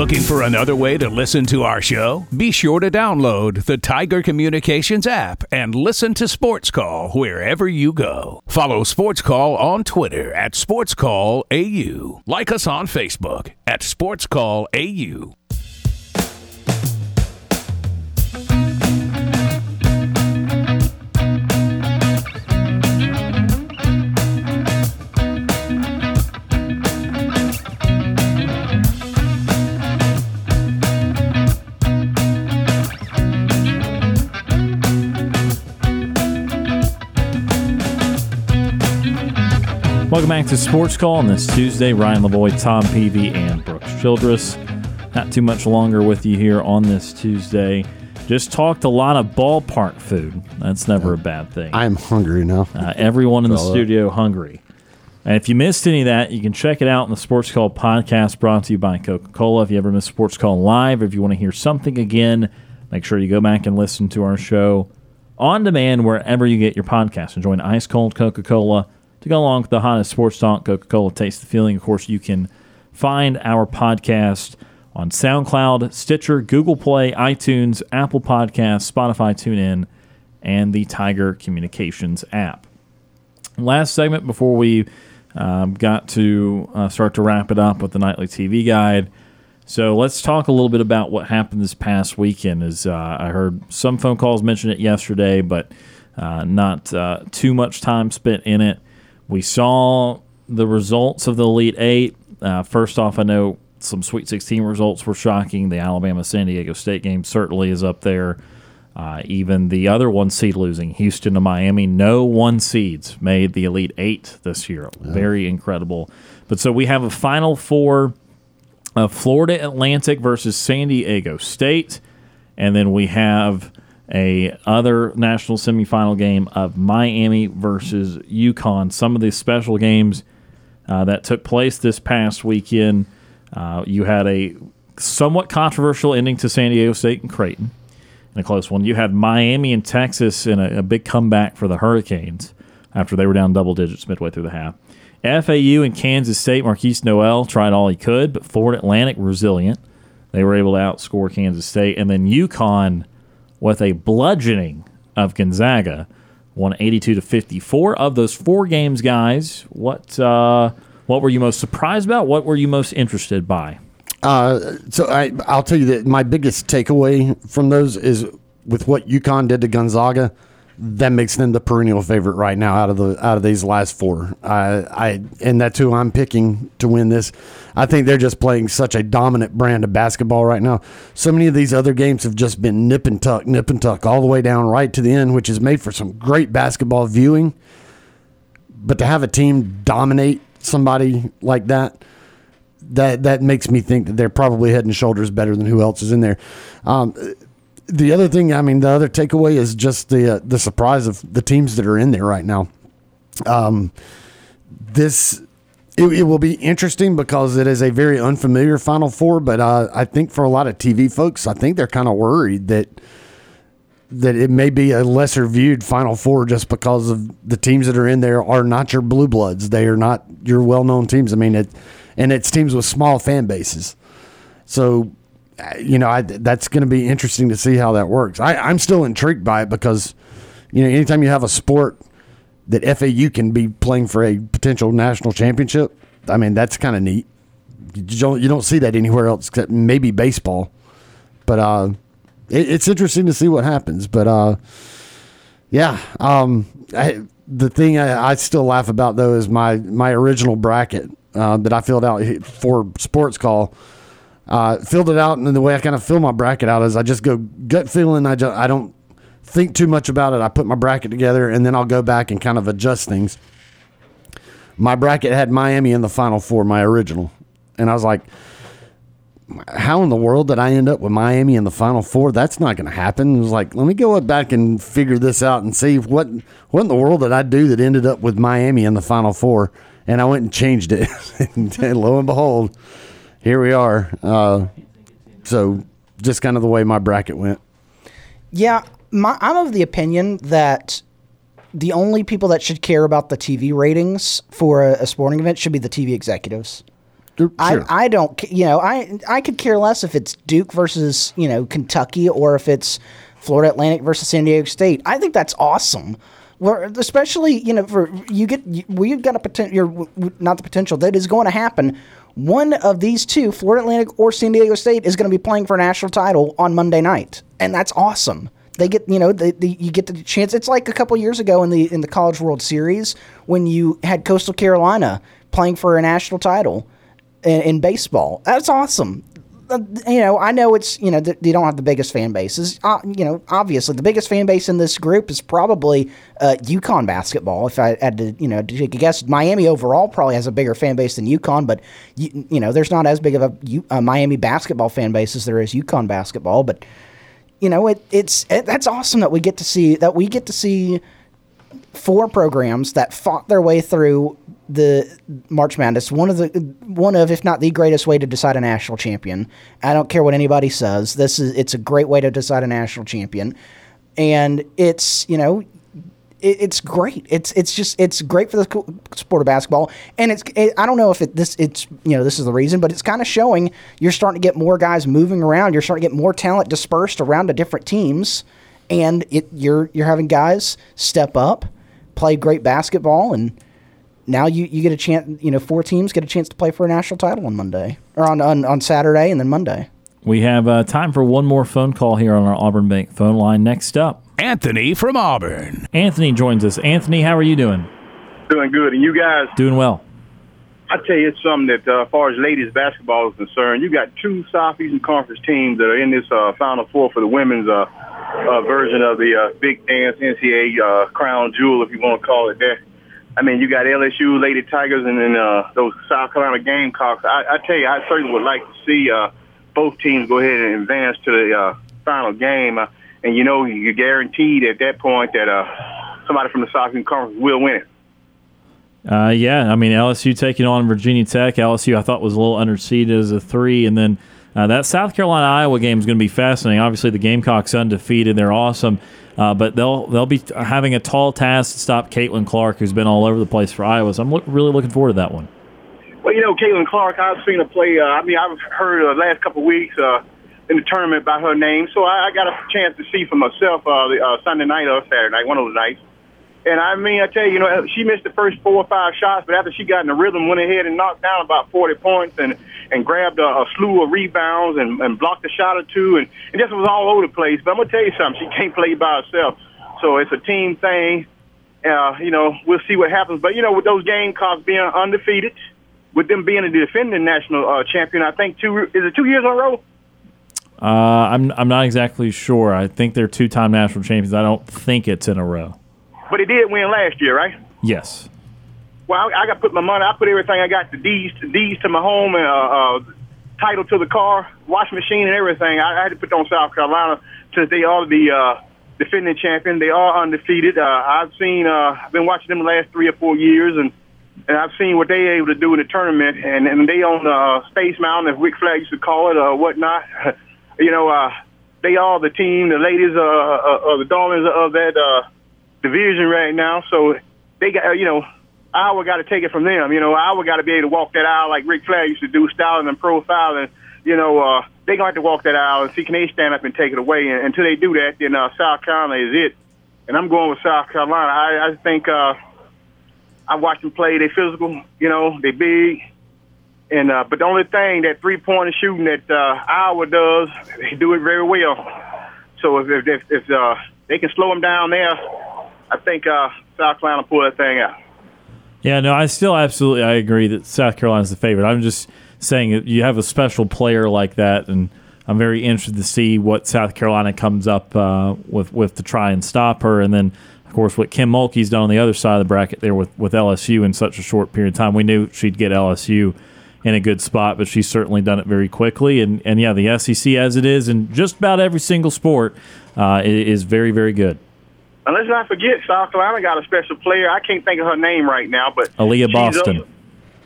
Looking for another way to listen to our show? Be sure to download the Tiger Communications app and listen to Sports Call wherever you go. Follow Sports Call on Twitter at Sports Call AU. Like us on Facebook at Sports Call AU. Welcome back to Sports Call on this Tuesday. Ryan Lavoie, Tom Peavy, and Brooks Childress. Not too much longer with you here on this Tuesday. Just talked a lot of ballpark food. That's never a bad thing. I'm hungry now. Uh, everyone in the studio hungry. And if you missed any of that, you can check it out in the Sports Call podcast brought to you by Coca Cola. If you ever miss Sports Call live, or if you want to hear something again, make sure you go back and listen to our show on demand wherever you get your podcast. Enjoy an ice cold Coca Cola to go along with the hottest sports talk. Coca Cola Taste the Feeling. Of course, you can find our podcast on SoundCloud, Stitcher, Google Play, iTunes, Apple Podcasts, Spotify, TuneIn, and the Tiger Communications app. Last segment before we um, got to uh, start to wrap it up with the nightly TV guide. So let's talk a little bit about what happened this past weekend. As uh, I heard some phone calls mention it yesterday, but uh, not uh, too much time spent in it. We saw the results of the Elite Eight. Uh, first off, I know some Sweet 16 results were shocking. The Alabama San Diego State game certainly is up there. Uh, even the other one seed losing, Houston to Miami, no one seeds made the Elite Eight this year. Very incredible. But so we have a Final Four of Florida Atlantic versus San Diego State, and then we have a other national semifinal game of Miami versus UConn. Some of the special games uh, that took place this past weekend. Uh, you had a somewhat controversial ending to San Diego State and Creighton in a close one. You had Miami and Texas in a, a big comeback for the Hurricanes after they were down double digits midway through the half. FAU and Kansas State, Markquis Nowell tried all he could, but Florida Atlantic resilient. They were able to outscore Kansas State. And then UConn with a bludgeoning of Gonzaga, won 82 to 54. Of those four games, guys, what uh, what were you most surprised about? What were you most interested by? Uh, so I, I'll tell you that my biggest takeaway from those is with what UConn did to Gonzaga. That makes them the perennial favorite right now out of the out of these last four. I, I and that's who I'm picking to win this. I think they're just playing such a dominant brand of basketball right now. So many of these other games have just been nip and tuck, nip and tuck, all the way down right to the end, which has made for some great basketball viewing. But to have a team dominate somebody like that, that that makes me think that they're probably head and shoulders better than who else is in there. Um, the other thing, I mean, the other takeaway is just the uh, the surprise of the teams that are in there right now. Um, this it, it will be interesting because it is a very unfamiliar Final Four, but uh, I think for a lot of TV folks, I think they're kind of worried that that it may be a lesser viewed Final Four just because of the teams that are in there are not your blue bloods. They are not your well known teams. I mean, it and it's teams with small fan bases. So, you know, I, that's going to be interesting to see how that works. I, I'm still intrigued by it because, you know, anytime you have a sport that FAU can be playing for a potential national championship, I mean, that's kind of neat. You don't you don't see that anywhere else except maybe baseball, but uh, it, it's interesting to see what happens. But uh, yeah, um, I, the thing I, I still laugh about though is my my original bracket uh, that I filled out for Sports Call. Uh, filled it out, and the way I kind of fill my bracket out is I just go gut feeling. I just, I don't think too much about it. I put my bracket together, and then I'll go back and kind of adjust things. My bracket had Miami in the Final Four, my original, and I was like, "How in the world did I end up with Miami in the Final Four? That's not going to happen." It was like, let me go back and figure this out and see what what in the world did I do that ended up with Miami in the Final Four and I went and changed it. and lo and behold, here we are. Uh, so just kind of the way my bracket went. Yeah, my, I'm of the opinion that the only people that should care about the TV ratings for a, a sporting event should be the TV executives. Sure. I, I don't you know I I could care less if it's Duke versus you know Kentucky or if it's Florida Atlantic versus San Diego State. I think that's awesome. Well, especially you know, for you get we've got a potential, not the potential that is going to happen. One of these two, Florida Atlantic or San Diego State, is going to be playing for a national title on Monday night, and that's awesome. They get you know the, the, you get the chance. It's like a couple years ago in the in the College World Series when you had Coastal Carolina playing for a national title in, in baseball. That's awesome you know, I know it's you know they don't have the biggest fan bases. Uh, you know, obviously the biggest fan base in this group is probably uh, UConn basketball. If I had to, you know, to guess, Miami overall probably has a bigger fan base than UConn, but you, you know, there's not as big of a, a Miami basketball fan base as there is UConn basketball. But you know, it, it's it, that's awesome that we get to see that we get to see four programs that fought their way through the March Madness. One of the one of, if not the greatest way to decide a national champion. I don't care what anybody says. This is it's a great way to decide a national champion, and it's you know. it's great. It's it's just it's great for the sport of basketball, and it's it, I don't know if it this it's you know this is the reason, but it's kind of showing you're starting to get more guys moving around. You're starting to get more talent dispersed around to different teams, and it, you're you're having guys step up, play great basketball, and now you, you get a chance. You know, four teams get a chance to play for a national title on Monday or on on, on Saturday, and then Monday. We have uh, time for one more phone call here on our Auburn Bank phone line. Next up, Anthony from Auburn. Anthony joins us. Anthony, how are you doing? Doing good, and you guys doing well. I tell you, it's something that, uh, as far as ladies basketball is concerned, you got two Southeastern Conference teams that are in this uh, Final Four for the women's uh, uh, version of the uh, Big Dance NCAA uh, crown jewel, if you want to call it that. I mean, you got LSU, Lady Tigers, and then uh, those South Carolina Gamecocks. I, I tell you, I certainly would like to see uh, both teams go ahead and advance to the uh, final game. Uh, and you know, you're guaranteed at that point that uh, somebody from the Southeastern Conference will win it. Uh, yeah, I mean LSU taking on Virginia Tech. LSU I thought was a little underseeded as a three, and then uh, that South Carolina Iowa game is going to be fascinating. Obviously, the Gamecocks undefeated; they're awesome. Uh, but they'll they'll be having a tall task to stop Caitlin Clark, who's been all over the place for Iowa. So I'm lo- really looking forward to that one. Well, you know, Caitlin Clark, I've seen her play. Uh, I mean, I've heard the last couple of weeks uh, in the tournament about her name, so I, I got a chance to see for myself uh, the, uh, Sunday night or Saturday night, one of those nights. And I mean, I tell you, you know, she missed the first four or five shots, but after she got in the rhythm, went ahead and knocked down about 40 points and and grabbed a, a slew of rebounds and, and blocked a shot or two, and, and just was all over the place. But I'm gonna tell you something, she can't play by herself. So it's a team thing. Uh, you know, we'll see what happens. But you know, with those game Gamecocks being undefeated, with them being a defending national uh, champion, I think two is it two years in a row. Uh, I'm I'm not exactly sure. I think they're two-time national champions. I don't think it's in a row. But they did win last year, right? Yes. Well, I, I got to put my money. I put everything I got the deeds, deeds to my home, and uh, uh, title to the car, washing machine, and everything. I, I had to put on South Carolina since they are the uh, defending champion. They are undefeated. Uh, I've seen. Uh, I've been watching them the last three or four years, and and I've seen what they're able to do in the tournament. And and they on uh, Space Mountain, as Ric Flair used to call it, or uh, whatnot. you know, uh, they are the team. The ladies uh, uh, are the darlings of that uh, division right now. So they got, you know, Iowa got to take it from them. You know, Iowa got to be able to walk that aisle like Ric Flair used to do, styling and profiling. You know, uh, they going to have to walk that aisle and see can they stand up and take it away. And until they do that, then uh, South Carolina is it. And I'm going with South Carolina. I, I think uh, I watch them play. They physical. You know, they big. And uh, but the only thing that three pointer shooting that uh, Iowa does, they do it very well. So if if, if, if uh, they can slow them down there, I think uh, South Carolina pull that thing out. Yeah, no, I still absolutely I agree that South Carolina's the favorite. I'm just saying you have a special player like that, and I'm very interested to see what South Carolina comes up uh, with with to try and stop her, and then of course what Kim Mulkey's done on the other side of the bracket there with with LSU in such a short period of time. We knew she'd get LSU in a good spot, but she's certainly done it very quickly. And and yeah, the SEC as it is and just about every single sport uh, is very very good. And let's not forget, South Carolina got a special player. I can't think of her name right now, but Aaliyah Boston. Up,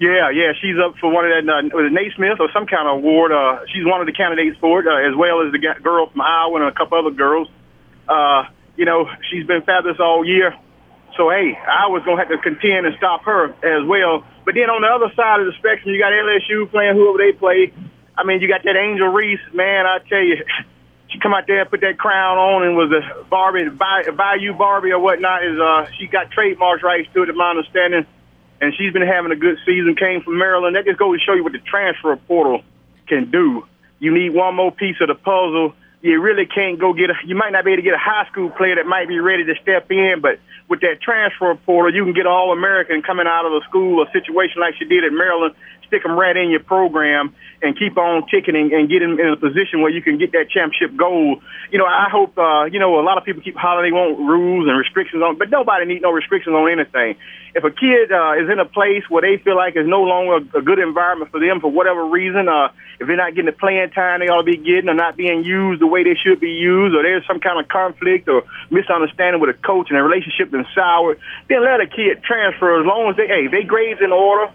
yeah, yeah, she's up for one of that. Uh, was it Naismith or some kind of award? Uh, she's one of the candidates for it, uh, as well as the girl from Iowa and a couple other girls. Uh, you know, she's been fabulous all year. So hey, I was gonna have to contend and stop her as well. But then on the other side of the spectrum, you got LSU playing whoever they play. I mean, you got that Angel Reese, man. I tell you, she come out there, and put that crown on, and was a Barbie, a Bayou Barbie or whatnot. Is uh, she got trademark rights to it, to my understanding, and she's been having a good season. Came from Maryland. That just goes to show you what the transfer portal can do. You need one more piece of the puzzle. You really can't go get a. You might not be able to get a high school player that might be ready to step in, but with that transfer portal, you can get all American coming out of the school, a situation like she did at Maryland, stick them right in your program and keep on ticking and, and get in, in a position where you can get that championship goal. You know, I hope, uh, you know, a lot of people keep hollering they want rules and restrictions on, but nobody needs no restrictions on anything. If a kid uh, is in a place where they feel like it's no longer a, a good environment for them for whatever reason, uh, if they're not getting the playing time they ought to be getting or not being used the way they should be used or there's some kind of conflict or misunderstanding with a coach and a relationship been soured, then let a kid transfer as long as they, hey, they grades in order,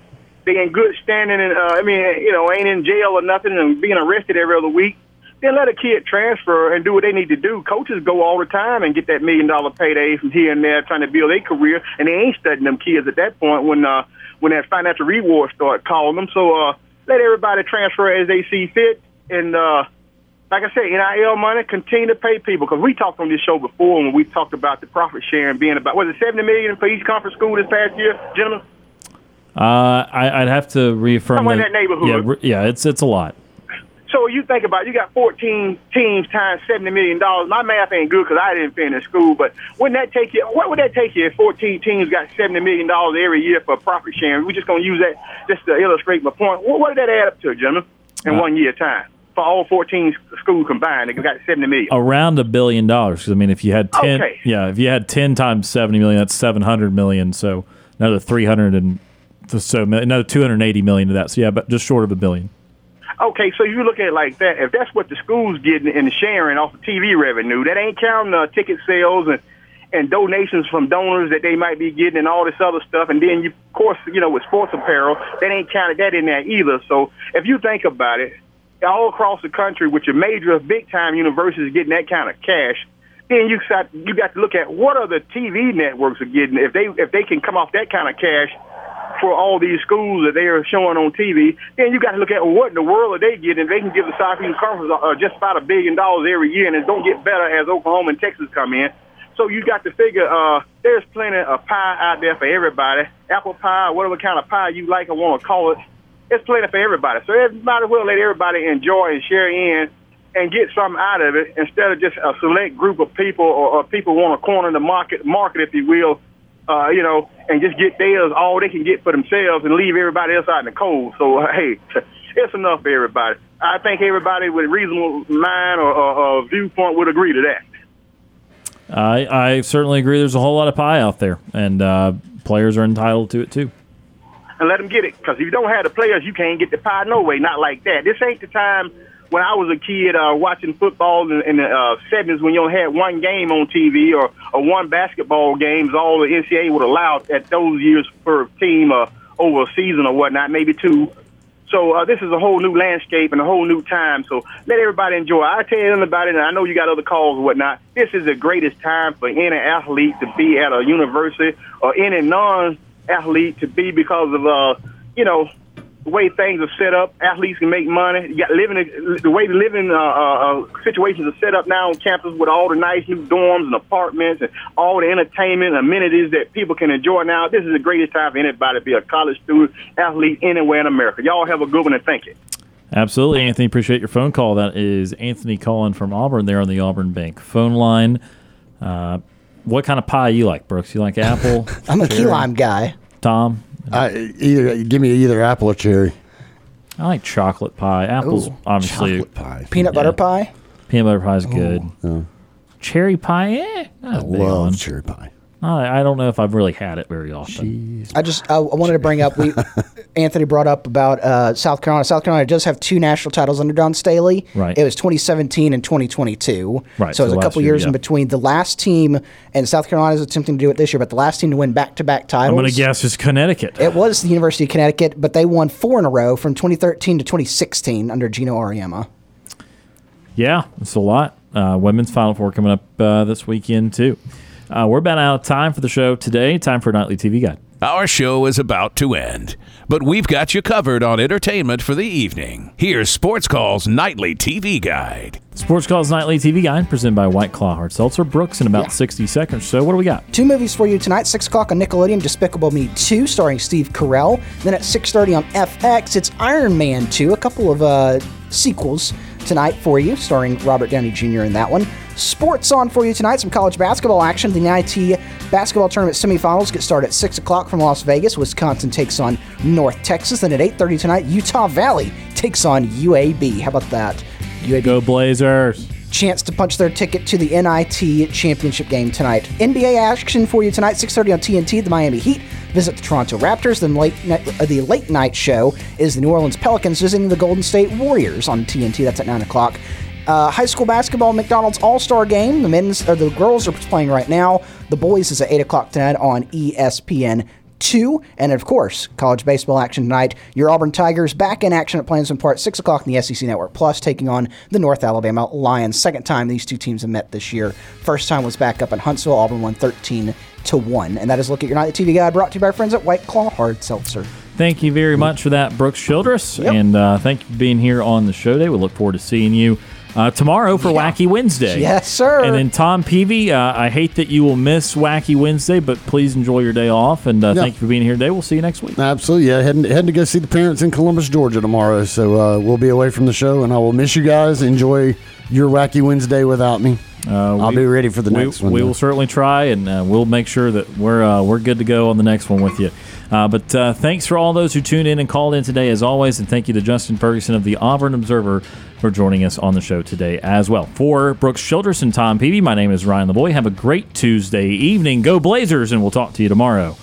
in good standing, and uh, I mean, you know, ain't in jail or nothing, and being arrested every other week. Then let a kid transfer and do what they need to do. Coaches go all the time and get that million dollar payday from here and there, trying to build their career, and they ain't studying them kids at that point when uh, when that financial reward start calling them. So uh, let everybody transfer as they see fit, and uh, like I said, NIL money continue to pay people because we talked on this show before when we talked about the profit sharing being about was it seventy million for each conference school this past year, gentlemen? Uh, I, I'd have to reaffirm Somewhere in that neighborhood. Yeah, re- yeah, it's it's a lot. So you think about it, you got 14 teams times 70 million dollars. My math ain't good because I didn't finish school, but wouldn't that take you? What would that take you if 14 teams got 70 million dollars every year for profit sharing? We're just gonna use that just to illustrate my point. What, what did that add up to, gentlemen, in Uh, one year time for all 14 schools combined? They got 70 million. Around a billion dollars. 'Cause, I mean, if you had ten, Okay. yeah, if you had ten times seventy million, that's seven hundred million. So another three hundred and so another two hundred eighty million of that. So yeah, but just short of a billion. Okay, so you look at it like that. If that's what the school's getting in the sharing off of TV revenue, that ain't counting uh, ticket sales and and donations from donors that they might be getting and all this other stuff. And then, you, of course, you know, with sports apparel, that ain't counted that in there either. So if you think about it, all across the country with your major big time universities getting that kind of cash, then you got you got to look at what other TV networks are getting if they if they can come off that kind of cash for all these schools that they are showing on TV, then you got to look at what in the world are they getting. They can give the Southeastern Conference uh, just about a billion dollars every year, and it don't get better as Oklahoma and Texas come in. So you got to figure uh, there's plenty of pie out there for everybody, apple pie, whatever kind of pie you like or want to call it. It's plenty for everybody. So it might as well let everybody enjoy and share in and get something out of it instead of just a select group of people or, or people want to corner the market, market, if you will, uh, you know, and just get theirs all they can get for themselves and leave everybody else out in the cold. So, uh, hey, it's enough for everybody. I think everybody with a reasonable mind or, or, or viewpoint would agree to that. I, I certainly agree. There's a whole lot of pie out there, and uh, players are entitled to it too. and let them get it. Because if you don't have the players, you can't get the pie no way. Not like that. This ain't the time when I was a kid uh, watching football in, in the uh, 70s when you only had one game on TV or, or one basketball games. All the NCAA would allow at those years per team uh, over a season or whatnot, maybe two. So uh, this is a whole new landscape and a whole new time. So let everybody enjoy. I tell you about it, and I know you got other calls and whatnot. This is the greatest time for any athlete to be at a university or any non-athlete to be because of uh, you know the way things are set up. Athletes can make money. You got living the way the living uh, uh, uh, situations are set up now on campus with all the nice new dorms and apartments and all the entertainment amenities that people can enjoy now. This is the greatest time for anybody to be a college student, athlete anywhere in America. Y'all have a good one and thank you. Absolutely, Anthony. Appreciate your phone call. That is Anthony calling from Auburn there on the Auburn Bank phone line. Uh, what kind of pie you like, Brooks? You like apple? I'm a key lime guy. Tom, I, either give me either apple or cherry. I like chocolate pie. Apples, Ooh, obviously. chocolate pie. Peanut butter pie. Peanut butter pie is good. Cherry pie, eh? Not I a love one. cherry pie. I, I don't know if I've really had it very often. I just I, I wanted to bring up we Anthony brought up about uh, South Carolina. South Carolina does have two national titles under Dawn Staley. Right. It was 2017 and 2022. Right, So it was so a couple year, years yeah. in between. The last team and South Carolina is attempting to do it this year, but the last team to win back to back titles. I'm going to guess it's Connecticut. It was the University of Connecticut, but they won four in a row from 2013 to 2016 under Geno Auriemma. Yeah, it's a lot. Uh, women's Final Four coming up uh, this weekend, too. Uh, we're about out of time for the show today. Time for nightly TV guide. Our show is about to end, but we've got you covered on entertainment for the evening. Here's Sports Call's nightly TV guide. Sports Calls Nightly TV Guide presented by White Claw Hard Seltzer. Brooks in about 60 seconds. So, what do we got? Two movies for you tonight. Six o'clock on Nickelodeon, Despicable Me 2, starring Steve Carell. Then at 6:30 on FX, it's Iron Man 2. A couple of uh, sequels tonight for you, starring Robert Downey Jr. in that one. Sports on for you tonight. Some college basketball action. The NIT basketball tournament semifinals get started at 6 o'clock from Las Vegas. Wisconsin takes on North Texas. Then at 8:30 tonight, Utah Valley takes on UAB. How about that? UAB Go Blazers. Chance to punch their ticket to the NIT championship game tonight. NBA action for you tonight, 6:30 on TNT. The Miami Heat visit the Toronto Raptors. Then late night, uh, the late night show is the New Orleans Pelicans visiting the Golden State Warriors on TNT. That's at nine o'clock. Uh, high school basketball, McDonald's All Star Game. The men's or the girls are playing right now. The boys is at eight o'clock tonight on ESPN. Two, and of course, college baseball action tonight. Your Auburn Tigers back in action at Plainsman Park, six o'clock in the SEC Network Plus, taking on the North Alabama Lions. Second time these two teams have met this year. First time was back up in Huntsville. Auburn won thirteen to one, and that is look at your nightly TV guide brought to you by our friends at White Claw Hard Seltzer. Thank you very much for that, Brooks Childress. Yep. And uh, thank you for being here on the show today. We look forward to seeing you uh, tomorrow for Wacky Wednesday. Yes, sir. And then Tom Peavy, uh, I hate that you will miss Wacky Wednesday, but please enjoy your day off. And uh, Yeah. thank you for being here today. We'll see you next week. Absolutely, yeah. Heading, heading to go see the parents in Columbus, Georgia tomorrow. So uh, we'll be away from the show, and I will miss you guys. Enjoy your wacky Wednesday without me. Uh, I'll we- be ready for the we, next one. We though. will certainly try, and uh, we'll make sure that we're uh, we're good to go on the next one with you. Uh, but uh, thanks for all those who tuned in and called in today, as always, and thank you to Justin Ferguson of the Auburn Observer for joining us on the show today as well. For Brooks Childress and Tom Peavy, my name is Ryan Lavoie. Have a great Tuesday evening. Go Blazers, and we'll talk to you tomorrow